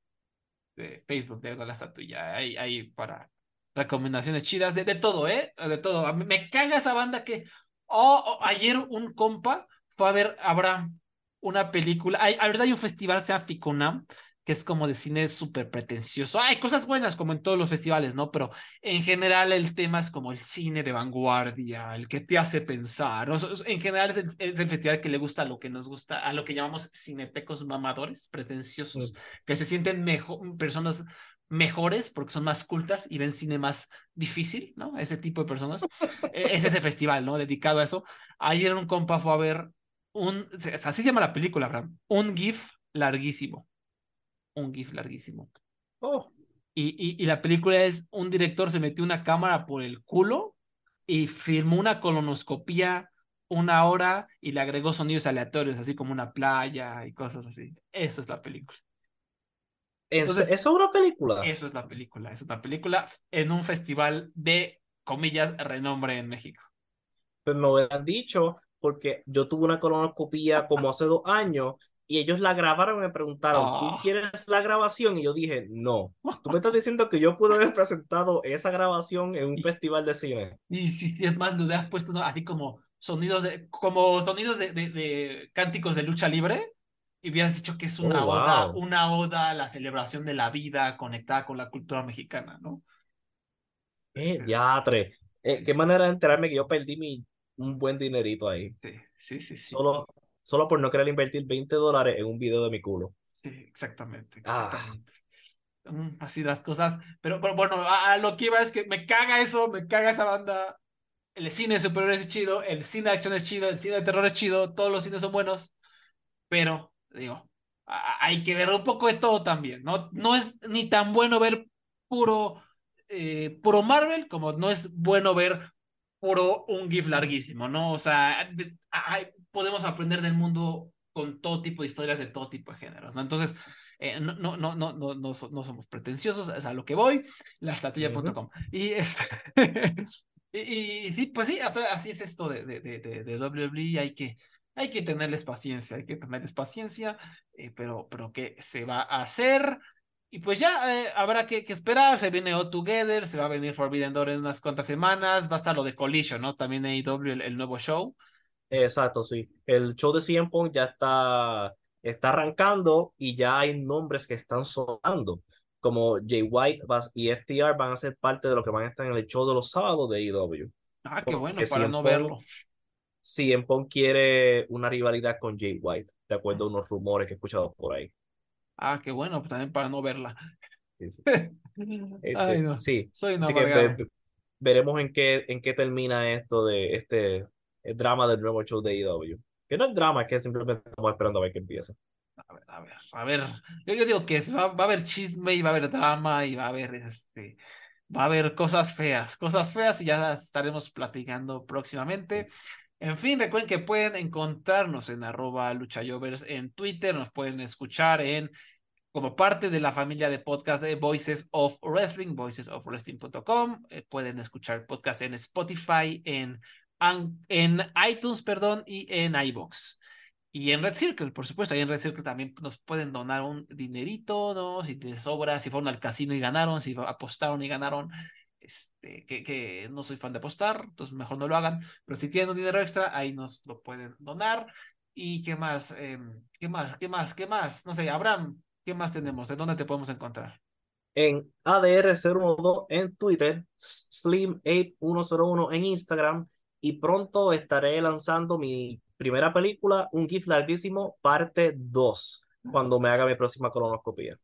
eh, Facebook, diagonal la estatuilla. Hay, hay para recomendaciones chidas de, de todo, ¿eh? De todo. Me caga esa banda que. Oh, oh, ayer un compa fue a ver, habrá una película. Hay, verdad, hay un festival que se llama Ficunam, que es como de cine súper pretencioso. Hay cosas buenas, como en todos los festivales, ¿no? Pero en general el tema es como el cine de vanguardia, el que te hace pensar. ¿no? En general es el, es el festival que le gusta a lo que nos gusta, a lo que llamamos cinetecos mamadores, pretenciosos, que se sienten mejor, personas mejores porque son más cultas y ven cine más difícil, ¿no? Ese tipo de personas. E- es ese festival, ¿no? Dedicado a eso. Ayer un compa fue a ver un, así se llama la película, un GIF larguísimo. Un GIF larguísimo. Oh, Y, y, y la película es un director se metió una cámara por el culo y filmó una colonoscopía una hora y le agregó sonidos aleatorios, así como una playa y cosas así. Eso es la película. ¿en Entonces- se- ¿Eso es una película? Eso es la película. Es una película en un festival de, comillas, renombre en México. Pues me hubieran dicho, porque yo tuve una colonoscopía como hace dos años y ellos la grabaron y me preguntaron, ¿tú Ah. quieres la grabación? Y yo dije, no. Tú me estás diciendo que yo pude haber presentado esa grabación en un festival de cine. Y si es más, le hubieras puesto ¿no? así como sonidos de, como sonidos de, de, de cánticos de lucha libre y hubieras dicho que es una Oh, oda, wow. una oda a la celebración de la vida conectada con la cultura mexicana, ¿no? Eh, diatre. Eh, qué manera de enterarme que yo perdí mi, un buen dinerito ahí. Sí, sí, sí, sí. Solo, solo por no querer invertir 20 dólares en un video de mi culo. Sí, exactamente, Ah. Mm, así las cosas. Pero, pero bueno, a, a lo que iba es que me caga eso, me caga esa banda. El cine de superhéroes es chido, el cine de acción es chido, el cine de terror es chido, todos los cines son buenos. Pero, digo, a- hay que ver un poco de todo también, ¿no? No es ni tan bueno ver puro, eh, puro Marvel como no es bueno ver puro un GIF larguísimo, ¿no? O sea, hay- podemos aprender del mundo con todo tipo de historias de todo tipo de géneros, ¿no? Entonces, eh, no, no, no, no, no, no, so- no somos pretenciosos, es a lo que voy, laestatuya.com. Y, es- y, y sí, pues sí, o sea, así es esto de, de, de, de, de WWE, hay que, hay que tenerles paciencia, hay que tenerles paciencia, eh, pero, pero ¿qué se va a hacer? Y pues ya eh, habrá que, que esperar, se viene All Together, se va a venir Forbidden Door en unas cuantas semanas, va a estar lo de Collision, ¿no? También AEW, el, el nuevo show. Exacto, sí. El show de CM Punk ya está, está arrancando y ya hay nombres que están sonando, como Jay White y FTR van a ser parte de lo que van a estar en el show de los sábados de AEW. Ah, qué bueno, para CM no Punk- verlo. CM Punk quiere una rivalidad con Jay White, de acuerdo a unos rumores que he escuchado por ahí. Ah, qué bueno, pues también para no verla. Sí, sí. Ay, Este, no. sí. Soy un Así que ve- veremos en qué, en qué termina esto de este el drama del nuevo show de AEW. Que no es drama, es que simplemente estamos esperando a ver qué empieza. A ver, a ver, a ver. Yo, yo digo que va, va a haber chisme y va a haber drama y va a haber este, va a haber cosas feas, cosas feas y ya estaremos platicando próximamente. En fin, recuerden que pueden encontrarnos en arroba luchayovers en Twitter, nos pueden escuchar en como parte de la familia de podcast de Voices of Wrestling, voicesofwrestling.com. Eh, pueden escuchar podcast en Spotify, en, en iTunes, perdón, y en iBox. Y en Red Circle, por supuesto, ahí en Red Circle también nos pueden donar un dinerito, ¿no? Si te sobra, si fueron al casino y ganaron, si apostaron y ganaron, este, que, que no soy fan de apostar, entonces mejor no lo hagan, pero si tienen un dinero extra, ahí nos lo pueden donar. ¿Y qué más? Em, ¿Qué más? ¿Qué más? ¿Qué más? No sé, Abraham, ¿qué más tenemos? ¿En dónde te podemos encontrar? En ADR012 en Twitter, Slim8101 en Instagram y pronto estaré lanzando mi primera película, un GIF larguísimo, parte 2, cuando me haga mi próxima colonoscopia.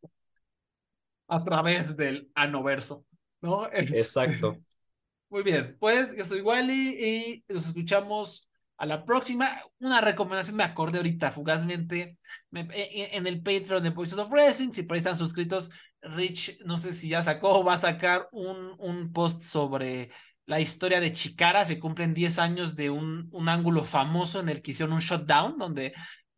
A través del anoverso, ¿no? Exacto. Muy bien, pues yo soy Wally y nos escuchamos a la próxima. Una recomendación me acordé ahorita fugazmente me, en, en el Patreon de Voices of Wrestling. Si por ahí están suscritos, Rich, no sé si ya sacó o va a sacar un, un post sobre la historia de Chicara. Se cumplen 10 años de un, un ángulo famoso en el que hicieron un shutdown, donde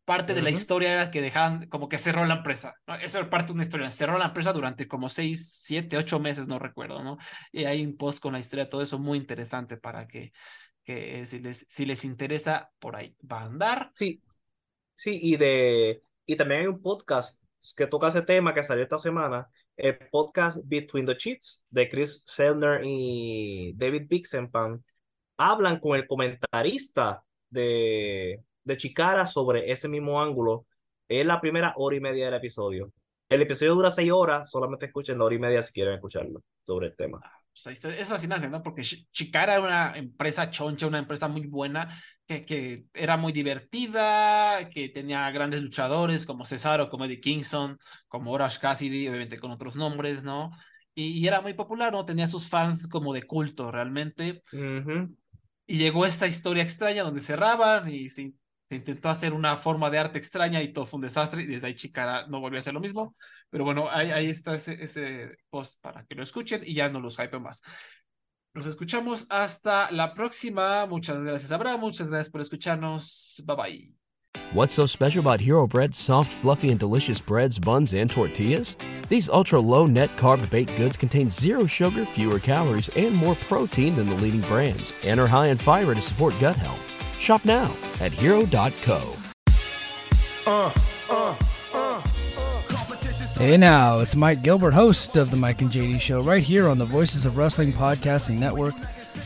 parte de la historia era que dejaban, como que cerró la empresa. ¿no? Eso era parte de una historia. Cerró la empresa durante como 6, 7, 8 meses, no recuerdo, ¿no? Y hay un post con la historia, todo eso muy interesante para que, que si, les, si les interesa, por ahí va a andar. Sí, sí, y de y también hay un podcast que toca ese tema que salió esta semana, el podcast Between the Cheats de Chris Selner y David Bixenpan. Hablan con el comentarista de, de Chicara sobre ese mismo ángulo. Es la primera hora y media del episodio. El episodio dura seis horas, solamente escuchen la hora y media si quieren escucharlo sobre el tema. Pues es fascinante, ¿no? Porque Chicara era una empresa choncha, una empresa muy buena, que, que, era muy divertida, que tenía grandes luchadores como Cesaro, como Eddie Kingston, como Orange Cassidy, obviamente con otros nombres, ¿no? Y, y era muy popular, ¿no? Tenía sus fans como de culto realmente. Uh -huh. Y llegó esta historia extraña donde cerraban y se, se, intentó hacer una forma de arte extraña y todo fue un desastre y desde ahí Chicara no volvió a hacer lo mismo. Pero bueno, ahí, está ese, ese post para que lo escuchen y ya no los hype más. Nos escuchamos hasta la próxima. Muchas gracias, Abraham. Muchas gracias por escucharnos. Bye bye. What's so special about Hero Bread's soft, fluffy, and delicious breads, buns, and tortillas? These ultra low net carb baked goods contain zero sugar, fewer calories, and more protein than the leading brands, and are high in fiber to support gut health. Shop now at hero.co. Uh, uh. Hey now, it's Mike Gilbert, host of the Mike and JD Show, right here on the Voices of Wrestling Podcasting Network.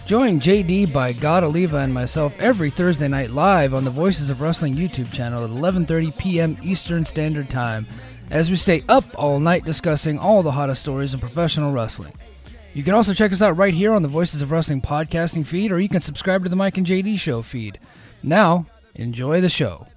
Join JD by God Oliva and myself every Thursday night live on the Voices of Wrestling YouTube channel at 11:30 p.m. Eastern Standard Time, as we stay up all night discussing all the hottest stories in professional wrestling. You can also check us out right here on the Voices of Wrestling podcasting feed, or you can subscribe to the Mike and JD Show feed. Now, enjoy the show.